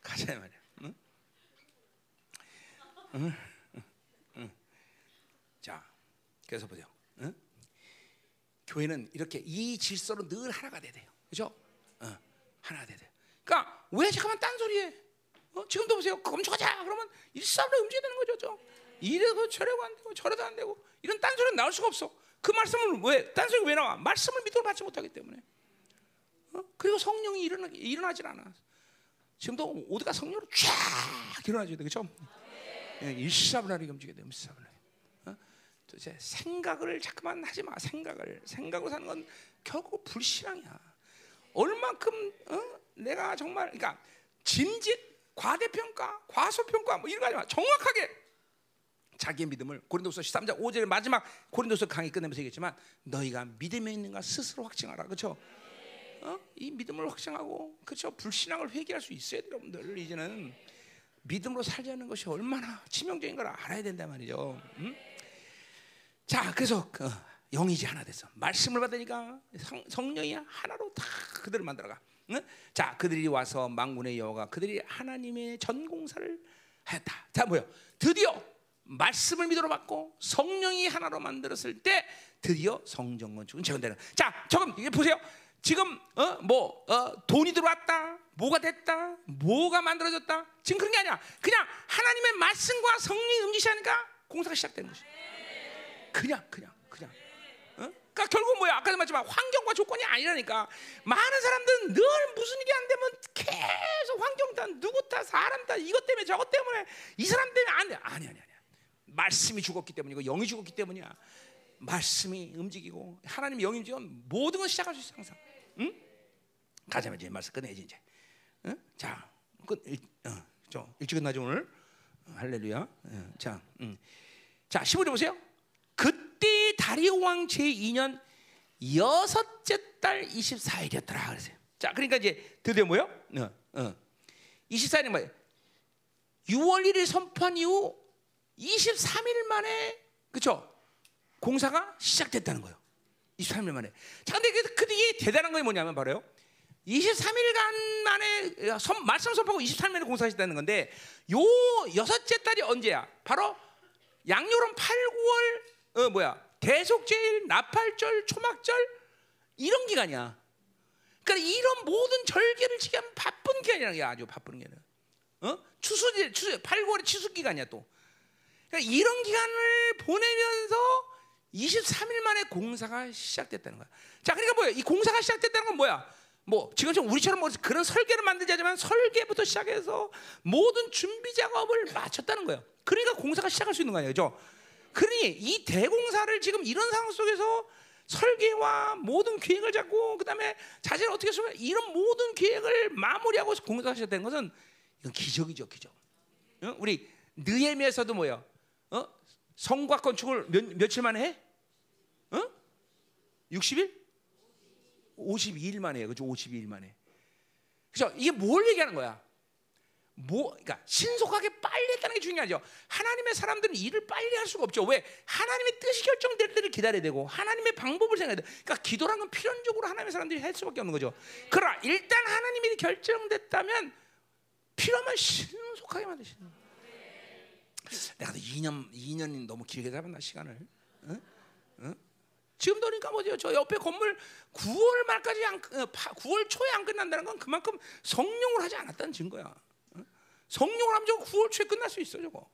가자 말이야. 응? 응? 응. 응. 자, 그래서 보세요. 응? 교회는 이렇게 이 질서로 늘 하나가 돼야 돼요. 그렇죠? 어, 하나가 돼야 돼요. 그러니까 왜 잠깐만 딴소리해? 어? 지금도 보세요. 검증하자. 그러면 일사로 움직이는 거죠. 죠 이래도 저래도 안 되고 저래도 안 되고 이런 딴소리는 나올 수가 없어. 그 말씀을 왜 딴소리 왜 나와? 말씀을 믿어 받지 못하기 때문에. 어? 그리고 성령이 일어나 일어나질 않아. 지금도 오드가 성령으로 쫙 일어나줘야 돼, 그렇죠? 일사분란하게 움직여야 돼, 일사분란. 어? 도대체 생각을 자꾸만 하지 마. 생각을 생각으로 사는 건 결국 불신앙이야. 얼만큼 어? 내가 정말 그러니까 짐짓, 과대평가, 과소평가 뭐 이런 거 하지 마. 정확하게 자기의 믿음을 고린도서 13장 5절 마지막 고린도서 강의 끝내면서 얘기했지만 너희가 믿음에 있는가 스스로 확증하라. 그렇죠? 어? 이 믿음을 확증하고 그렇죠? 불신앙을 회개할 수 있어야 돼요, 여러분들. 이제는 믿음으로 살자는 것이 얼마나 치명적인 걸 알아야 된단 말이죠. 음? 자, 그래서 그 영이지 하나 됐어. 말씀을 받으니까 성, 성령이 하나로 다 그들을 만들어가. 응? 자, 그들이 와서 망군의 여호가 그들이 하나님의 전공사를 하였다. 자, 뭐요? 드디어 말씀을 믿으러 받고 성령이 하나로 만들었을 때 드디어 성전 건축은 재건되는. 자, 조금 이게 보세요. 지금 어 뭐 어, 돈이 들어왔다, 뭐가 됐다, 뭐가 만들어졌다. 지금 그런 게 아니야. 그냥 하나님의 말씀과 성령이 움직이시니까 공사가 시작되는 것이. 그냥 그냥 그냥. 어? 그러니까 결국 뭐야? 아까도 말했지만 환경과 조건이 아니라니까. 많은 사람들은 늘 무슨 일이 안 되면 계속 환경 탓, 누구 탓, 사람 탓, 이것 때문에 저것 때문에 이 사람 때문에 안 돼. 아니 아니 아니. 말씀이 죽었기 때문이고 영이 죽었기 때문이야. 말씀이 움직이고 하나님 영이 움직이면 모든 걸 시작할 수 있어 항상. 응? 가자면 이제 말씀 끝내지 이제. 응? 자, 끝. 일, 어, 저 일찍 끝나죠 오늘. 어, 할렐루야. 어, 자, 음. 자 15절 보세요. 그때 다리오 왕 제2년 여섯째 달 24일이었더라 그랬어요. 자, 그러니까 이제 드디어 뭐요? 어, 어. 24일이 뭐예요? 6월 1일 선포한 이후 23일 만에 그렇죠? 공사가 시작됐다는 거예요. 23일 만에. 자, 근데 그, 그 이게 대단한 건 뭐냐면 바로요. 23일간 만에 선, 말씀 선포하고 23일 만에 시작되는 건데 요 여섯째 달이 언제야? 바로 양요런 8, 9월 어 뭐야? 대속제일, 나팔절, 초막절 이런 기간이야. 그러니까 이런 모든 절개를 지키면 바쁜 기간이라는 게 아주 바쁜 기간. 어? 추수제, 추수, 8, 9월의 추수 기간이야 또. 그러니까 이런 기간을 보내면서 23일 만에 공사가 시작됐다는 거야. 자, 그러니까 뭐야? 이 공사가 시작됐다는 건 뭐야? 뭐 지금처럼 우리처럼 뭐 그런 설계를 만들지 않지만 설계부터 시작해서 모든 준비 작업을 마쳤다는 거예요. 그러니까 공사가 시작할 수 있는 거 아니에요, 그죠? 그러니 이 대공사를 지금 이런 상황 속에서 설계와 모든 계획을 잡고 그다음에 자세를 어떻게 쓰면 이런 모든 계획을 마무리하고 공사가 시작된 것은 이건 기적이죠, 기적. 어? 우리 느헤미야에서도 뭐야? 어? 성곽 건축을 몇, 며칠 만에 해? 어? 60일? 52일 만에요. 그죠? 52일 만에. 그죠? 이게 뭘 얘기하는 거야? 뭐, 그러니까 신속하게 빨리 했다는 게 중요하죠. 하나님의 사람들은 일을 빨리 할 수가 없죠. 왜? 하나님의 뜻이 결정될 때를 기다려야 되고 하나님의 방법을 생각해야 돼. 그러니까 기도라는 건 필연적으로 하나님의 사람들이 할 수밖에 없는 거죠. 그러나 일단 하나님이 결정됐다면 필요하면 신속하게 만드시는 거예요. 내가 2년 2년이 너무 길게 잡았나 시간을? 응? 응? 지금도 그러니까 뭐죠? 저 옆에 건물 9월 말까지 안, 9월 초에 안 끝난다는 건 그만큼 성령을 하지 않았다는 증거야. 응? 성령을 하면 저 9월 초에 끝날 수 있어 저거.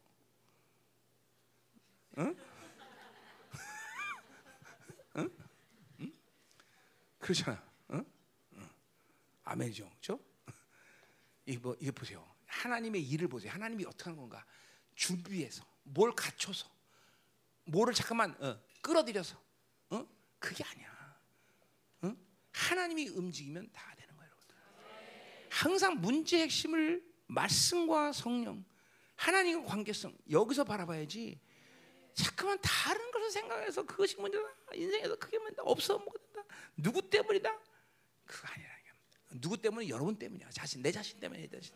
(laughs) 응? 응? 응? 그렇잖아. 응? 응. 아멘이죠, 그렇죠? 이거 이거 보세요. 하나님의 일을 보세요. 하나님이 어떻게 하는 건가? 준비해서 뭘 갖춰서 뭐를 잠깐만 어, 끌어들여서 어? 그게 아니야. 어? 하나님이 움직이면 다 되는 거예요, 여러분들. 항상 문제 핵심을 말씀과 성령, 하나님과 관계성 여기서 바라봐야지. 자꾸만 다른 것을 생각해서 그것이 문제다. 인생에서 그게 문제다. 없어 못 된다. 누구 때문이다? 그거 아니라 누구 때문에 여러분 때문이야. 자신 내 자신 때문에 내 자신.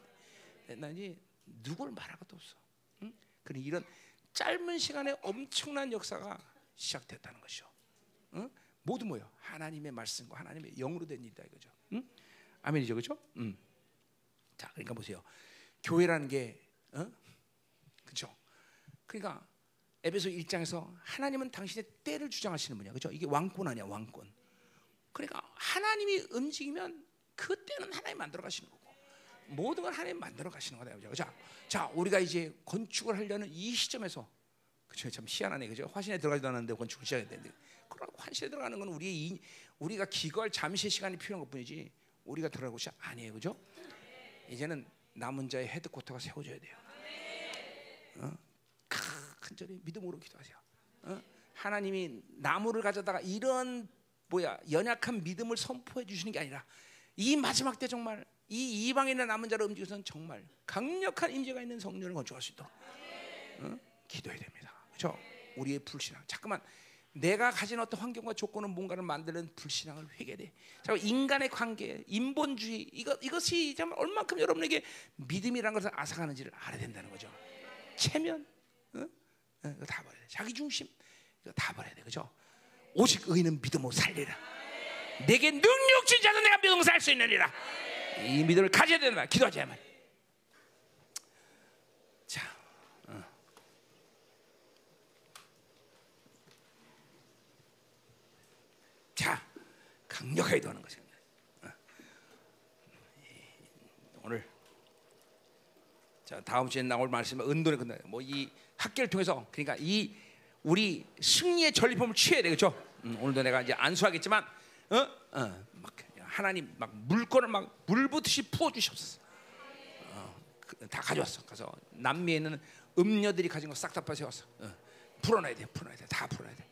나이 누굴 말할 것도 없어. 응? 그런 이런 짧은 시간에 엄청난 역사가 시작됐다는 것이죠. 응? 모두 뭐요? 하나님의 말씀과 하나님의 영으로 된 일이다 이거죠. 응? 아멘이죠, 그렇죠? 음. 자, 그러니까 보세요. 교회라는 게, 어? 그렇죠? 그러니까 에베소 1장에서 하나님은 당신의 때를 주장하시는 분이야, 그렇죠? 이게 왕권 아니야, 왕권. 그러니까 하나님이 움직이면 그 때는 하나님 만들어 가시는 거고 모든 걸 하나님 만들어 가시는 거다, 그렇죠? 자, 자, 우리가 이제 건축을 하려는 이 시점에서 그렇죠, 참 희한하네, 그죠? 화신에 들어가지도 않았는데 건축을 시작해야 되는데, 그럼 화신에 들어가는 건 우리의 이, 우리가 기거할 잠시의 시간이 필요한 것뿐이지 우리가 들어갈 곳이 아니에요, 그죠? 이제는 남은 자의 헤드코터가 세워져야 돼요. 어? 간절히 믿음으로 기도하세요. 어? 하나님이 나무를 가져다가 이런 뭐야 연약한 믿음을 선포해 주시는 게 아니라 이 마지막 때 정말 이 이방인의 남은 자를 움직여서는 정말 강력한 임재가 있는 성령을 건축할 수 있도록 어? 기도해야 됩니다. 그렇죠? 우리의 불신앙. 잠깐만 내가 가진 어떤 환경과 조건은 뭔가를 만드는 불신앙을 회개돼. 자, 인간의 관계, 인본주의 이것 이것이 얼만큼 여러분에게 믿음이라는 것을 앗아가는지를 알아야 된다는 거죠. 체면, 어? 어, 이거 다 버려야 돼. 자기 중심, 이거 다 버려야 돼, 그죠? 오직 의인은 믿음으로 살리라. 내게 능력 진 자는 내가 믿음으로 살 수 있느니라. 이 믿음을 가져야 된다. 기도하자면. 자, 어. 자, 강력하게 도하는 것입니다. 어. 오늘 자 다음 주에 나올 말씀은 은돈의 근다. 뭐이 학계를 통해서 그러니까 이 우리 승리의 전리품을 취해야 되겠죠. 음, 오늘도 내가 이제 안수하겠지만, 어, 어, 막 하나님 막 물건을 막 물부듯이 부어 주셨어. 어, 그, 다 가져왔어. 가서 남미에 있는 음녀들이 가진 거 싹다 빠져왔어. 어, 풀어놔야 돼, 풀어놔야 돼, 다 풀어야 돼.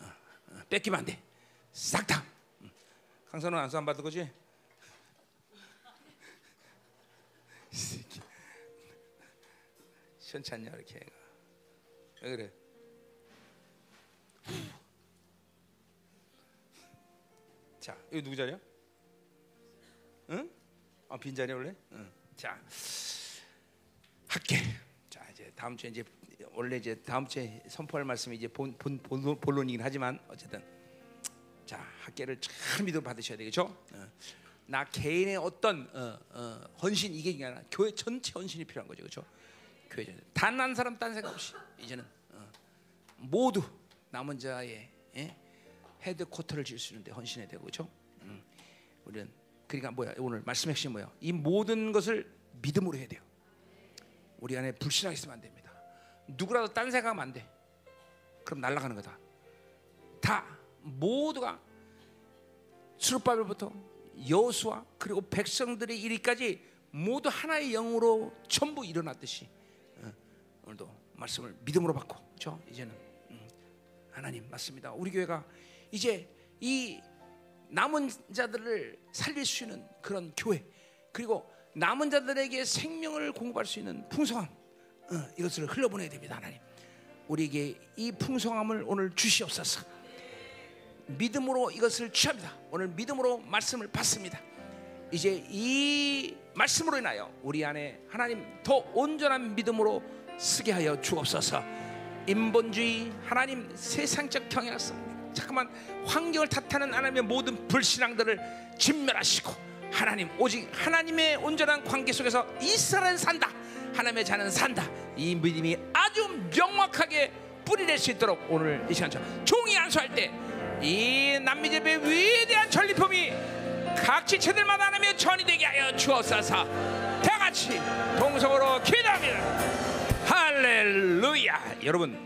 어, 어, 뺏기면 안 돼. 싹 다. 음. 강선은 안수 안 받을 거지? 시원찮냐 이렇게 해가. 왜 그래? 자, 이거 누구 자리야? 응? 아, 빈 자리 원래? 응. 자, 할게. 자, 이제 다음 주에 이제 원래 이제 다음 주에 선포할 말씀이 이제 본, 본, 본 본론이긴 하지만 어쨌든 자, 학계를 잘 믿어 받으셔야 되겠죠? 어. 나 개인의 어떤 어, 어, 헌신 이게 아니라 교회 전체 헌신이 필요한 거죠, 그렇죠? 교회 단 한 사람 딴 생각 없이 이제는 어, 모두 남은 자의 예? headquarter를 질 수 있는데 헌신해야 되고 그렇죠? 음. 우리는 그러니까 뭐야 오늘 말씀 핵심 뭐야? 이 모든 것을 믿음으로 해야 돼요. 우리 안에 불신앙 있으면 안 됩니다. 누구라도 딴 생각하면 안 돼. 그럼 날아가는 거다. 다 모두가 스룹바벨부터 여호수아 그리고 백성들의 일까지 모두 하나의 영으로 전부 일어났듯이 어, 오늘도 말씀을 믿음으로 받고 그렇죠? 이제는 음, 하나님 맞습니다. 우리 교회가 이제 이 남은 자들을 살릴 수 있는 그런 교회 그리고 남은 자들에게 생명을 공급할 수 있는 풍성함 어, 이것을 흘려보내야 됩니다 하나님 우리에게 이 풍성함을 오늘 주시옵소서 믿음으로 이것을 취합니다. 오늘 믿음으로 말씀을 받습니다. 이제 이 말씀으로 인하여 우리 안에 하나님 더 온전한 믿음으로 쓰게 하여 주옵소서. 인본주의 하나님 세상적 경향성 잠깐만 환경을 탓하는 하나님의 모든 불신앙들을 진멸하시고 하나님 오직 하나님의 온전한 관계 속에서 이스라엘 산다 하나님의 자는 산다 이 믿음이 아주 명확하게 뿌리낼 수 있도록 오늘 이 시간처럼 종이 안수할 때 이 남미제의 위대한 전리품이 각 지체들마다 하나님의 전이 되게 하여 주옵소서. 다 같이 동성으로 기도합니다. 할렐루야. 여러분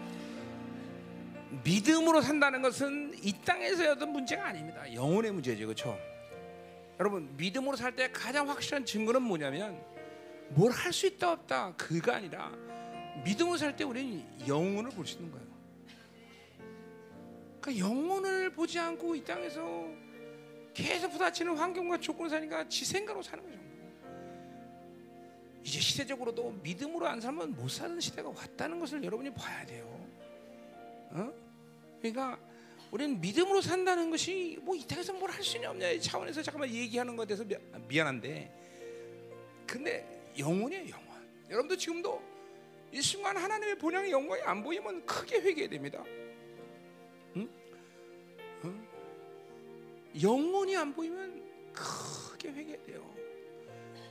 믿음으로 산다는 것은 이 땅에서여도 문제가 아닙니다. 영혼의 문제죠 그렇죠? 여러분 믿음으로 살 때 가장 확실한 증거는 뭐냐면 뭘 할 수 있다 없다 그가 아니라 믿음으로 살 때 우리는 영혼을 볼 수 있는 거예요 그러니까 영혼을 보지 않고 이 땅에서 계속 부딪히는 환경과 조건을 사니까 지 생각으로 사는 거죠. 이제 시대적으로도 믿음으로 안 살면 못 사는 시대가 왔다는 것을 여러분이 봐야 돼요. 어? 그러니까 우리는 믿음으로 산다는 것이 뭐 이 땅에서 뭘 할수 있냐 없냐 이 차원에서 잠깐만 얘기하는 것에 대해서 미- 미안한데 근데 영혼이에요 영혼. 여러분도 지금도 이 순간 하나님의 본향의 영광이 안 보이면 크게 회개됩니다. 영혼이 안 보이면 크게 회개돼요.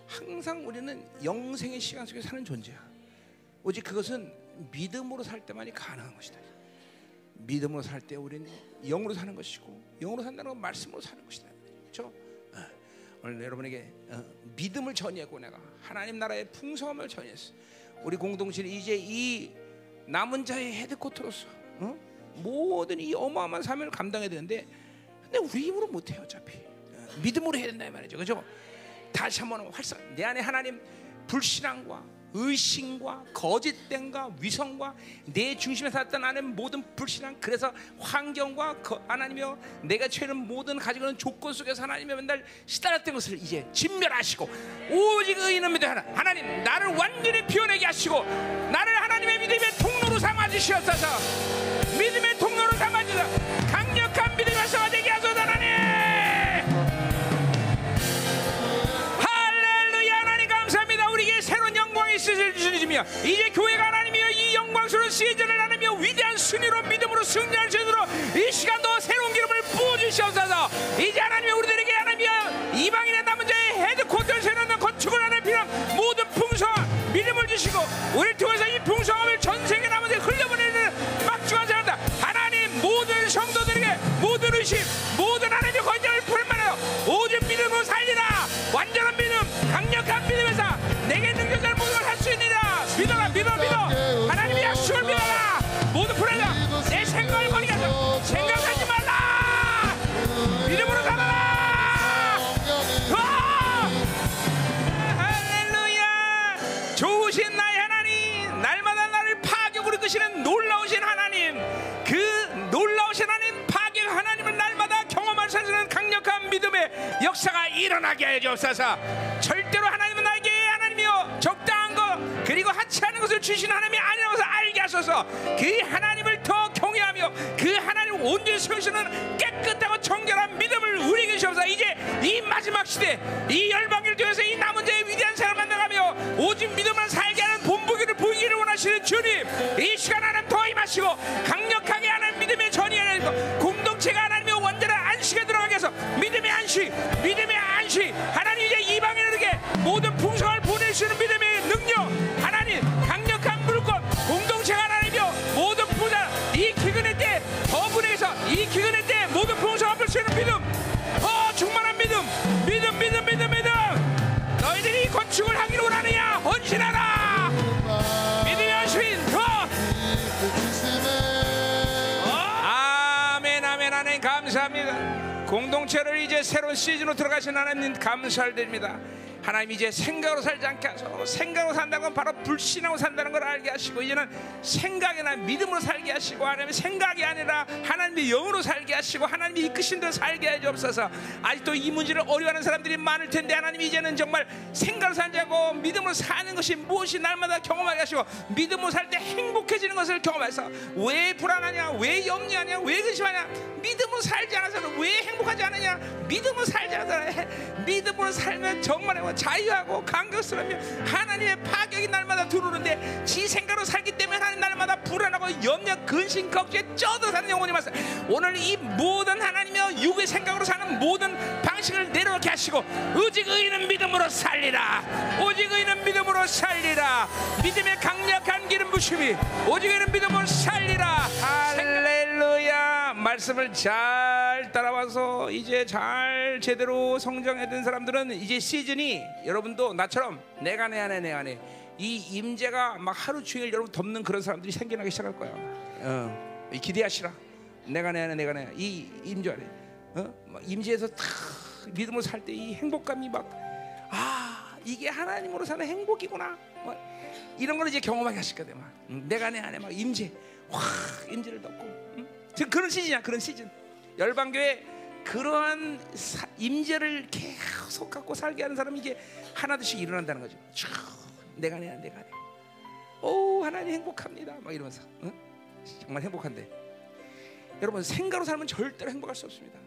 항상 우리는 영생의 시간 속에 사는 존재야. 오직 그것은 믿음으로 살 때만이 가능한 것이다. 믿음으로 살 때 우리는 영으로 사는 것이고 영으로 산다는 건 말씀으로 사는 것이다. 그렇죠? 어. 오늘 여러분에게 어, 믿음을 전이하고 내가 하나님 나라의 풍성함을 전했어. 우리 공동체는 이제 이 남은 자의 헤드코트로서 어? 모든 이 어마어마한 사명을 감당해야 되는데 근데 우리 힘으로 못해요 어차피. 어, 믿음으로 해야 된다 이 말이죠. 그죠? 다시 한번 활성 내 안에 하나님 불신앙과 의심과 거짓됨과 위성과 내 중심에 살았던 하나님 모든 불신앙 그래서 환경과 거- 하나님이여 내가 취하는 모든 가지고 있는 조건 속에서 하나님이 맨날 시달렸던 것을 이제 진멸하시고 오직 의인은 믿어 하나. 하나님 나를 완전히 피워내게 하시고 나를 하나님의 믿음의 통로로 삼아 주시옵소서. 믿음의 통로로 삼아 주소서 주시며 이제 교회가 하나님이여 이 영광스러운 시즌을 하나님이여 위대한 순위로 믿음으로 승리할 수 있도록 이 시간도 새로운 기름을 부어주시옵소서. 이제 하나님이 우리들에게 하나님이여 이방인의 남은 자의 헤드코트를 세우는 건축을 하는 필요한 모든 풍성한 믿음을 주시고 우리를 통해서 이 풍성함을 전 세계 남은 자에 역사가 일어나게 하여 주옵소서. 절대로 하나님은 나에게 하나님이여 적당한 것 그리고 하찮은 것을 주신 하나님이 아니라는 것을 알게 하소서. 그 하나님을 더 경외하며 그 하나님을 온전히 세우시는 깨끗하고 정결한 믿음을 우리에게 주옵소서. 이제 이 마지막 시대 이 열방을 통해서 이 남은 자의 위대한 사람을 만나가며 오직 믿음을 살게 하는 본보기를 보이기를 원하시는 주님 이 시간 하나님 더 임하시고 강력하게 하는 믿음의 전이하는 것 공동체가 완전한 해서 믿음의 안식 믿음의 안식. 하나님 이제 이방인에게 모든 풍성을 보내시는 믿음의 능력. 하나님 강력한 물권 공동체가 하나님이여. 모든 부자 이 기근의 때 더분해서 이 기근의 때 모든 풍성을 앞을 쓰는 믿음. 더 충만한 믿음. 믿음 믿음 믿음 믿음. 너희들이 이 건축을 하기를 원하느냐? 헌신하라. 믿음의 안식 더. 아멘 아멘. 하나님 감사합니다 공동체를 이제 새로운 시즌으로 들어가신 하나님 감사드립니다 하나님 이제 생각으로 살지 않게 하소서. 생각으로 산다는 건 바로 불신하고 산다는 걸 알게 하시고 이제는 생각이나 믿음으로 살게 하시고 하나님의 생각이 아니라 하나님의 영으로 살게 하시고 하나님이 이끄신 대로 살게 해 주옵소서. 아직도 이 문제를 어려워하는 사람들이 많을 텐데 하나님 이제는 정말 생각으로 살자고 믿음으로 사는 것이 무엇이 날마다 경험하게 하시고 믿음으로 살 때 행복해지는 것을 경험해서 왜 불안하냐 왜 염려하냐 왜 근심하냐. 믿음으로 살지 않아서는 왜 행복하지 않느냐. 믿음으로 살지 않아서는 믿음으로 살면 정말 뭐 자유하고 감격스러우며 하나님의 파격이 날마다 들어오는데 지 생각으로 살기 때문에 하나님 날마다 불안하고 염려 근심 걱정에 쪄들어 사는 영혼이 많습니다. 오늘 이 모든 하나님의 육의 생각으로 사는 모든 방식을 내려놓게 하시고 오직 의인은 믿음으로 살리라. 오직 의인은 믿음으로 살리라. 믿음의 강력한 기름 부심이 오직 의인은 믿음으로 살리라. 할렐루야. 말씀을 잘 따라와서 이제 잘 제대로 성장했던 사람들은 이제 시즌이 여러분도 나처럼 내가 내 안에 내 안에 이 임재가 막 하루 종일 여러분 덮는 그런 사람들이 생겨나기 시작할 거야. 어, 이 기대하시라. 내가 내 안에 내가 내 안에 이 임재 안에 어? 막 임재에서 탁 믿음으로 살 때 이 행복감이 막 아 이게 하나님으로 사는 행복이구나. 뭐 이런 걸 이제 경험하게 하실 거야. 막 음, 내가 내 안에 막 임재 확 임재를 덮고 음? 지금 그런 시즌이야. 그런 시즌. 열방교회 그러한 사- 임재를 계속 갖고 살게 하는 사람이 이게 하나둘씩 일어난다는 거죠. 쭉 내가 내 안에 내가 내. 오 하나님 행복합니다. 막 이러면서 응? 정말 행복한데 여러분 생각으로 살면 절대로 행복할 수 없습니다.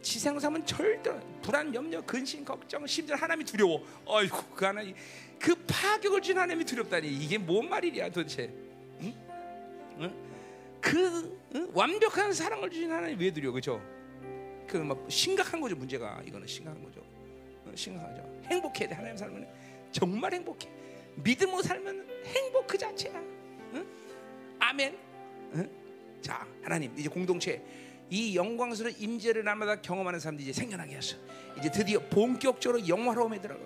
지생으로 살면 절대로 불안, 염려, 근심, 걱정, 심지어 하나님이 두려워. 어이구 그 하나님 그 파격을 준 하나님이 두렵다니 이게 뭔 말이냐 도대체? 응? 응? 그 응? 완벽한 사랑을 주신 하나님 왜 두려워 그죠? 그막 심각한 거죠 문제가 이거는 심각한 거죠. 어, 심각하죠. 행복해야 돼 하나님 살면 정말 행복해. 믿음으로 살면 행복 그 자체야. 응? 아멘. 응? 자 하나님 이제 공동체 이 영광스러운 임재를 날마다 경험하는 사람들이 이제 생겨나게 하셔. 이제 드디어 본격적으로 영화로움에 들어가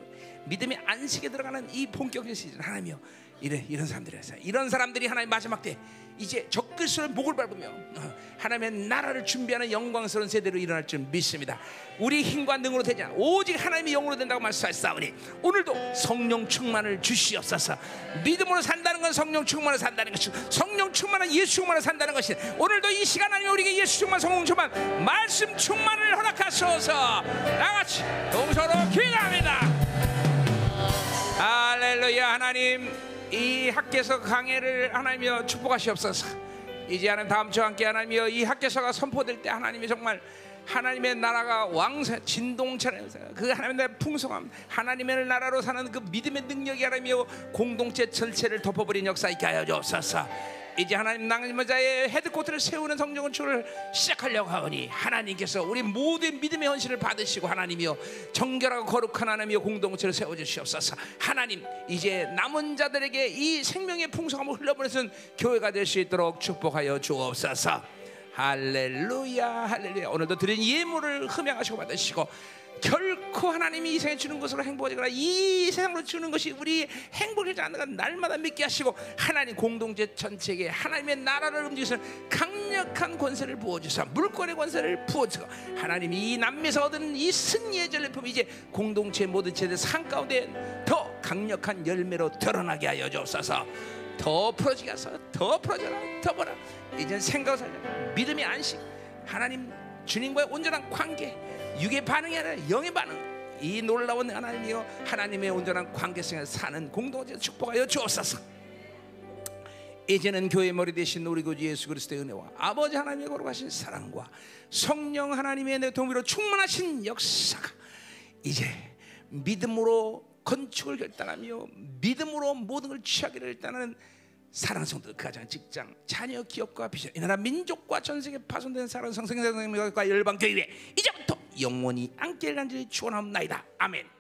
믿음의 안식에 들어가는 이 본격적인 시즌 하나님이여 이런 이런 사람들이었어. 이런 사람들이 하나님 마지막 때 이제 적그리스도의 목을 밟으며 어, 하나님의 나라를 준비하는 영광스러운 세대로 일어날 줄 믿습니다. 우리 힘과 능으로 않아 오직 하나님의 영으로 된다고 말씀하셨사오니 오늘도 성령 충만을 주시옵소서. 믿음으로 산다는 건 성령 충만을 산다는 것이 성령 충만은 예수 충만을 산다는 것이 오늘도 이 시간 하나님 우리에게 예수 충만 성령 충만 말씀 충만을 허락하소서. 나같이 동서로 기도합니다. 할렐루야 하나님 이 학계서 강해를 하나님이여 축복하시옵소서. 이제 하나님 다음 주와 함께 하나님이여 이 학계서가 선포될 때 하나님이 정말 하나님의 나라가 왕세 진동처럼 그 하나님의 풍성함 하나님의 나라로 사는 그 믿음의 능력이 하나님이여 공동체 전체를 덮어버린 역사 있게 하여 주옵소서. 이제 하나님 낭자의 헤드코트를 세우는 성령 건축을 시작하려고 하오니 하나님께서 우리 모든 믿음의 헌신을 받으시고 하나님이여 정결하고 거룩한 하나님이여 공동체를 세워주시옵소서. 하나님 이제 남은 자들에게 이 생명의 풍성함을 흘려보내는 교회가 될 수 있도록 축복하여 주옵소서 할렐루야 할렐루야. 오늘도 드린 예물을 흠양하시고 받으시고 결코 하나님이 이 세상에 주는 것으로 행복하지거나 이 세상으로 주는 것이 우리 행복이지 않는 건 날마다 믿게 하시고 하나님 공동체 전체에게 하나님의 나라를 움직이는 강력한 권세를 부어주사 물권의 권세를 부어주고 하나님이 이 남미에서 얻은 이 승리의 전리품 이제 공동체 모든 상 가운데 더 강력한 열매로 드러나게 하여 주옵소서. 더 풀어지게 하소서. 더 풀어져라. 더 보라 이젠 생각을 살자 믿음의 안식. 하나님 주님과의 온전한 관계 육의 반응이 아니라 영의 반응. 이 놀라운 하나님이여 하나님의 온전한 관계성에 사는 공동체 축복하여 주옵소서. 이제는 교회 머리 대신 우리 구주 예수 그리스도의 은혜와 아버지 하나님의 거룩하신 사랑과 성령 하나님의 내 동의로 충만하신 역사가 이제 믿음으로 건축을 결단하며 믿음으로 모든 걸 취하기를 결단하는 사랑하는 성도들 그 가정 직장 자녀 기업과 비전 이 나라 민족과 전 세계 파손된 사랑 성생생과 열방 교회 이제부터 영원히 함께 간절히 축원하옵나이다 아멘.